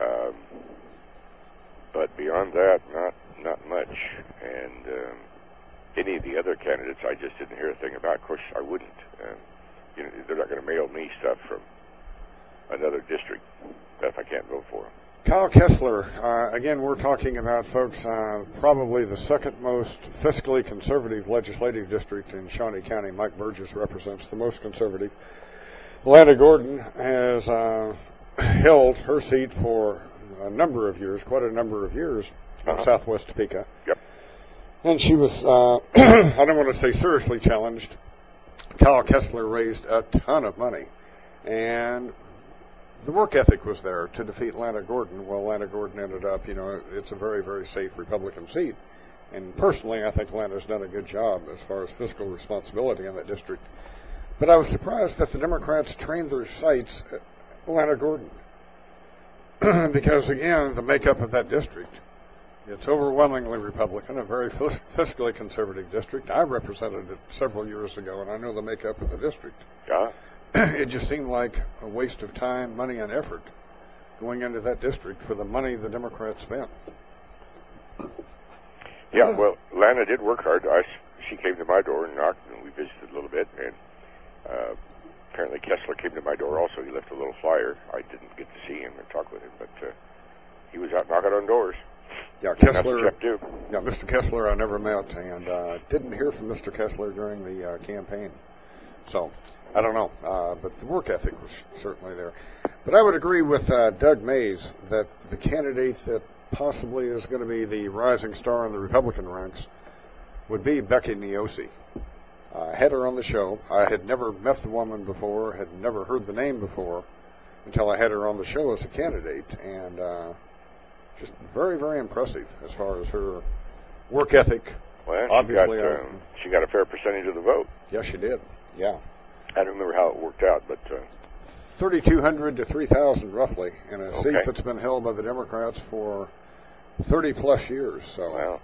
Um, but beyond that, not not much, and um, any of the other candidates, I just didn't hear a thing about. Of course, I wouldn't. Um, you know, they're not going to mail me stuff from another district if I can't vote for them. Kyle Kessler, uh, again, we're talking about folks, uh, probably the second most fiscally conservative legislative district in Shawnee County. Mike Burgess represents the most conservative. Lana Gordon has uh, held her seat for a number of years, quite a number of years, in Uh-huh. southwest Topeka. Yep. And she was, uh, I don't want to say seriously challenged. Kyle Kessler raised a ton of money. And the work ethic was there to defeat Lana Gordon. Well, Lana Gordon ended up, you know, it's a very, very safe Republican seat. And personally, I think Lana's done a good job as far as fiscal responsibility in that district. But I was surprised that the Democrats trained their sights at Lana Gordon. because, again, the makeup of that district, it's overwhelmingly Republican, a very fiscally conservative district. I represented it several years ago, and I know the makeup of the district Yeah. It just seemed like a waste of time, money, and effort going into that district for the money the Democrats spent. Yeah, well, Lana did work hard. I, she came to my door and knocked, and we visited a little bit. And uh, apparently Kessler came to my door also. He left a little flyer. I didn't get to see him and talk with him, but uh, he was out knocking on doors. Yeah, Kessler. Yeah, Mr. Kessler I never met, and uh, didn't hear from Mr. Kessler during the uh, campaign. So I don't know, uh, but the work ethic was certainly there. But I would agree with uh, Doug Mays that the candidate that possibly is going to be the rising star in the Republican ranks would be Becky Niosi. I had her on the show. I had never met the woman before, had never heard the name before, until I had her on the show as a candidate, and uh, just very, very impressive as far as her work ethic. Well, she Obviously, got, uh, um, she got a fair percentage of the vote. Yes, she did. Yeah. I don't remember how it worked out, but uh, 3,200 to 3,000 roughly in a Okay. seat that's been held by the Democrats for 30 plus years. So,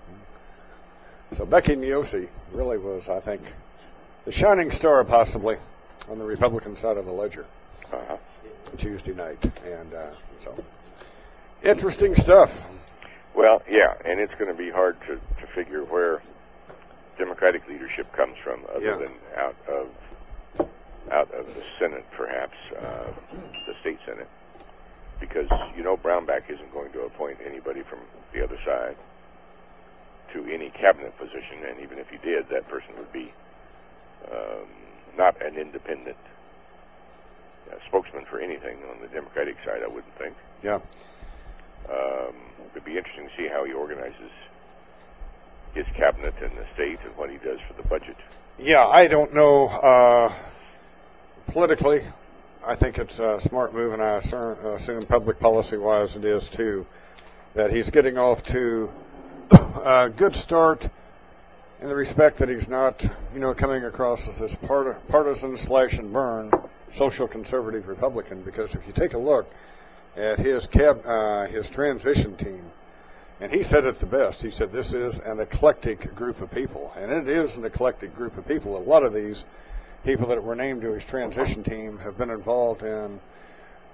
so Becky Niosi really was, I think, the shining star possibly on the Republican side of the ledger uh-huh. Tuesday night, and uh, so interesting stuff. well, yeah, and it's going to be hard to, to figure where Democratic leadership comes from, other Yeah. than out of out of the Senate, perhaps uh, the state Senate, because you know Brownback isn't going to appoint anybody from the other side to any cabinet position, and even if he did, that person would be um, not an independent uh, spokesman for anything on the Democratic side. I wouldn't think. Yeah. Um, it'd be interesting to see how he organizes his cabinet in the state and what he does for the budget. Yeah, I don't know. Uh, politically, I think it's a smart move, and I assume, public policy wise it is too, that he's getting off to a good start in the respect that he's not, you know, coming across as this part- partisan slash and burn social conservative Republican. Because if you take a look at his cab, uh, his transition team, and he said it the best. He said this is an eclectic group of people, and it is an eclectic group of people. A lot of these people that were named to his transition team have been involved in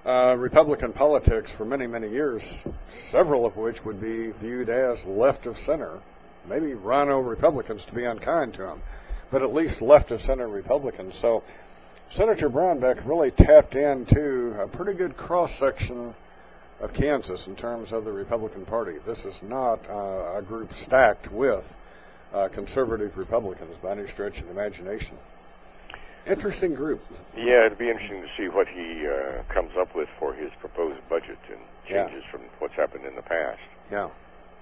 uh, Republican politics for many, many years, several of which would be viewed as left of center. Maybe RINO Republicans to be unkind to him, but at least left of center Republicans. So Senator Brownback really tapped into a pretty good cross section of Kansas in terms of the Republican Party. This is not uh, a group stacked with uh, conservative Republicans by any stretch of the imagination. Interesting group. Yeah, it'd be interesting to see what he uh, comes up with for his proposed budget and Yeah. changes from what's happened in the past. Yeah.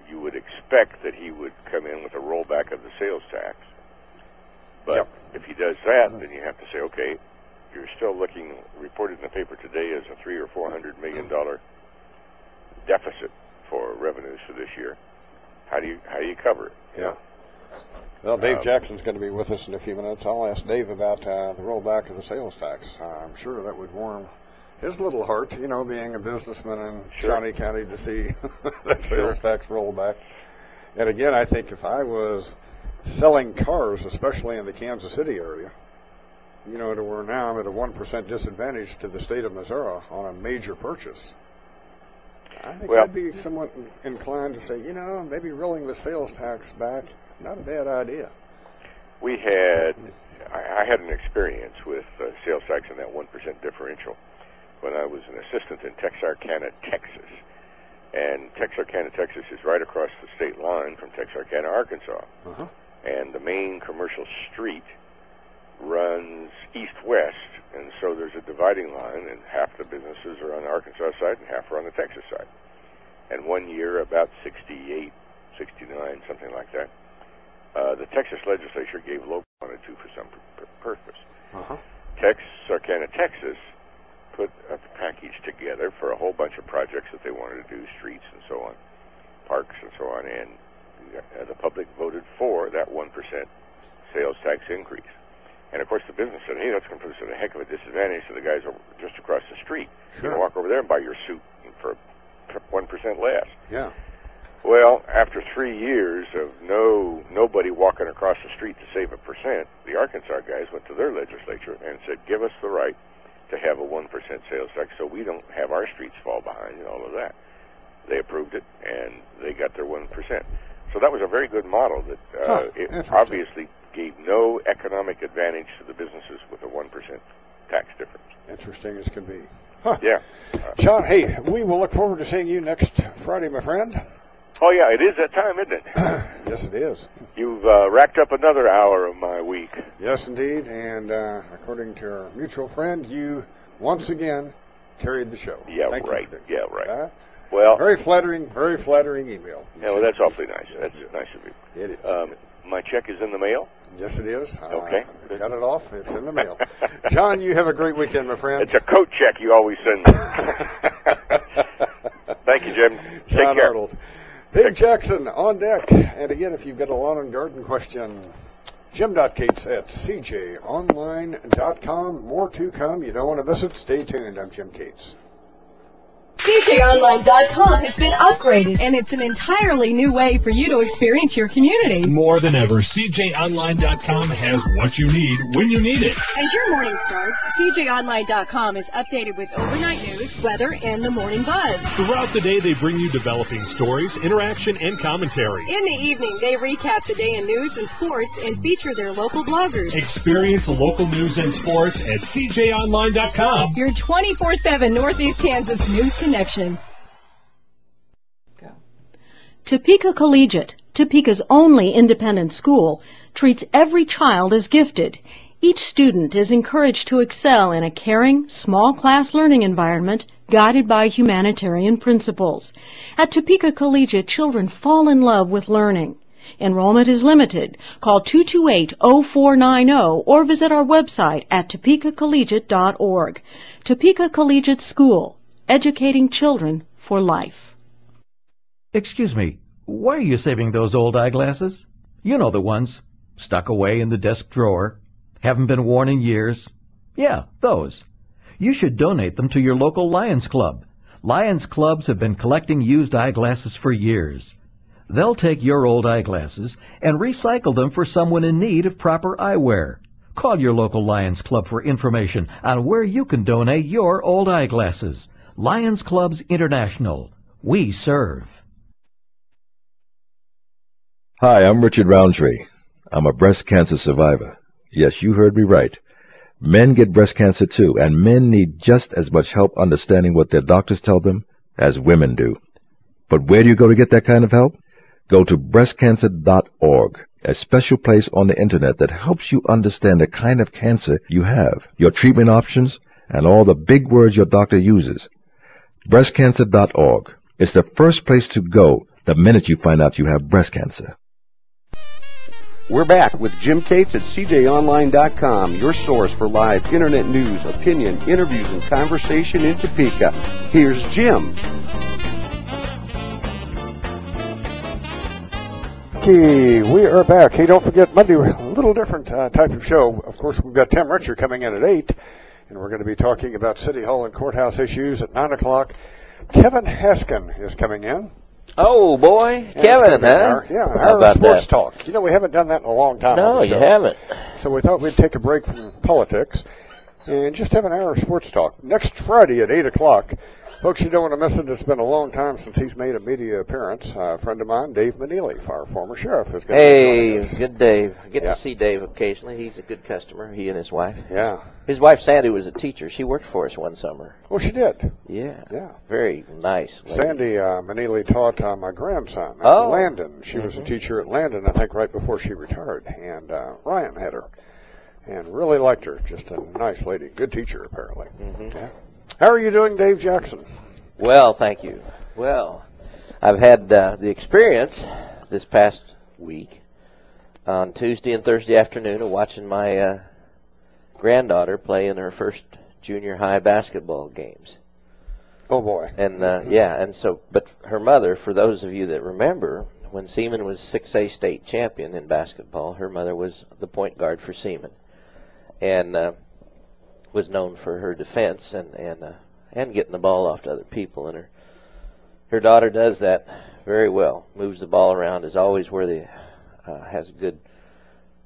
You would expect that he would come in with a rollback of the sales tax. But if he does that, then you have to say, okay, you're still looking reported in the paper today as a three or four hundred million dollar deficit for revenues for this year. How do you how do you cover it? Yeah. Well, Dave Uh, Jackson's going to be with us in a few minutes. I'll ask Dave about uh, the rollback of the sales tax. Uh, I'm sure that would warm his little heart, you know, being a businessman in Sure. Shawnee County to see that sales tax rollback. And again, I think if I was selling cars, especially in the Kansas City area, you know, to where now I'm at a 1% disadvantage to the state of Missouri on a major purchase. I think Well- I'd be somewhat inclined to say, you know, maybe rolling the sales tax back, not a bad idea. We had, I, had an experience with uh, sales tax and that one percent differential when I was an assistant in Texarkana, Texas. And Texarkana, Texas is right across the state line from Texarkana, Arkansas. Uh-huh. And the main commercial street runs east-west, and so there's a dividing line, and half the businesses are on the Arkansas side and half are on the Texas side. And one year, about 68, 69, something like that, uh, the Texas legislature gave local wanted to for some pur- purpose. Uh-huh. Texarkana, Texas, put a package together for a whole bunch of projects that they wanted to do, streets and so on, parks and so on, and uh, the public voted for that one percent sales tax increase. And of course, the business said, "Hey, that's going to put us at a heck of a disadvantage to the guys over just across the street. You Sure. can walk over there and buy your suit for one percent less." Yeah. Well, after three years of no nobody walking across the street to save a percent, the Arkansas guys went to their legislature and said, "Give us the right to have a one percent sales tax, so we don't have our streets fall behind and all of that." They approved it, and they got their one percent. So that was a very good model that uh, it obviously gave no economic advantage to the businesses with a 1% tax difference. Interesting as can be. Huh. Yeah. John, hey, we will look forward to seeing you next Friday, my friend. Oh, yeah, it is that time, isn't it? yes, it is. You've uh, racked up another hour of my week. Yes, indeed. And uh, according to our mutual friend, you once again carried the show. Yeah, Thank right. Yeah, right. Uh, Well, very flattering, very flattering email. yeah, well, that's awfully nice. That's nice of you. It is. Um, my check is in the mail. Yes, it is. Uh, Okay. I got it off. It's in the mail. John, you have a great weekend, my friend. It's a coat check you always send. Thank you, Jim. Take John care. Arnold. Dave Jackson on deck. And again, if you've got a lawn and garden question, Jim.Cates at cjonline.com. More to come. You don't want to miss it. Stay tuned. I'm Jim Cates. CJOnline.com has been upgraded, and it's an entirely new way for you to experience your community. More than ever, CJOnline.com has what you need when you need it. As your morning starts, CJOnline.com is updated with overnight news, weather, and the morning buzz. Throughout the day, they bring you developing stories, interaction, and commentary. In the evening, they recap the day in news and sports and feature their local bloggers. Experience the local news and sports at CJOnline.com. Your 24-7 Northeast Kansas news connection. Topeka Collegiate, Topeka's only independent school, treats every child as gifted. Each student is encouraged to excel in a caring, small class learning environment guided by humanitarian principles. At Topeka Collegiate, children fall in love with learning. Enrollment is limited. Call 228-0490 or visit our website at topekacollegiate.org. Topeka Collegiate School, educating children for life. Excuse me, why are you saving those old eyeglasses? You know the ones. Stuck away in the desk drawer. Haven't been worn in years. Yeah, those. You should donate them to your local Lions Club. Lions Clubs have been collecting used eyeglasses for years. They'll take your old eyeglasses and recycle them for someone in need of proper eyewear. Call your local Lions Club for information on where you can donate your old eyeglasses. Lions Clubs International. We serve. Hi, I'm Richard Roundtree. I'm a breast cancer survivor. Yes, you heard me right. Men get breast cancer too, and men need just as much help understanding what their doctors tell them as women do. But where do you go to get that kind of help? Go to breastcancer.org, a special place on the internet that helps you understand the kind of cancer you have, your treatment options, and all the big words your doctor uses. Breastcancer.org is the first place to go the minute you find out you have breast cancer. We're back with Jim Cates at CJOnline.com, your source for live internet news, opinion, interviews, and conversation in Topeka. Here's Jim. Okay, we are back. Hey, don't forget Monday, a little different uh, type of show. Of course, we've got Tim Richer coming in at 8, and we're going to be talking about City Hall and courthouse issues at 9 o'clock. Kevin Haskin is coming in. Oh boy, And Kevin, gonna be an huh? hour- yeah, an How hour of about sports that? talk. You know, we haven't done that in a long time. No, you haven't. So we thought we'd take a break from politics and just have an hour of sports talk. Next Friday at 8 o'clock. Folks, you don't want to miss it. It's been a long time since he's made a media appearance. Uh, a friend of mine, Dave Meneley, our former sheriff, is going to be Hey, us. good Dave. I get Yeah. to see Dave occasionally. He's a good customer. He and his wife. Yeah. His wife Sandy was a teacher. She worked for us one summer. Oh, she did. Yeah. Yeah. Very nice. lady. Sandy uh, Meneley taught uh, my grandson at Oh. Landon. She was a Mhm. teacher at Landon, I think, right before she retired. And uh, Ryan had her, and really liked her. Just a nice lady, good teacher apparently. Mm-hmm. Yeah. How are you doing, Dave Jackson? Well, thank you. Well, I've had uh, the experience this past week on Tuesday and Thursday afternoon of watching my uh, granddaughter play in her first junior high basketball games. Oh boy. And uh, yeah, and so, but her mother, for those of you that remember, when Seaman was 6A state champion in basketball, her mother was the point guard for Seaman, and uh, was known for her defense and and uh, and getting the ball off to other people. And her her daughter does that very well. Moves the ball around. Is always where the uh, has good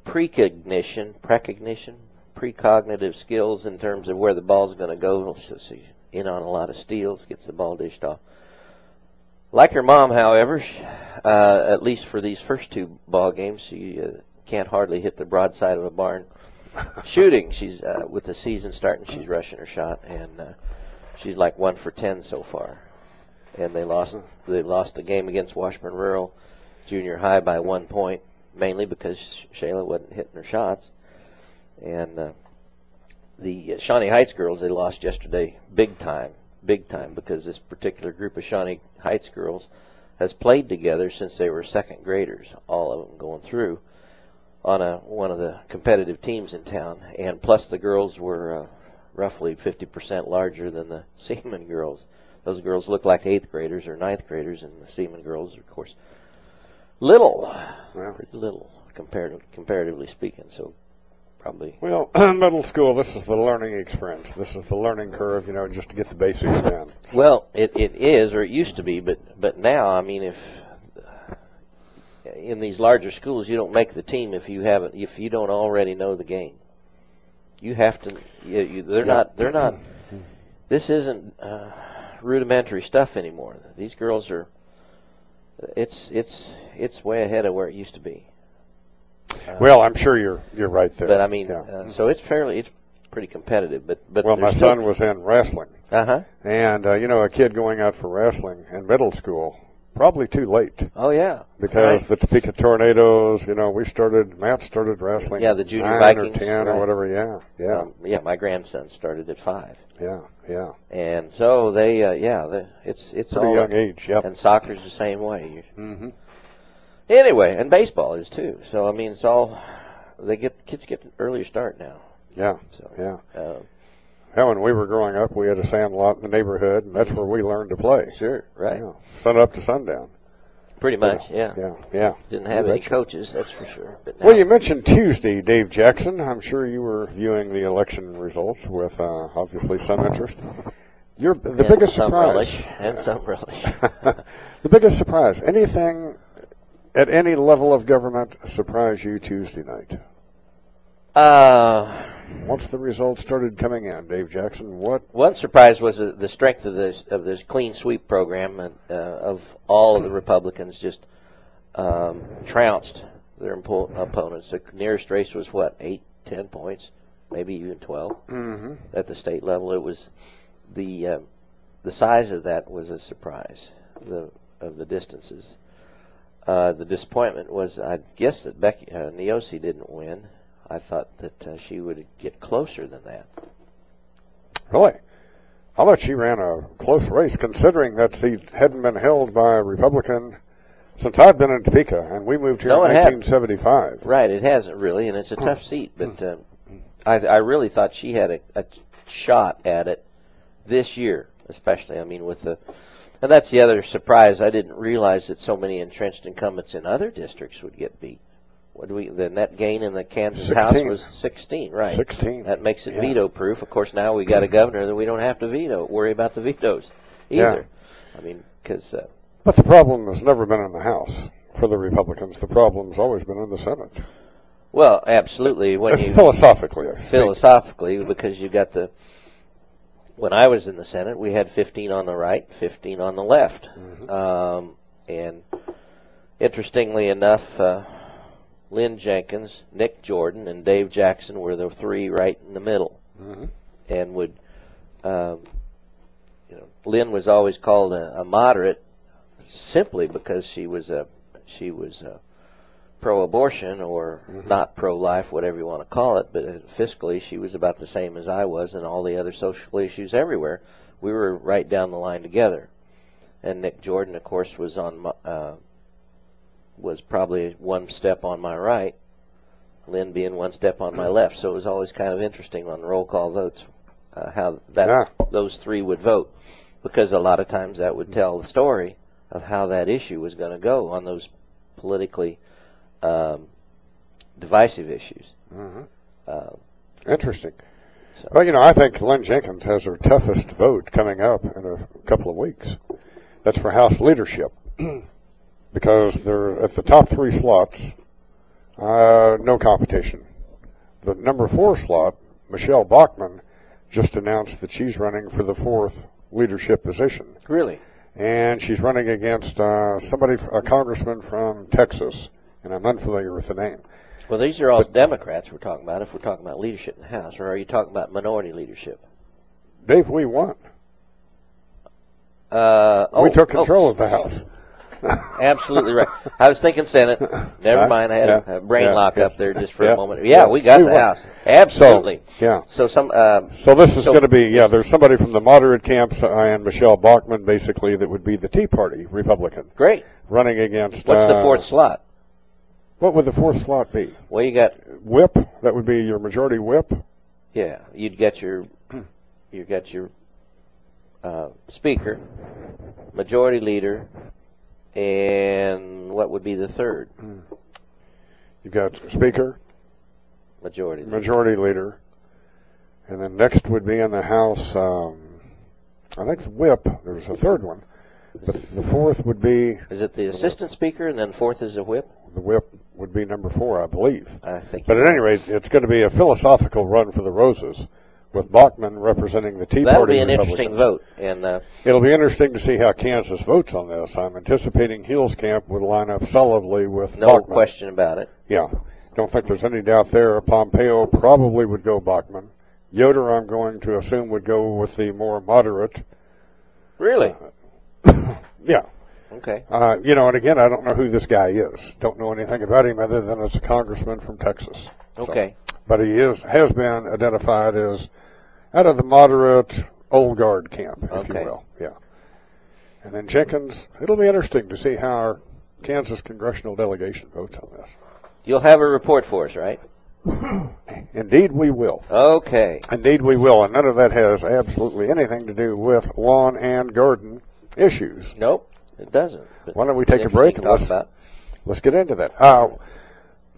precognition, precognition, precognitive skills in terms of where the ball's going to go. So she's in on a lot of steals, gets the ball dished off. Like her mom, however, uh, at least for these first two ball games, she uh, can't hardly hit the broadside of a barn shooting. She's uh, with the season starting, she's rushing her shot, and uh, she's like one for ten so far. And they lost they lost the game against Washburn Rural Junior High by one point, mainly because Shayla wasn't hitting her shots. And uh, the uh, Shawnee Heights girls they lost yesterday big time, big time because this particular group of Shawnee Heights girls has played together since they were second graders, all of them going through on a one of the competitive teams in town, and plus the girls were uh, roughly 50% larger than the Seaman girls. Those girls look like eighth graders or ninth graders, and the Seaman girls, are, of course, little, pretty little comparative, comparatively speaking. So probably Well, middle school, this is the learning experience. This is the learning curve, you know, just to get the basics down. Well, it it is, or it used to be, but but now, I mean, if in these larger schools, you don't make the team if you haven't if you don't already know the game. You have to. You, you, they're Yeah. not. They're not. This isn't uh, rudimentary stuff anymore. These girls are. It's it's it's way ahead of where it used to be. Uh, Well, I'm sure you're you're right there. but I mean, Yeah. uh, so it's fairly it's pretty competitive. But but well, my son was in wrestling. Uh-huh. And uh, you know, a kid going out for wrestling in middle school, probably too late. Oh yeah. Because Right. the Topeka Tornadoes, you know, we started. Matt started wrestling. Yeah, the junior nine Vikings, or ten right. or whatever. Yeah, yeah, Um, yeah, my grandson started at five. yeah, yeah. And so they, uh, yeah, they, it's it's Pretty all young age, Yeah. And soccer's the same way. Mm-hmm. Anyway, and baseball is too. So I mean, it's all they get kids get an earlier start now. Yeah, So yeah. uh, Yeah, when we were growing up, we had a sand lot in the neighborhood, and that's where we learned to play. Sure, right. Yeah, sun up to sundown. pretty much, yeah. Yeah, yeah. Didn't have any coaches, that's for sure. But now, Well, you mentioned Tuesday, Dave Jackson. I'm sure you were viewing the election results with uh, obviously some interest. Your the and biggest some surprise. relish and some relish. the biggest surprise. Anything at any level of government surprise you Tuesday night? Uh, Once the results started coming in, Dave Jackson, what? One surprise was the, the strength of this of this clean sweep program, and uh, of all of the Republicans just um, trounced their impo- opponents. The nearest race was what eight, ten points, maybe even 12 Mm-hmm. at the state level. It was the uh, the size of that was a surprise. The of the distances. Uh, the disappointment was, I guess, that Becky uh, Nioce didn't win. I thought that uh, she would get closer than that. Really? I thought she ran a close race, considering that seat hadn't been held by a Republican since I've been in Topeka, and we moved here No, in it hadn't. 1975. Right, it hasn't really, and it's a tough seat. But uh, I, I really thought she had a, a shot at it this year, especially. I mean, with the and that's the other surprise. I didn't realize that so many entrenched incumbents in other districts would get beat. What do we? The net gain in the Kansas House was 16, right? 16. That makes it Yeah. veto proof. Of course, now we got a governor that we don't have to veto, worry about the vetoes either. Yeah. I mean, because uh, But the problem has never been in the House for the Republicans. The problem's always been in the Senate. well, absolutely. When you Philosophically, philosophically because you got the when I was in the Senate, we had 15 on the right, 15 on the left, um, and interestingly enough, uh, Lynn Jenkins, Nick Jordan, and Dave Jackson were the three right in the middle, Mhm. and would, um, you know, Lynn was always called a, a moderate simply because she was a she was a pro-abortion or not pro-life, whatever you want to call it, but fiscally she was about the same as I was, and all the other social issues everywhere, we were right down the line together. And Nick Jordan, of course, was on uh, was probably one step on my right, Lynn being one step on my left. So it was always kind of interesting on roll call votes uh, how that Yeah. those three would vote, because a lot of times that would tell the story of how that issue was going to go on those politically um, divisive issues. Mhm. Uh, Interesting. So- Well, you know, I think Lynn Jenkins has her toughest vote coming up in a couple of weeks. That's for House leadership. because they're at the top three slots, uh, no competition. The number four slot, Michele Bachmann, just announced that she's running for the fourth leadership position. really? and she's running against uh, somebody, a congressman from Texas, and I'm unfamiliar with the name. Well, these are all Democrats we're talking about. If we're talking about leadership in the House, or are you talking about minority leadership? Dave, we won. Uh, we oh, took control oh. of the House. Absolutely right. I was thinking Senate. Never Huh? mind. I had Yeah. a, brain Yeah. lock up there just for Yeah. a moment. Yeah, we got We the. House. Absolutely. So, yeah. So some. Uh, So this is so- going to be, yeah, there's somebody from the moderate camps uh, and Michele Bachmann, basically, that would be the Tea Party Republican. Great. Running against. What's the uh, fourth slot? What would the fourth slot be? Well, you got Whip. That would be your majority whip. yeah. You'd get your you got your uh, speaker, majority leader, and what would be the third? You've got speaker, Majority. leader. majority leader, and then next would be in the House. Um, I think it's whip. There's a third one, but the fourth would be Is it the assistant speaker, and then fourth is the whip? the whip would be number four, I believe. I think. But at any rate, it's going to be a philosophical run for the Roses, with Bachmann representing the Tea That'll Party. be an interesting vote, and uh, It'll be interesting to see how Kansas votes on this. I'm anticipating Huelskamp would line up solidly with no Bachmann. question about it. Yeah, don't think there's any doubt there. Pompeo probably would go Bachmann. Yoder, I'm going to assume, would go with the more moderate. Really? Yeah. Okay. Uh, you know, and again, I don't know who this guy is. Don't know anything about him other than it's a congressman from Texas. So- Okay. but he is has been identified as out of the moderate old guard camp, if Okay. you will. Yeah. And then Jenkins, it'll be interesting to see how our Kansas congressional delegation votes on this. You'll have a report for us, right? Indeed, we will. Okay. Indeed, we will. And none of that has absolutely anything to do with lawn and garden issues. Nope, it doesn't. Why don't we take a break and let's, talk let's get into that. Uh,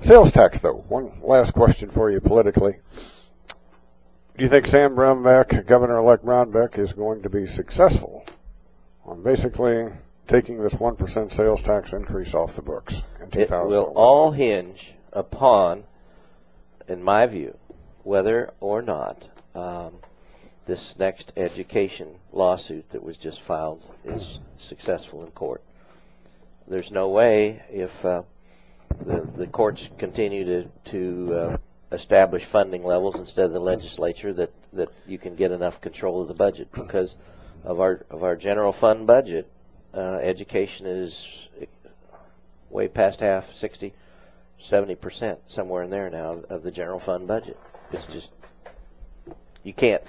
sales tax, though. One last question for you politically. Do you think Sam Brownback, Governor-elect Brownback, is going to be successful on basically taking this 1% sales tax increase off the books in It will all hinge upon, in my view, whether or not um, this next education lawsuit that was just filed is successful in court. There's no way if uh, the the courts continue to to uh, establish funding levels instead of the legislature that that you can get enough control of the budget because of our of our general fund budget. Uh, education is way past half, 60, 70 percent, somewhere in there now of the general fund budget. It's just you can't.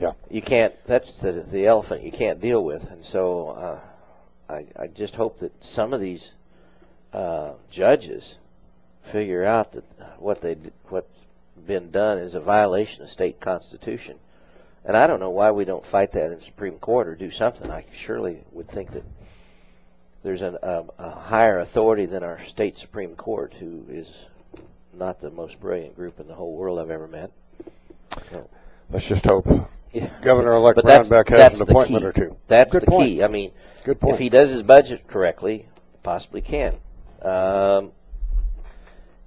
Yeah. You can't. That's the the elephant you can't deal with, and so uh, I I just hope that some of these uh, judges figure out that what they what's been done is a violation of state constitution. And I don't know why we don't fight that in Supreme Court or do something. I surely would think that there's an, a, a higher authority than our state Supreme Court, who is not the most brilliant group in the whole world I've ever met. So, Let's just hope yeah. Governor-elect Brownback has an appointment key. or two. That's Good the point. key. I mean, if he does his budget correctly, possibly can. Um,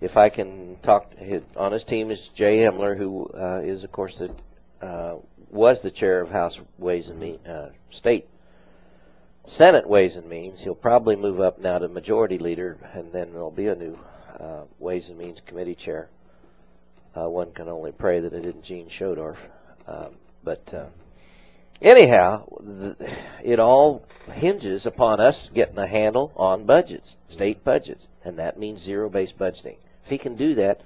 if I can talk his, on his team is Jay Emler, who uh, is of course the uh, was the chair of House Ways and Means, uh, State Senate Ways and Means. He'll probably move up now to Majority Leader, and then there'll be a new uh, Ways and Means Committee chair. Uh, one can only pray that it isn't Jean Schodorf. Um, but uh, anyhow, th- it all hinges upon us getting a handle on budgets, state budgets, and that means zero-based budgeting. If he can do that,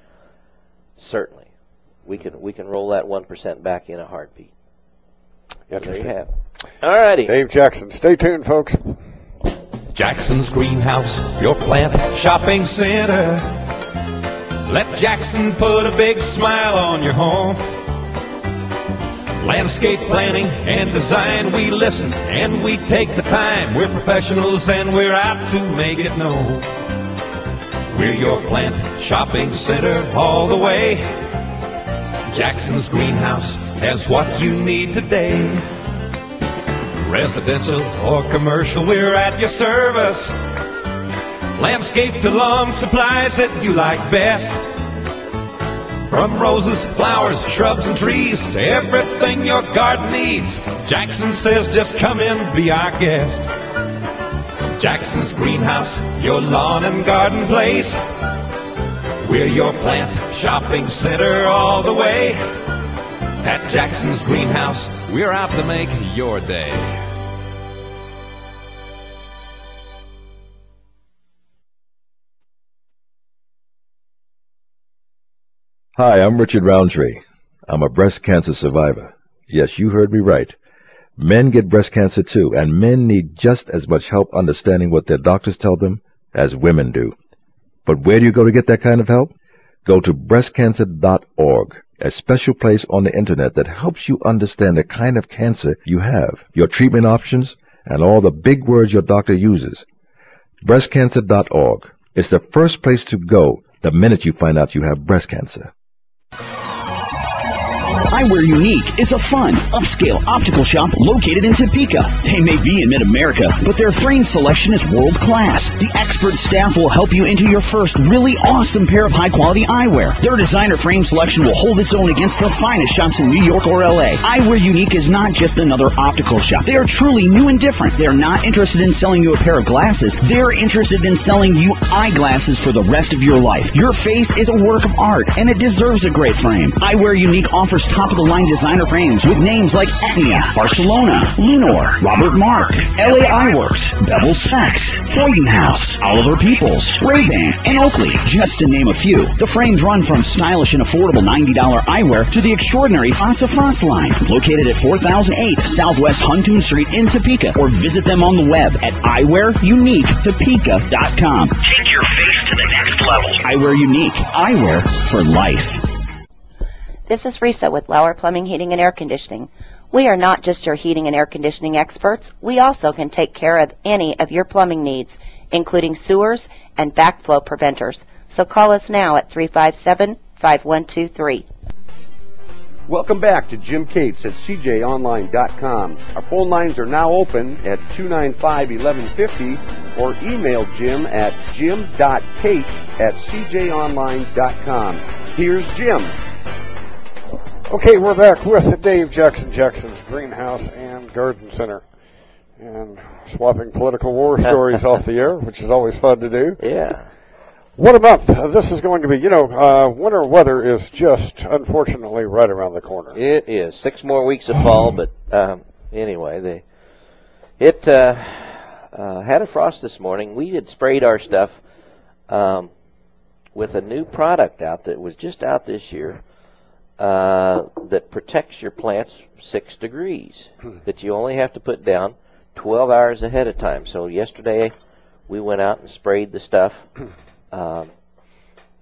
certainly we can we can roll that one percent back in a heartbeat. There you have. it. All righty. Dave Jackson. Stay tuned, folks. Jackson's Greenhouse, your plant shopping center. Let Jackson put a big smile on your home. Landscape planning and design, we listen and we take the time. We're professionals and we're out to make it known. We're your plant shopping center all the way. Jackson's Greenhouse has what you need today. Residential or commercial, we're at your service. Landscape to lawn supplies that you like best. From roses, flowers, shrubs, and trees to everything your garden needs, Jackson says just come in, be our guest. Jackson's Greenhouse, your lawn and garden place. We're your plant shopping center all the way. At Jackson's Greenhouse, we're out to make your day. Hi, I'm Richard Roundtree. I'm a breast cancer survivor. Yes, you heard me right. Men get breast cancer too, and men need just as much help understanding what their doctors tell them as women do. But where do you go to get that kind of help? Go to breastcancer.org, a special place on the internet that helps you understand the kind of cancer you have, your treatment options, and all the big words your doctor uses. Breastcancer.org is the first place to go the minute you find out you have breast cancer. Eyewear Unique is a fun, upscale optical shop located in Topeka. They may be in mid-America, but their frame selection is world class. The expert staff will help you into your first really awesome pair of high-quality eyewear. Their designer frame selection will hold its own against the finest shops in New York or LA. Eyewear Unique is not just another optical shop. They are truly new and different. They are not interested in selling you a pair of glasses. They're interested in selling you eyeglasses for the rest of your life. Your face is a work of art, and it deserves a great frame. Eyewear Unique offers top of the line designer frames with names like Etnia, Barcelona, Lunor, Robert Mark, LA Eyeworks, Bevel Specs, Freudenhaus, Oliver Peoples, Ray-Ban, and Oakley, just to name a few. The frames run from stylish and affordable $90 eyewear to the extraordinary Fasa Frost line, located at 4008 Southwest Huntoon Street in Topeka, or visit them on the web at eyewearuniquetopeka.com. Take your face to the next level. Eyewear Unique, eyewear for life. This is Risa with Lauer Plumbing, Heating, and Air Conditioning. We are not just your heating and air conditioning experts. We also can take care of any of your plumbing needs, including sewers and backflow preventers. So call us now at 357-5123. Welcome back to Jim Cates at CJOnline.com. Our phone lines are now open at 295-1150 or email Jim at jim.cates at CJOnline.com. Here's Jim. Okay, we're back with Dave Jackson, Jackson's Greenhouse and Garden Center. And swapping political war stories off the air, which is always fun to do. Yeah. What a month uh, this is going to be. You know, uh, winter weather is just, unfortunately, right around the corner. It is six more weeks of fall, but um, anyway, they it uh, uh, had a frost this morning. We had sprayed our stuff um, with a new product out that was just out this year uh, that protects your plants six degrees that you only have to put down 12 hours ahead of time. So yesterday we went out and sprayed the stuff um,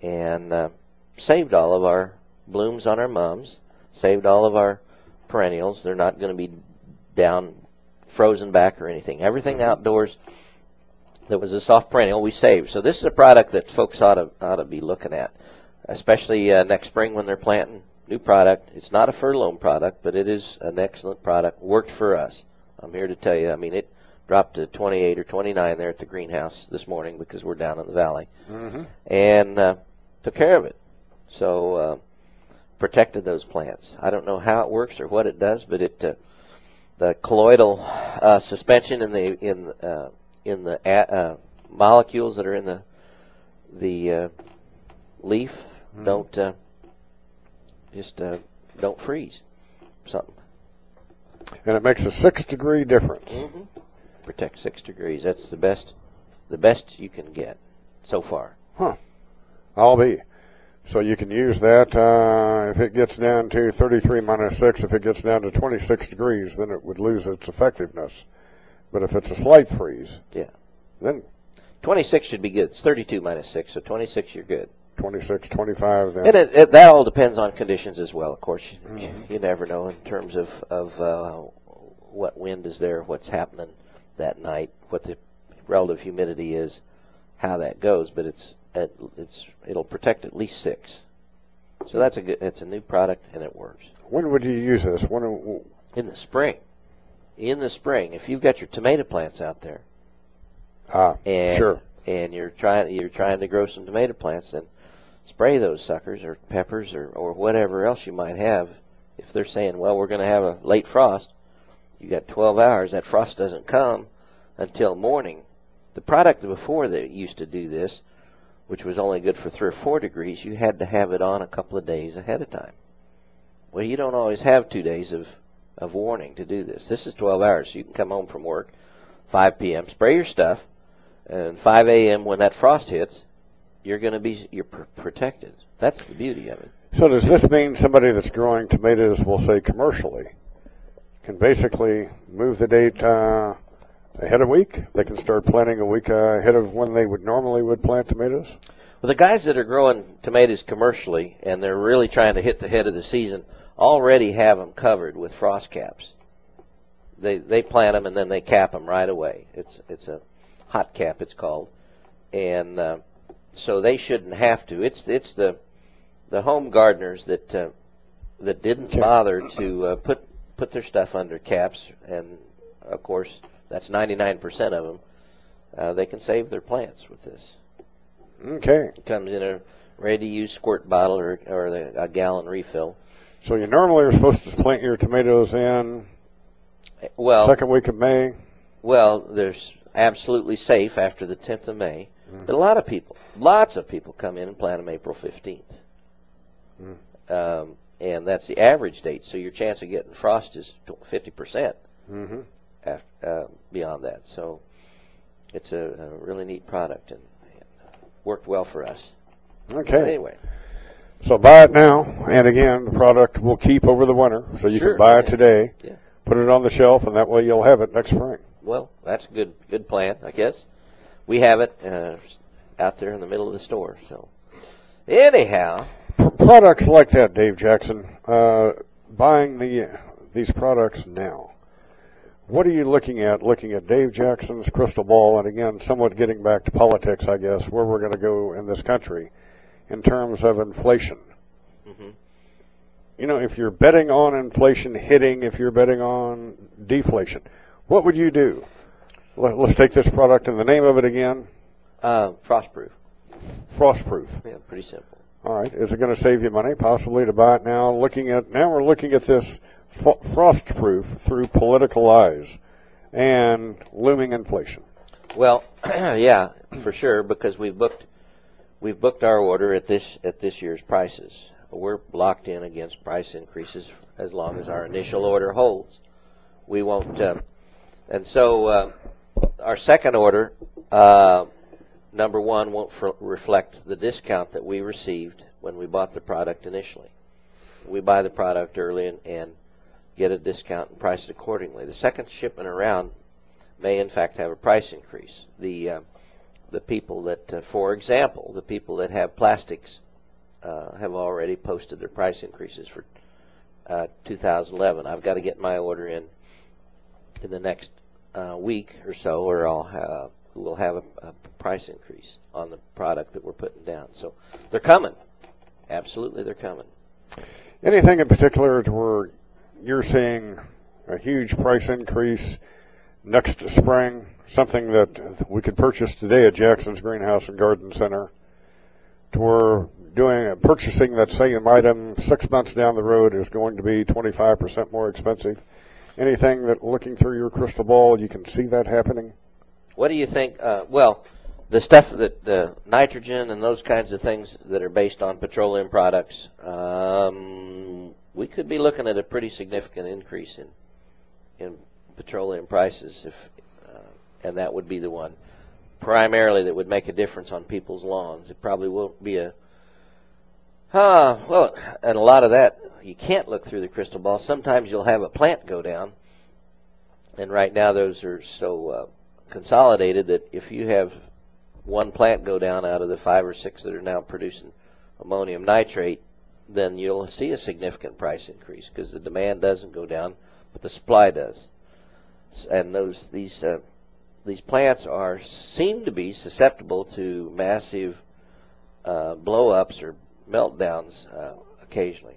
and uh, saved all of our blooms on our mums, saved all of our perennials. They're not going to be down, frozen back or anything. Everything outdoors that was a soft perennial we saved. So this is a product that folks ought to ought to be looking at, especially uh, next spring when they're planting. New product. It's not a Fertilome product, but it is an excellent product. Worked for us. I'm here to tell you. I mean, it dropped to 28 or 29 there at the greenhouse this morning because we're down in the valley, Mm-hmm. and uh, took care of it. So uh, protected those plants. I don't know how it works or what it does, but it uh, the colloidal uh, suspension in the in uh, in the uh, molecules that are in the the uh, leaf Mhm. don't uh, just uh, don't freeze. Something. And it makes a six degree difference. Mm-hmm. Protect six degrees. That's the best, the best you can get so far. Huh. I'll be. So you can use that uh, if it gets down to 33 minus 6. If it gets down to 26 degrees, then it would lose its effectiveness. But if it's a slight freeze, Yeah. then 26 should be good. It's 32 minus 6, so 26 you're good. 26, 25, then. And it, it, that all depends on conditions as well, of course. You, Mhm. you never know in terms of, of uh, what wind is there, what's happening that night, what the relative humidity is, how that goes, but it's it, it's it'll protect at least 6. So that's a good it's a new product and it works. When would you use this? When? In the spring. In the spring, if you've got your tomato plants out there, Ah, and sure. and you're trying you're trying to grow some tomato plants, then spray those suckers or peppers or, or whatever else you might have. If they're saying, well, we're going to have a late frost, you got 12 hours. That frost doesn't come until morning. The product before that used to do this, which was only good for three or four degrees, you had to have it on a couple of days ahead of time. Well, you don't always have two days of, of warning to do this. This is 12 hours, so you can come home from work, 5 p.m., spray your stuff, and 5 a.m. when that frost hits, you're going to be you're pr- protected. That's the beauty of it. So does this mean somebody that's growing tomatoes, we'll say commercially, can basically move the date uh, ahead a week? They can start planting a week uh, ahead of when they would normally would plant tomatoes. Well, the guys that are growing tomatoes commercially and they're really trying to hit the head of the season already have them covered with frost caps. They they plant them and then they cap them right away. It's it's a hot cap it's called, and uh, so they shouldn't have to. It's it's the the home gardeners that uh, that didn't bother to uh, put put their stuff under caps, and of course that's 99% of them. Uh, they can save their plants with this. Okay. It comes in a ready-to-use squirt bottle or or the, a gallon refill. So you normally are supposed to plant your tomatoes in Well, second week of May. Well, there's absolutely safe after the 10th of May. But a lot of people, lots of people come in and plant them April 15th. Um, and that's the average date. So your chance of getting frost is 50% Mm-hmm. after, uh, beyond that. So it's a, a really neat product and, and worked well for us. Okay. But anyway, So buy it now, and again, the product will keep over the winter, so you Sure, can buy it today, Yeah. put it on the shelf, and that way you'll have it next spring. well, that's a good good plan, I guess. We have it uh, out there in the middle of the store. So anyhow, P- products like that, Dave Jackson, uh, buying the these products now. What are you looking at? Looking at Dave Jackson's crystal ball, and again, somewhat getting back to politics, I guess, where we're going to go in this country in terms of inflation. Mhm. You know, if you're betting on inflation hitting, if you're betting on deflation, what would you do? Let, let's take this product and the name of it again. uh, frostproof. Frostproof. Yeah, pretty simple. All right. Is it going to save you money? Possibly to buy it now. Looking at now, we're looking at this fro- frostproof through political eyes and looming inflation. Well, yeah, for sure, because we've booked we've booked our order at this at this year's prices. We're locked in against price increases as long as our initial order holds. We won't, uh, and so uh, our second order, uh, number one, won't fr- reflect the discount that we received when we bought the product initially. We buy the product early and, and get a discount and price it accordingly. The second shipment around may in fact have a price increase. The uh, the people that, uh, for example, the people that have plastics uh, have already posted their price increases for uh, 2011. I've got to get my order in in the next week or so, or I'll have, we'll have a, a price increase on the product that we're putting down. So they're coming. Absolutely, they're coming. Anything in particular to where you're seeing a huge price increase next spring? Something that we could purchase today at Jackson's Greenhouse and Garden Center. To where doing purchasing that same item six months down the road is going to be 25% more expensive. Anything that looking through your crystal ball you can see that happening? What do you think? Uh, well, the stuff that the nitrogen and those kinds of things that are based on petroleum products, um, we could be looking at a pretty significant increase in in petroleum prices, if uh, and that would be the one primarily that would make a difference on people's lawns. It probably won't be a Ah, well, and a lot of that you can't look through the crystal ball. Sometimes you'll have a plant go down, and right now those are so uh, consolidated that if you have one plant go down out of the five or six that are now producing ammonium nitrate, then you'll see a significant price increase because the demand doesn't go down, but the supply does. And those these uh, these plants are seem to be susceptible to massive uh, blow-ups or meltdowns uh, occasionally.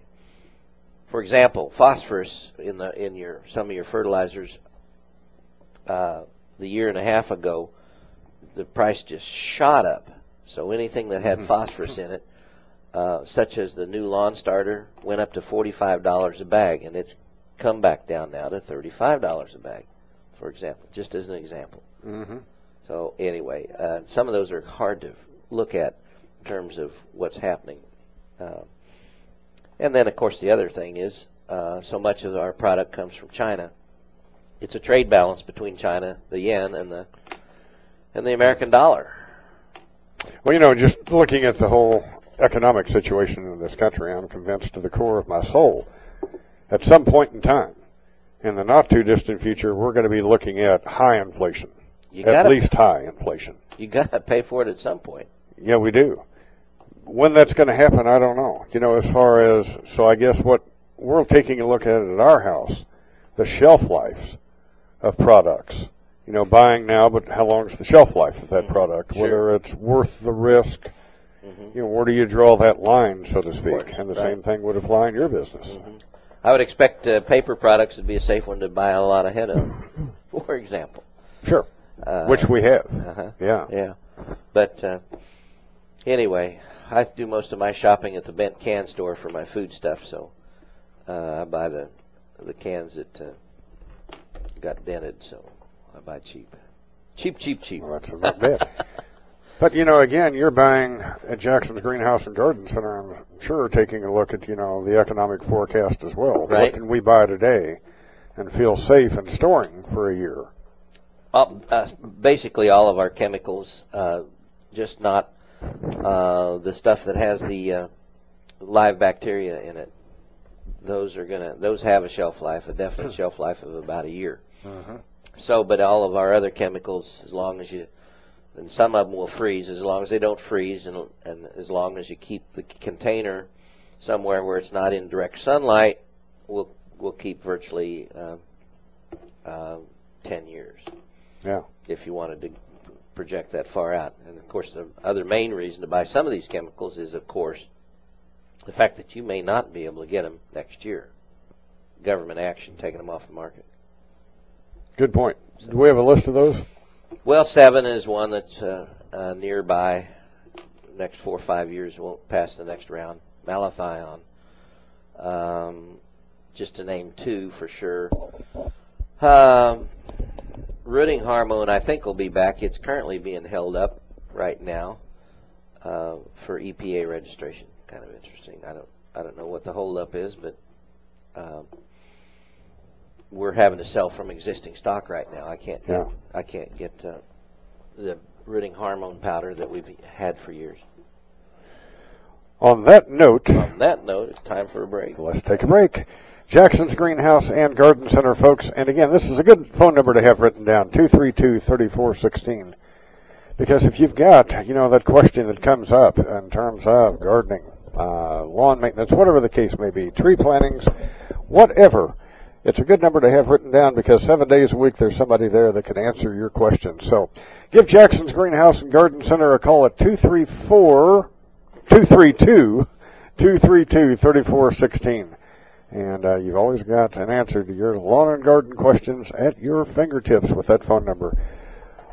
For example, phosphorus in the in your some of your fertilizers uh, the year and a half ago, the price just shot up. So anything that had phosphorus in it uh, such as the new lawn starter, went up to $45 a bag, and it's come back down now to $35 a bag, for example, just as an example. Mm-hmm. So anyway, uh, some of those are hard to look at in terms of what's happening. Uh, and then, of course, the other thing is uh, so much of our product comes from China. It's a trade balance between China, the yen, and the and the American dollar. Well, you know, just looking at the whole economic situation in this country, I'm convinced to the core of my soul, at some point in time, in the not too distant future, we're going to be looking at high inflation. You at gotta, least high inflation. You got to pay for it at some point. Yeah, we do. When that's going to happen, I don't know. You know, as far as so, I guess what we're taking a look at it at our house, the shelf lives of products. You know, buying now, but how long is the shelf life of that Mm-hmm. product? Whether it's worth the risk. You know, where do you draw that line, so to speak? And the right. same thing would apply in your business. I would expect uh, paper products would be a safe one to buy a lot ahead of, for example. Sure. Uh, Which we have. Uh-huh. Yeah. Yeah. But uh, anyway, I do most of my shopping at the bent can store for my food stuff, so uh, I buy the the cans that uh, got dented, so I buy cheap. Cheap, cheap, cheap. Well, that's not bad. But you know, again, you're buying at Jackson's Greenhouse and Garden Center. I'm sure taking a look at you know the economic forecast as well. Right. What can we buy today and feel safe in storing for a year? Uh, basically, all of our chemicals, uh, just not uh, the stuff that has the uh, live bacteria in it. Those are gonna. Those have a shelf life, a definite shelf life of about a year. So, but all of our other chemicals, as long as you, and some of them will freeze, as long as they don't freeze, and and as long as you keep the container somewhere where it's not in direct sunlight, will will keep virtually uh, uh, ten years Yeah. if you wanted to project that far out. And of course, the other main reason to buy some of these chemicals is, of course, the fact that you may not be able to get them next year. Government action taking them off the market. Good point. Do we have a list of those? Well, Sevin is one that's uh, uh, nearby. Next four or five years won't pass the next round. Malathion, um, just to name two for sure. Um, rooting hormone, I think, will be back. It's currently being held up right now uh, for EPA registration. Kind of interesting. I don't, I don't know what the holdup is, but um, we're having to sell from existing stock right now. I can't, Yeah. I can't get uh, the rooting hormone powder that we've had for years. On that note, On that note, it's time for a break. let's take a break. Jackson's Greenhouse and Garden Center, folks. And again, this is a good phone number to have written down, 232-3416. Because if you've got, you know, that question that comes up in terms of gardening, uh, lawn maintenance, whatever the case may be, tree plantings, whatever, it's a good number to have written down because seven days a week there's somebody there that can answer your questions. So give Jackson's Greenhouse and Garden Center a call at 234 232 232 3416. And uh, you've always got an answer to your lawn and garden questions at your fingertips with that phone number.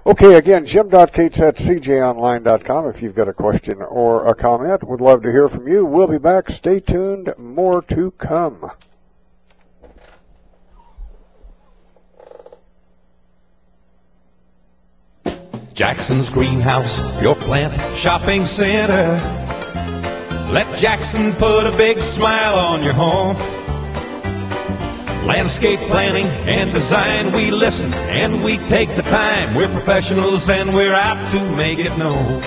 Okay, again, jim.cates at cjonline.com if you've got a question or a comment. Would love to hear from you. We'll be back. Stay tuned. More to come. Jackson's Greenhouse, your plant shopping center. Let Jackson put a big smile on your home. Landscape planning and design, we listen and we take the time. We're professionals and we're out to make it known.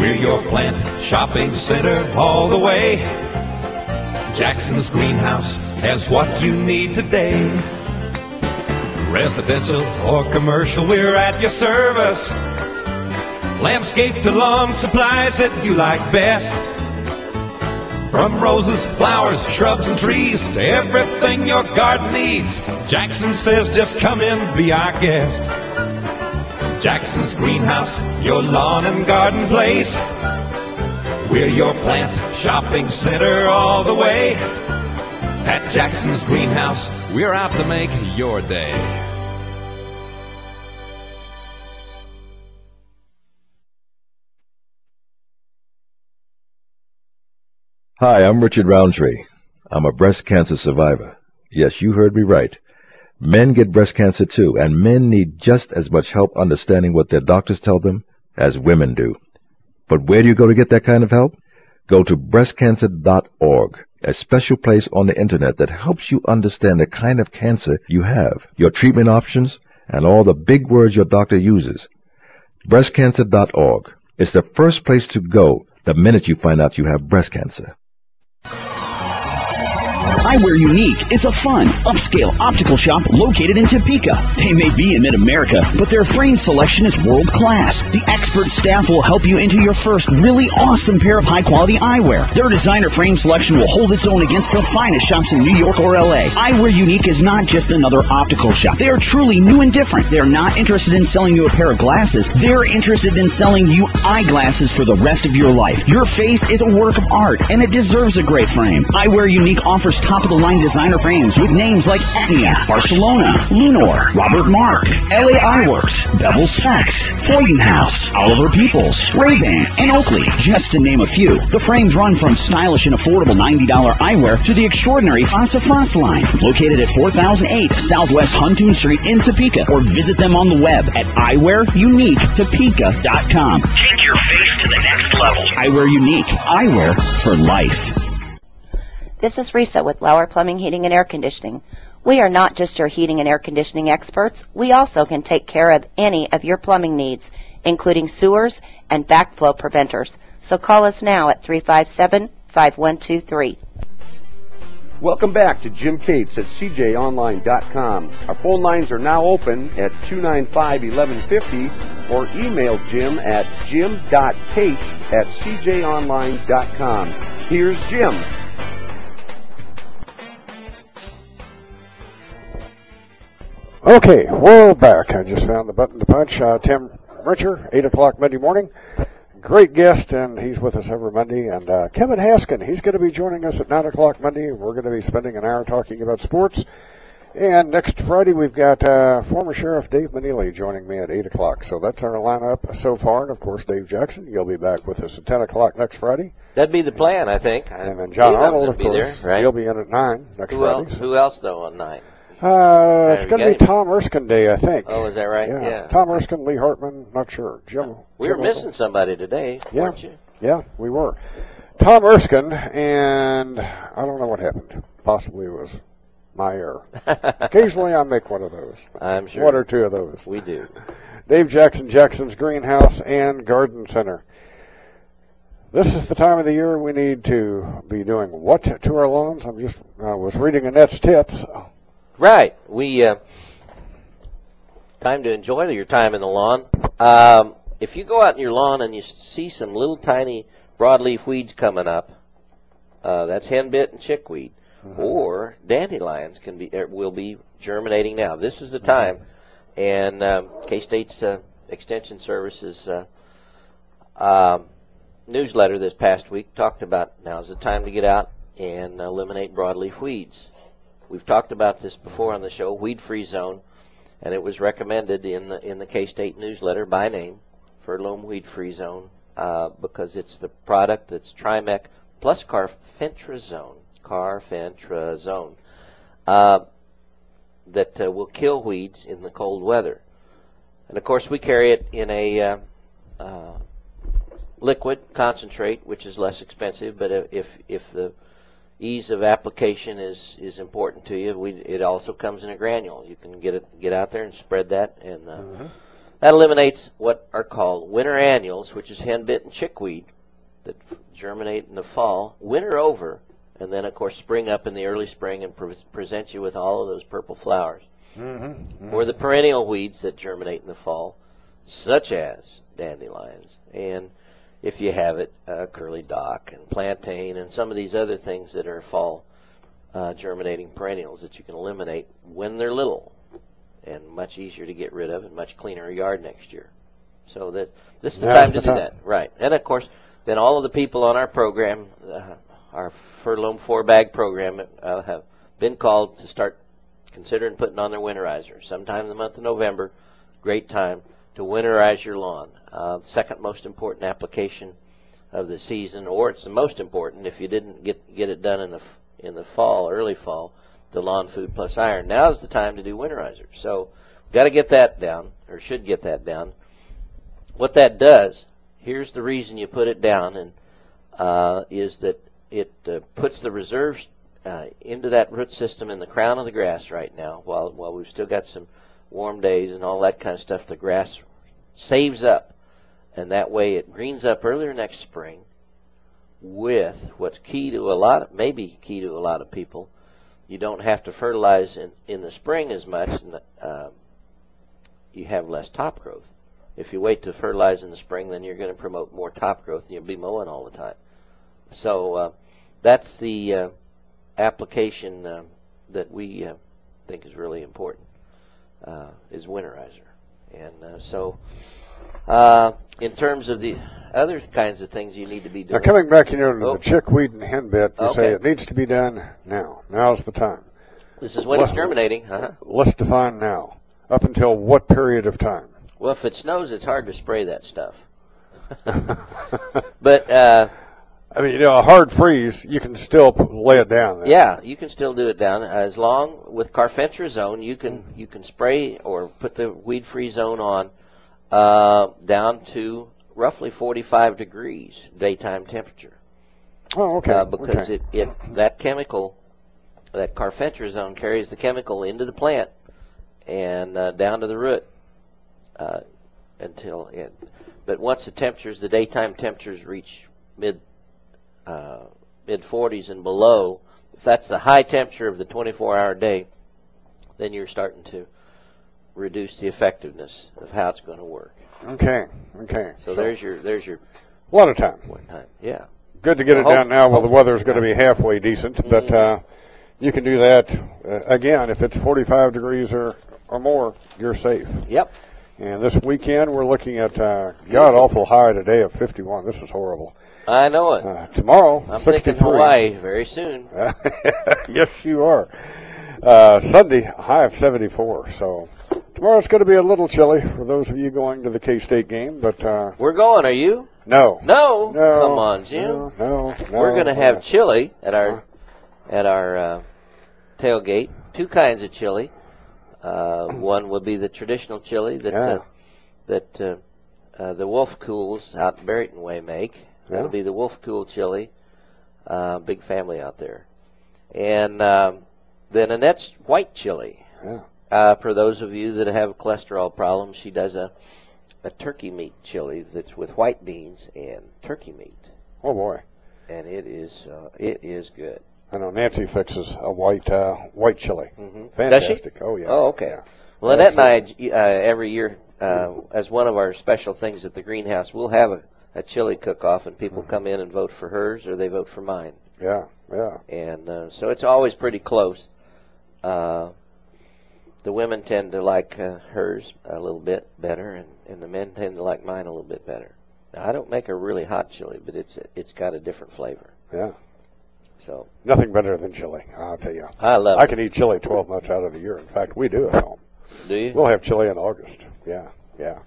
We're your plant shopping center all the way. Jackson's Greenhouse has what you need today. Residential or commercial, we're at your service. Landscape to lawn supplies that you like best. From roses, flowers, shrubs, and trees to everything your garden needs, Jackson says just come in, be our guest. Jackson's Greenhouse, your lawn and garden place. We're your plant shopping center all the way. At Jackson's Greenhouse, we're out to make your day. Hi, I'm Richard Roundtree. I'm a breast cancer survivor. Yes, you heard me right. Men get breast cancer too, and men need just as much help understanding what their doctors tell them as women do. But where do you go to get that kind of help? Go to breastcancer.org, a special place on the internet that helps you understand the kind of cancer you have, your treatment options, and all the big words your doctor uses. Breastcancer.org is the first place to go the minute you find out you have breast cancer. Eyewear Unique is a fun, upscale optical shop located in Topeka. They may be in mid-America, but their frame selection is world class. The expert staff will help you into your first really awesome pair of high quality eyewear. Their designer frame selection will hold its own against the finest shops in New York or LA. Eyewear Unique is not just another optical shop. They are truly new and different. They're not interested in selling you a pair of glasses. They're interested in selling you eyeglasses for the rest of your life. Your face is a work of art, and it deserves a great frame. Eyewear Unique offers top of the line designer frames with names like Etnia, Barcelona, Lunor, Robert Marc, LA Eyeworks, Bevel Specs, Freudenhaus, Oliver Peoples, Ray-Ban, and Oakley, just to name a few. The frames run from stylish and affordable $90 eyewear to the extraordinary Fassa Frost line, located at 4008 Southwest Huntoon Street in Topeka, or visit them on the web at eyewearuniquetopeka.com. Take your face to the next level. Eyewear Unique, eyewear for life. This is Risa with Lauer Plumbing, Heating, and Air Conditioning. We are not just your heating and air conditioning experts. We also can take care of any of your plumbing needs, including sewers and backflow preventers. So call us now at 357-5123. Welcome back to Jim Cates at cjonline.com. Our phone lines are now open at 295-1150 or email Jim at jim.cates at cjonline.com. Here's Jim. Okay, we're back. I just found the button to punch. Uh, Tim Richer, 8 o'clock Monday morning. Great guest, and he's with us every Monday. And uh, Kevin Haskin, he's going to be joining us at 9 o'clock Monday. We're going to be spending an hour talking about sports. And next Friday, we've got uh, former Sheriff Dave Meneley joining me at 8 o'clock. So that's our lineup so far. And of course, Dave Jackson, you'll be back with us at 10 o'clock next Friday. That'd be the plan, I think. And then John Arnold, of course, there, right? you'll be in at 9 next Who Friday. else? Who else though on nine? Uh, it's going to be Tom Erskine Day, I think. Oh, is that right? Yeah. Yeah. Tom Erskine, Lee Hartman, not sure. Jim. We were missing somebody today, Yeah. weren't you? Yeah, we were. Tom Erskine, and I don't know what happened. Possibly it was my error. Occasionally I make one of those. I'm sure. One or two of those. We do. Dave Jackson, Jackson's Greenhouse and Garden Center. This is the time of the year we need to be doing what to our lawns? I'm just, I was reading Annette's tips. Right. We uh, time to enjoy your time in the lawn. Um, if you go out in your lawn and you see some little tiny broadleaf weeds coming up, uh, that's henbit and chickweed, or dandelions can be er, will be germinating now. This is the time, and um, K-State's uh, Extension Services uh, um, newsletter this past week talked about now's the time to get out and eliminate broadleaf weeds. We've talked about this before on the show, weed free zone, and it was recommended in the in the K-State newsletter by name Fertilome weed free zone uh, because it's the product that's Trimec plus carfentrazone, carfentrazone, uh, that uh, will kill weeds in the cold weather. And of course, we carry it in a uh, uh, liquid concentrate, which is less expensive. But if if the ease of application is is important to you, we, it also comes in a granule. You can get it get out there and spread that, and uh, that eliminates what are called winter annuals, which is henbit and chickweed that germinate in the fall, winter over, and then of course spring up in the early spring and pre- present you with all of those purple flowers. Mm-hmm. Or the perennial weeds that germinate in the fall, such as dandelions and if you have it, uh, curly dock and plantain and some of these other things that are fall uh, germinating perennials that you can eliminate when they're little and much easier to get rid of and much cleaner yard next year. So that this is the Now's time to the do time. that, right? And of course, then all of the people on our program, uh, our Fertilome four bag program, uh, have been called to start considering putting on their winterizer sometime in the month of November. Great time to winterize your lawn. Uh, second most important application of the season, or it's the most important if you didn't get get it done in the in the fall, early fall, the lawn food plus iron. Now is the time to do winterizer. So, got to get that down, or should get that down. What that does, here's the reason you put it down, and uh, is that it uh, puts the reserves uh, into that root system in the crown of the grass right now. While while we've still got some warm days and all that kind of stuff, the grass saves up, and that way it greens up earlier next spring. With what's key to a lot, maybe key to a lot of people, you don't have to fertilize in in the spring as much, and uh, you have less top growth. If you wait to fertilize in the spring, then you're going to promote more top growth, and you'll be mowing all the time. So uh, that's the uh, application uh, that we uh, think is really important uh, is winterizer, and uh, so uh, in terms of the other kinds of things you need to be doing. Now, coming back, you know, to Oh. the chickweed and hen bit, you say it needs to be done now. Now's the time. This is when it's germinating. Uh-huh. Let's define now. Up until what period of time? Well, if it snows, it's hard to spray that stuff. but uh, I mean, you know, a hard freeze, you can still lay it down. There. Yeah, you can still do it down as long with carfentrazone. You can you can spray or put the weed free zone on uh, down to roughly 45 degrees daytime temperature. Oh, okay. Uh, because okay. it, it that chemical that carfentrazone carries the chemical into the plant and uh, down to the root uh, until it. But once the temperatures, the daytime temperatures reach mid uh, mid 40s and below, if that's the high temperature of the 24-hour day, then you're starting to reduce the effectiveness of how it's going to work. Okay. Okay. So, there's your there's your a lot of time. one time. Yeah. Good to get Well, it down now while the weather's going to be halfway decent, but Mhm. uh, you can do that uh, again if it's 45 degrees or or more. You're safe. Yep. And this weekend we're looking at uh, god awful high today of 51. This is horrible. I know it. Uh, tomorrow, I'm 63. thinking Hawaii very soon. yes, you are. Uh, Sunday, high of 74. So tomorrow's going to be a little chilly for those of you going to the K-State game, but uh, We're going. Are you? no. No. No, Come on, Jim. No, no, no. We're going to have uh, chili at our at our uh, tailgate. Two kinds of chili. Uh, one will be the traditional chili that uh, that uh, uh, the Wolf Cools out in Barrington Way make. That'll be the Wolf Cool chili. Uh, big family out there, and um, then Annette's white chili. Yeah. Uh, for those of you that have cholesterol problems, she does a a turkey meat chili that's with white beans and turkey meat, Oh boy. and it is uh, it is good. I know Nancy fixes a white uh, white chili. Mm-hmm. Fantastic. Oh yeah. Oh, okay. Yeah. Well, Annette and I, uh, every year, uh, as one of our special things at the greenhouse, we'll have a, a chili cook-off, and people come in and vote for hers or they vote for mine. Yeah. Yeah. And uh, so it's always pretty close. Uh, the women tend to like uh, hers a little bit better, and, and the men tend to like mine a little bit better. Now, I don't make a really hot chili, but it's it's got a different flavor. Yeah. So Nothing better than chili. I'll tell you. I love I it. can eat chili 12 months out of the year. In fact, we do at home. Do you? We'll have chili in August. Yeah. Yeah.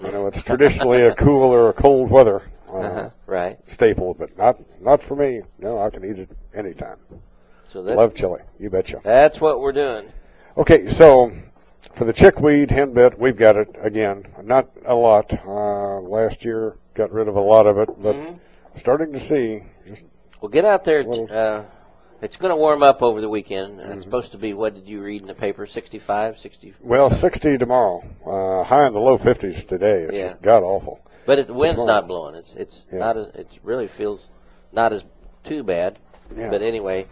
You know, it's traditionally a cool or a cold weather uh, Uh-huh. Right. staple, but not not for me. No, I can eat it anytime. So that, Love chili. You betcha. that's what we're doing. Okay, so for the chickweed hen bit, we've got it again. Not a lot. Uh, last year got rid of a lot of it, but Mhm. starting to see. Just Well, get out there. Uh, it's going to warm up over the weekend. Mm-hmm. It's supposed to be, what did you read in the paper, 65, 60? well, 60 tomorrow. Uh, high in the low 50s today. It's Yeah. just god awful. But it, the wind's Tomorrow. not blowing. It's it's Yeah. not. As, it really feels not as too bad. Yeah. But anyway,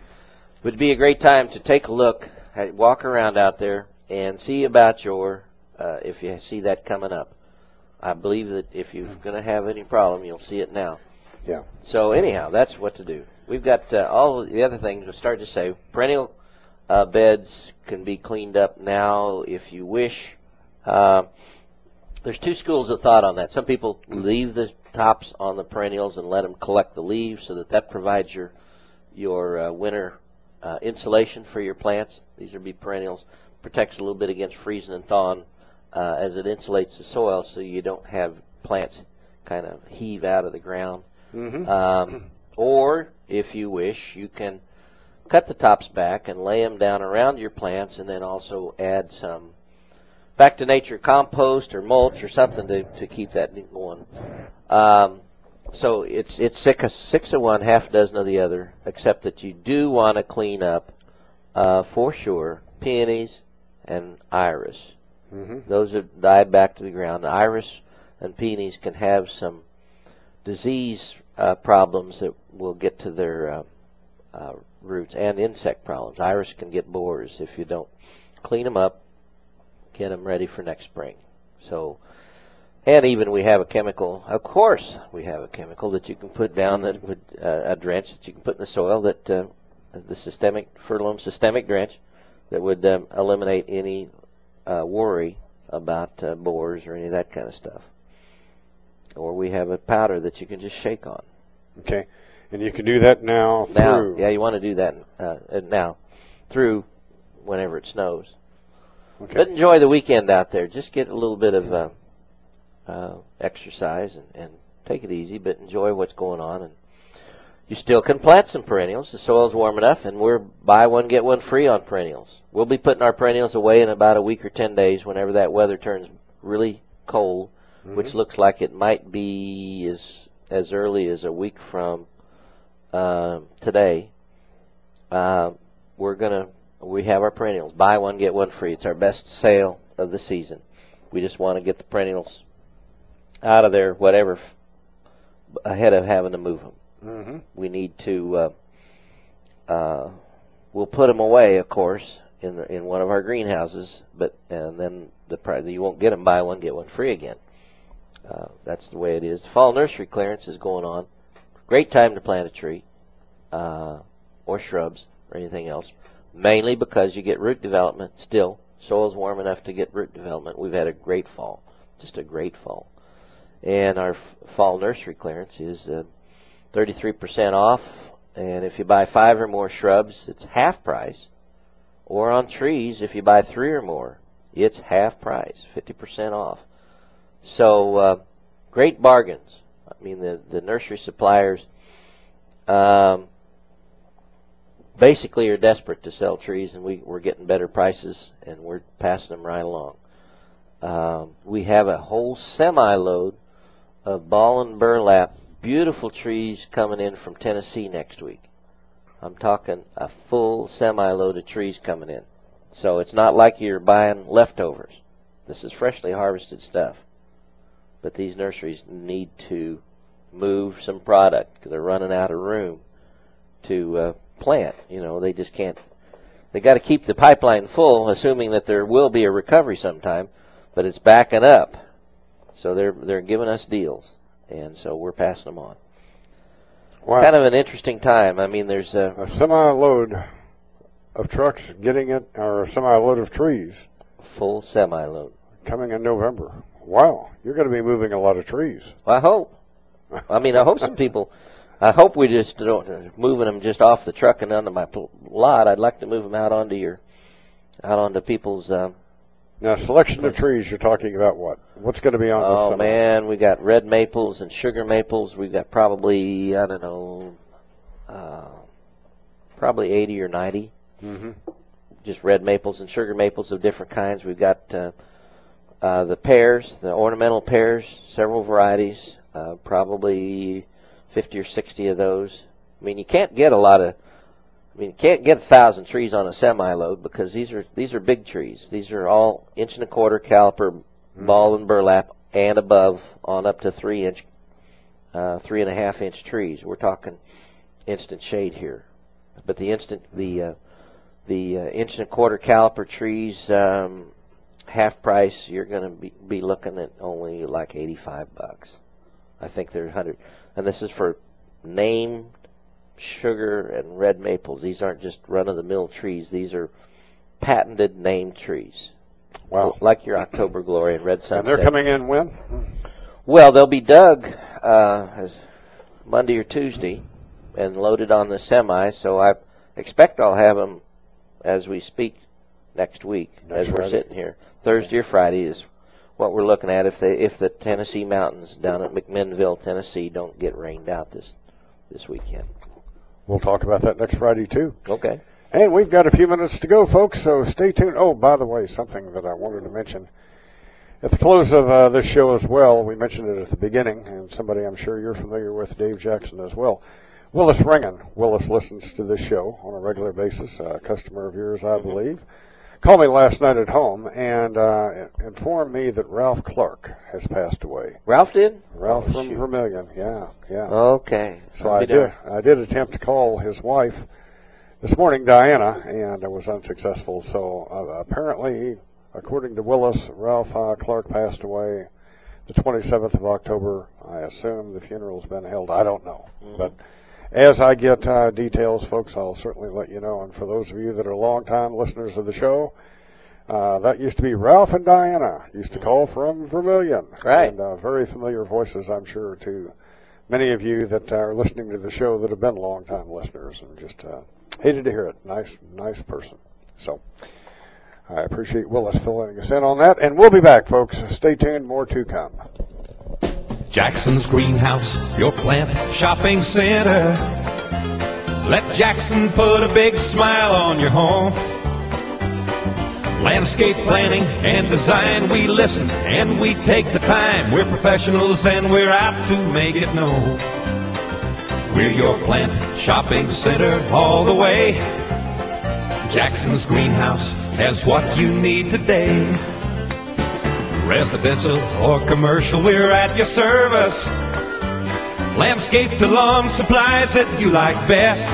would be a great time to take a look, walk around out there, and see about your. Uh, if you see that coming up, I believe that if you're going to have any problem, you'll see it now. Yeah. So anyhow, that's what to do. We've got uh, all the other things. We'll start to say perennial uh, beds can be cleaned up now if you wish. Uh, there's two schools of thought on that. Some people leave the tops on the perennials and let them collect the leaves, so that that provides your your uh, winter uh, insulation for your plants. These are be perennials, protects a little bit against freezing and thawing uh, as it insulates the soil, so you don't have plants kind of heave out of the ground. Mhm. Um, or if you wish, you can cut the tops back and lay them down around your plants, and then also add some back to nature compost or mulch or something to, to keep that going. Um, so it's it's six six of one, half a dozen of the other, except that you do want to clean up uh, for sure peonies and iris. Mhm. Those have died back to the ground. The iris and peonies can have some disease uh, problems that will get to their uh, uh, roots and insect problems. Iris can get borers if you don't clean them up, get them ready for next spring. So, and even we have a chemical. Of course, we have a chemical that you can put down that would uh, a drench that you can put in the soil that uh, the systemic Fertilome systemic drench that would um, eliminate any uh, worry about uh, borers or any of that kind of stuff. Or we have a powder that you can just shake on. Okay. And you can do that now Now, through. yeah, you want to do that uh, uh, now through whenever it snows. Okay. But enjoy the weekend out there. Just get a little bit of uh, uh, exercise and, and take it easy, but enjoy what's going on. And you still can plant some perennials. The soil's warm enough, and we're buy one get one free on perennials. We'll be putting our perennials away in about a week or ten days. Whenever that weather turns really cold, which looks like it might be as as early as a week from um, today. Uh, we're gonna we have our perennials buy one get one free. It's our best sale of the season. We just want to get the perennials out of there, whatever, ahead of having to move them. Mm-hmm. We need to. Uh, uh, we'll put them away, of course, in the, in one of our greenhouses, but and then the pri- you won't get them buy one get one free again. Uh, that's the way it is. The fall nursery clearance is going on. Great time to plant a tree, uh, or shrubs, or anything else. Mainly because you get root development still. Soil's warm enough to get root development. We've had a great fall, just a great fall. And our fall nursery clearance is uh, 33% off. And if you buy five or more shrubs, it's half price. Or on trees, if you buy three or more, it's half price, 50% off. So, uh, great bargains. I mean, the, the nursery suppliers, um, basically are desperate to sell trees and we, we're getting better prices and we're passing them right along. Um, we have a whole semi-load of ball and burlap, beautiful trees coming in from Tennessee next week. I'm talking a full semi-load of trees coming in. So it's not like you're buying leftovers. This is freshly harvested stuff. But these nurseries need to move some product. They're running out of room to uh, plant. You know, they just can't. They got to keep the pipeline full, assuming that there will be a recovery sometime. But it's backing up, so they're they're giving us deals, and so we're passing them on. Wow. Kind of an interesting time. I mean, there's a, A semi-load of trucks getting it, or a semi-load of trees full semi-load. coming in November. Wow, you're going to be moving a lot of trees. I hope. I mean, I hope some people. I hope we just don't moving them just off the truck and onto my lot. I'd like to move them out onto your, out onto people's. Um, Now, selection of trees, you're talking about what? What's going to be on the oh man, we got red maples and sugar maples. We've got probably I don't know, uh, probably eighty or ninety. Mm-hmm. Just red maples and sugar maples of different kinds. We've got uh, uh, the pears, the ornamental pears, several varieties. Uh, probably fifty or sixty of those. I mean, you can't get a lot of. I mean, you can't get a thousand trees on a semi-load because these are these are big trees. These are all inch and a quarter caliper ball and burlap and above on up to three inch, uh, three and a half inch trees. We're talking instant shade here, but the instant the uh, the uh, inch and a quarter caliper trees, um, half price, you're going to be be looking at only like eighty five bucks. I think they're hundred, and this is for named sugar and red maples. These aren't just run of the mill trees. These are patented named trees. Wow. Like your October Glory and Red Sunset. And they're coming in when? Well, they'll be dug uh, as Monday or Tuesday and loaded on the semi. So I expect I'll have them as we speak next week, Next as we're sitting here. Thursday or Friday is what we're looking at if they if the Tennessee mountains down at McMinnville, Tennessee, don't get rained out this this weekend. We'll talk about that next Friday too. Okay. And we've got a few minutes to go, folks, so stay tuned. Oh, by the way, something that I wanted to mention. At the close of uh, this show as well, we mentioned it at the beginning, and somebody I'm sure you're familiar with, Dave Jackson as well. Willis Ringen. Willis listens to this show on a regular basis, a customer of yours, I believe. Called me last night at home and uh, informed me that Ralph Clark has passed away. Ralph did? Ralph Oh, from shoot. Vermillion, yeah, yeah. Okay. So I'll did. I did attempt to call his wife this morning, Diana, and I was unsuccessful. So uh, apparently, according to Willis, Ralph uh, Clark passed away the 27th of October. I assume the funeral's been held. I don't know, but as I get uh, details, folks, I'll certainly let you know. And for those of you that are longtime listeners of the show, uh, that used to be Ralph and Diana. Used to call from Vermillion. Right. And uh, very familiar voices, I'm sure, to many of you that are listening to the show that have been longtime listeners and just uh, hated to hear it. Nice, nice person. So I appreciate Willis filling us in on that. And we'll be back, folks. Stay tuned. More to come. Jackson's Greenhouse, your plant shopping center. Let Jackson put a big smile on your home. Landscape planning and design, we listen and we take the time. We're professionals and we're out to make it known. We're your plant shopping center all the way. Jackson's Greenhouse has what you need today. Residential or commercial, we're at your service. Landscape to lawn supplies that you like best.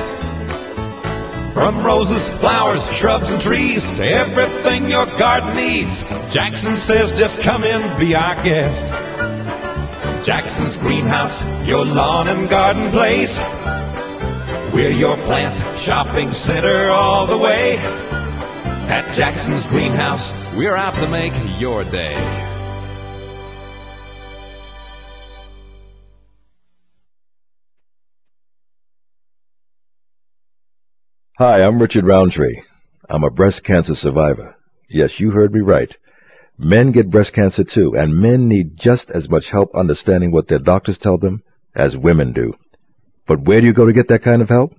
From roses, flowers, shrubs, and trees to everything your garden needs, Jackson says just come in, be our guest. Jackson's Greenhouse, your lawn and garden place. We're your plant shopping center all the way. At Jackson's Greenhouse, we're out to make your day. Hi, I'm Richard Roundtree. I'm a breast cancer survivor. Yes, you heard me right. Men get breast cancer too, and men need just as much help understanding what their doctors tell them as women do. But where do you go to get that kind of help?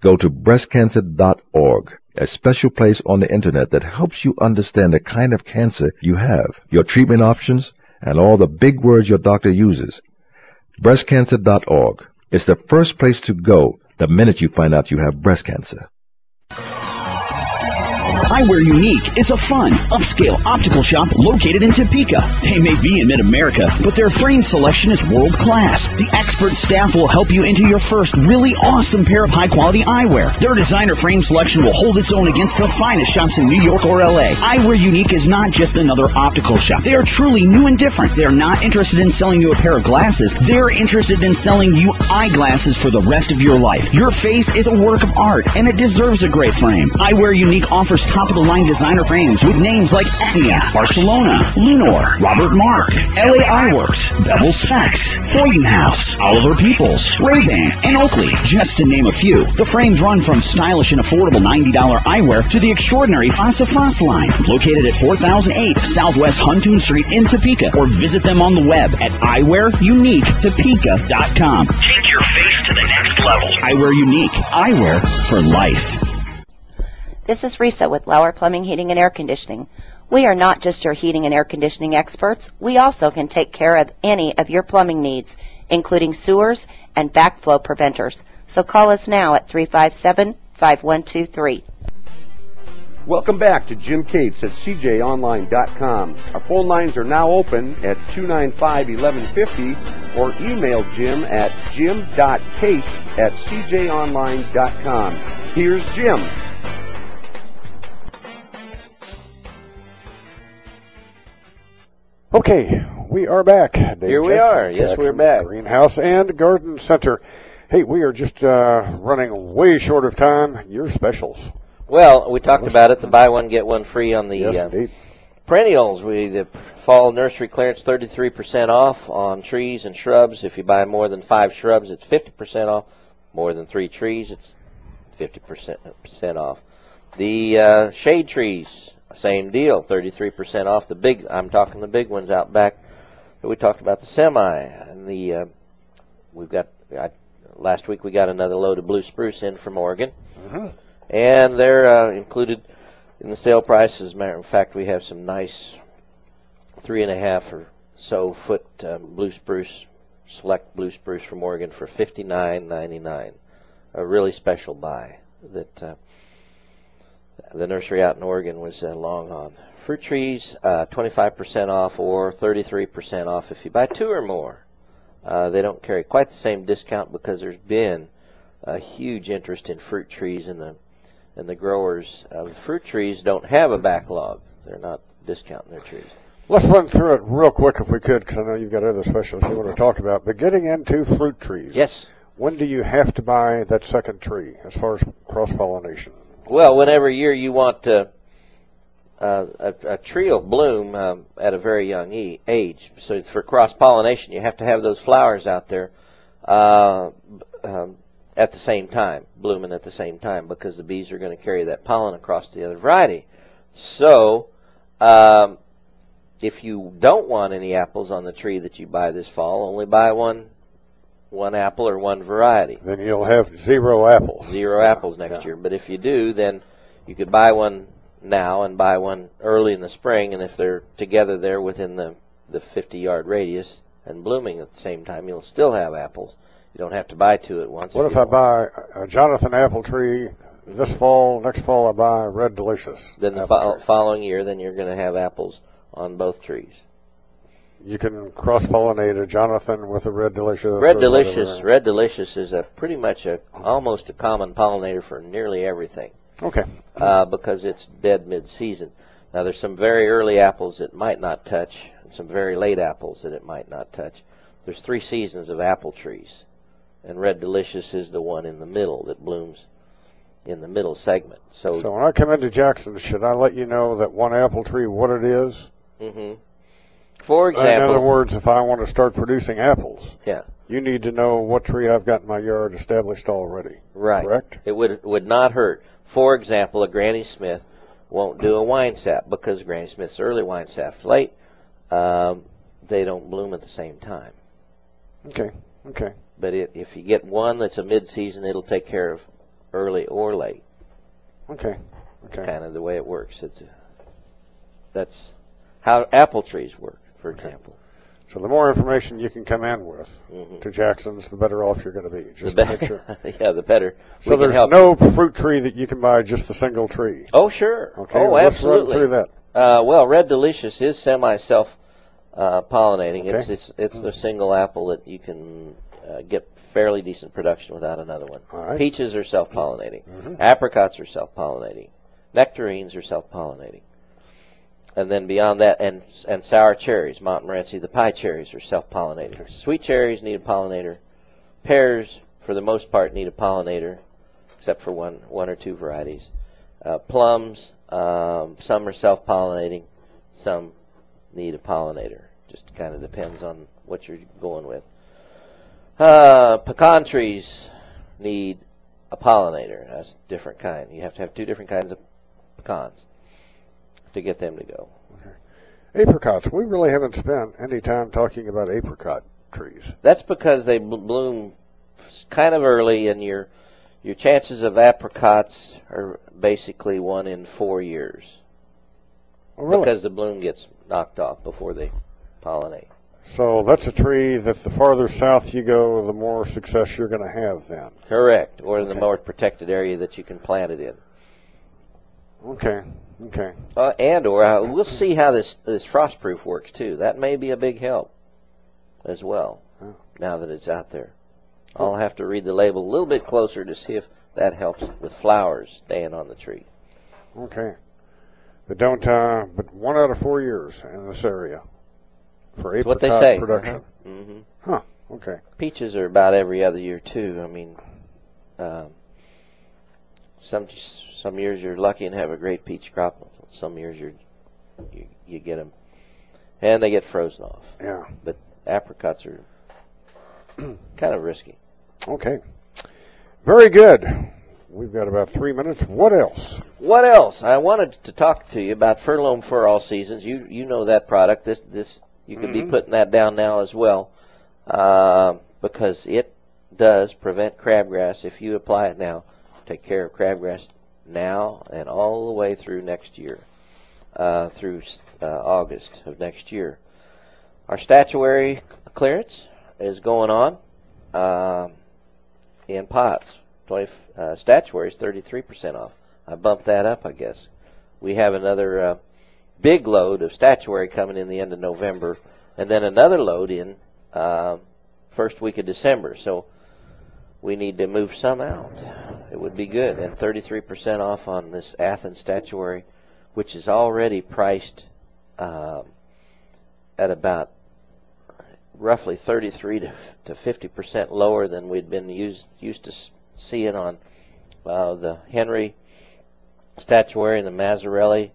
Go to breastcancer.org, a special place on the internet that helps you understand the kind of cancer you have, your treatment options, and all the big words your doctor uses. Breastcancer.org is the first place to go the minute you find out you have breast cancer. Eyewear Unique is a fun, upscale optical shop located in Topeka. They may be in mid-America, but their frame selection is world class. The expert staff will help you into your first really awesome pair of high quality eyewear. Their designer frame selection will hold its own against the finest shops in New York or LA. Eyewear Unique is not just another optical shop. They are truly new and different. They are not interested in selling you a pair of glasses. They're interested in selling you eyeglasses for the rest of your life. Your face is a work of art, and it deserves a great frame. Eyewear Unique offers top-of-the-line designer frames with names like Etnia, Barcelona, Lunor, Robert Marc, LA Eyeworks, Bevel Specs, Freudenhaus, Oliver Peoples, Ray-Ban, and Oakley, just to name a few. The frames run from stylish and affordable $90 eyewear to the extraordinary Fasa Frost line, located at 4008 Southwest Huntoon Street in Topeka, or visit them on the web at eyewearuniquetopeka.com. Take your face to the next level. Eyewear Unique, eyewear for life. This is Risa with Lauer Plumbing, Heating, and Air Conditioning. We are not just your heating and air conditioning experts. We also can take care of any of your plumbing needs, including sewers and backflow preventers. So call us now at 357-5123. Welcome back to Jim Cates at cjonline.com. Our phone lines are now open at 295-1150 or email Jim at jim.cates at cjonline.com. Here's Jim. Okay, we are back. Dave Here we Jackson, are. Yes, we're back. Greenhouse and Garden Center. Hey, we are just uh, running way short of time. Your specials. Well, we talked about it. The buy one get one free on the Yes, uh, perennials. We the fall nursery clearance 33% off on trees and shrubs. If you buy more than five shrubs, it's 50% off. More than three trees, it's 50% off. The uh, shade trees same deal, 33% off the big. I'm talking the big ones out back. We talked about the semi and the. Uh, we've got. I, last week we got another load of blue spruce in from Oregon, Mm-hmm. and they're uh, included in the sale price. As a matter of fact, we have some nice three and a half or so foot uh, blue spruce, select blue spruce from Oregon for fifty nine ninety nine. A really special buy that uh, the nursery out in Oregon was uh, long on. Fruit trees, uh, 25% off or 33% off if you buy two or more. Uh, they don't carry quite the same discount because there's been a huge interest in fruit trees and the and the growers of fruit trees don't have a backlog. They're not discounting their trees. Let's run through it real quick if we could, because I know you've got other specials you want to talk about. But getting into fruit trees. Yes. When do you have to buy that second tree as far as cross pollination? Well, whenever year you want uh, uh, a, a tree will bloom um, at a very young e- age. So for cross pollination, you have to have those flowers out there uh, um, at the same time, blooming at the same time, because the bees are going to carry that pollen across to the other variety. So, um, if you don't want any apples on the tree that you buy this fall, only buy one one apple or one variety. Then you'll have zero apples. Zero apples next year. But if you do, then you could buy one now and buy one early in the spring, and if they're together there within the the 50 yard radius and blooming at the same time, you'll still have apples. You don't have to buy two at once. What if you I buy a Jonathan apple tree this fall? Next fall I buy Red Delicious. then the fo- following year, then you're going to have apples on both trees. You can cross pollinate a Jonathan with a Red Delicious. Red Delicious, whatever. Red Delicious is a pretty much a almost a common pollinator for nearly everything. Okay. Uh, because it's dead mid-season. Now there's some very early apples it might not touch, and some very late apples that it might not touch. There's three seasons of apple trees, and Red Delicious is the one in the middle that blooms in the middle segment. So, So when I come into Jackson, should I let you know that one apple tree what it is? hmm for In other words, if I want to start producing apples, yeah, you need to know what tree I've got in my yard established already. right. Correct? It would would not hurt. For example, a Granny Smith won't do a wine sap because Granny Smith's early wine sap's late. Um, they don't bloom at the same time. Okay. Okay. But it, if you get one that's a mid-season, it'll take care of early or late. Okay. Okay. Kind of the way it works. It's a, that's how apple trees work, for example. So the more information you can come in with Mhm. to Jackson's, the better off you're going to be. Just the to make sure. better, yeah, the better. So there's no fruit tree that you can buy just the single tree. Oh, sure. Okay. oh, well, absolutely. through that. Uh, well, Red Delicious is semi-self uh, pollinating. It's, Okay. it's it's the single apple that you can uh, get fairly decent production without another one. All right. Peaches are self-pollinating. Mhm. Apricots are self-pollinating. Nectarines are self-pollinating. And then beyond that, and and sour cherries, Montmorency, the pie cherries are self-pollinating. Sweet cherries need a pollinator. Pears, for the most part, need a pollinator, except for one one or two varieties. Uh, plums, um, some are self-pollinating, some need a pollinator. Just kind of depends on what you're going with. Uh, pecan trees need a pollinator. That's a different kind. You have to have two different kinds of pecans to get them to go. Apricots. We really haven't spent any time talking about apricot trees. That's because they bl- bloom kind of early, and your your chances of apricots are basically one in four years. Oh, really? Because the bloom gets knocked off before they pollinate. So that's a tree that the farther south you go, the more success you're going to have then. Correct, or in the Okay. more protected area that you can plant it in. Okay. Okay. Uh, and or uh, we'll see how this this frostproof works too. That may be a big help as well. Oh. Now that it's out there, I'll have to read the label a little bit closer to see if that helps with flowers staying on the tree. Okay. But don't, uh, but one out of four years in this area for apricot what they say. production. hmm Huh. Okay. Peaches are about every other year too. I mean, um, some some years you're lucky and have a great peach crop. Some years you're you, you get them, and they get frozen off. Yeah. But apricots are kind of risky. Okay. Very good. we've got about three minutes. What else? What else? I wanted to talk to you about Fertilome for all seasons. You you know that product. This this you could Mhm. be putting that down now as well, uh, because it does prevent crabgrass if you apply it now. Take care of crabgrass now and all the way through next year, uh, through uh, August of next year. Our statuary clearance is going on um in pots. 20 uh, statuary is 33% off. I bumped that up, I guess. We have another uh, big load of statuary coming in the end of November, and then another load in uh, first week of December. So we need to move some out. It would be good. And 33% off on this Athens statuary, which is already priced um, at about roughly 33 to, to 50% lower than we'd been used used to seeing on uh, the Henry statuary and the Massarelli.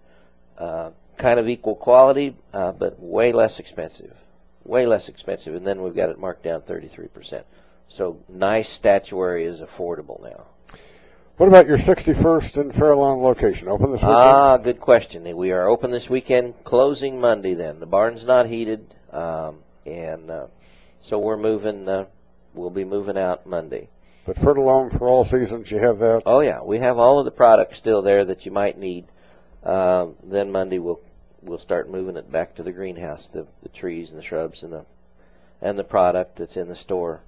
Uh, kind of equal quality, uh, but way less expensive. Way less expensive. And then we've got it marked down 33%. So nice statuary is affordable now. What about your 61st and Fairlawn location? Open this weekend? Ah, good question. We are open this weekend, closing Monday. Then the barn's not heated, um, and uh, so we're moving. Uh, we'll be moving out Monday. But Fertilome for all seasons, you have that. Oh yeah, we have all of the products still there that you might need. Um, then Monday we'll we'll start moving it back to the greenhouse, the the trees and the shrubs and the and the product that's in the store.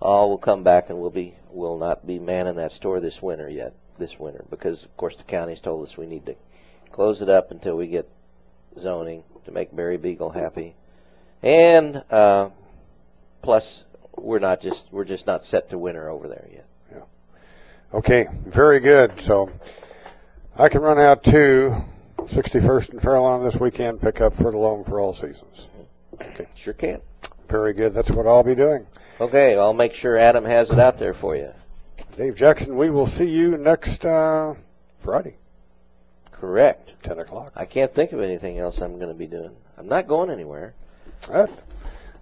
All will come back and we'll be we'll not be manning that store this winter yet. This winter because of course the county's told us we need to close it up until we get zoning to make Barry Beagle happy, and uh, plus we're not just we're just not set to winter over there yet. Yeah. Okay, very good. So I can run out to 61st and Fairlawn this weekend, pick up Fertilome for all seasons. Okay. Sure can. Very good. That's what I'll be doing. Okay, I'll make sure Adam has it out there for you. Dave Jackson, we will see you next uh, Friday, Correct. 10 o'clock. I can't think of anything else I'm going to be doing. I'm not going anywhere. That,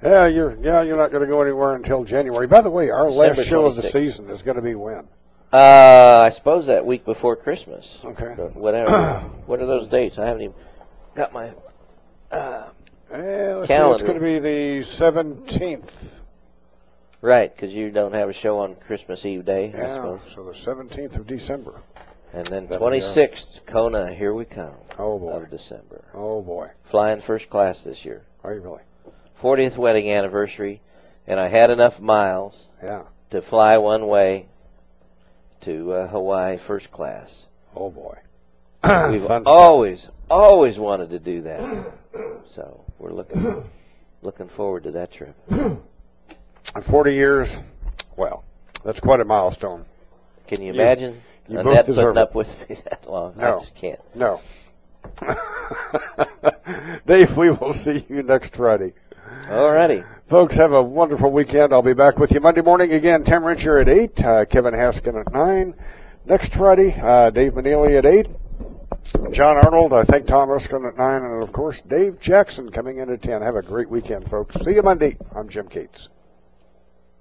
yeah, you're yeah you're not going to go anywhere until January. By the way, our last December show of the season is going to be when? Uh, I suppose that week before Christmas. Okay. But whatever. what are those dates? I haven't even got my. Uh, let's Calendar. see, it's going to be the 17th. Right, because you don't have a show on Christmas Eve day, I Yeah, suppose. so the 17th of December. And then That'll 26th, Kona, here we come. Oh boy. Of December. Oh boy. Flying first class this year. Are you really? 40th wedding anniversary, and I had enough miles Yeah. to fly one way to uh, Hawaii first class. Oh boy. We've always, always wanted to do that. So we're looking, looking forward to that trip. And 40 years, well, that's quite a milestone. Can you You- imagine you Annette putting it. up with me that long? No. I just can't. No. Dave, we will see you next Friday. Alrighty. Folks, have a wonderful weekend. I'll be back with you Monday morning again. Tim Rincher at 8, uh, Kevin Haskin at 9. Next Friday, uh, Dave Meneley at 8. John Arnold, I think Tom Erskine at 9. And of course, Dave Jackson coming in at 10. Have a great weekend, folks. See you Monday. I'm Jim Cates.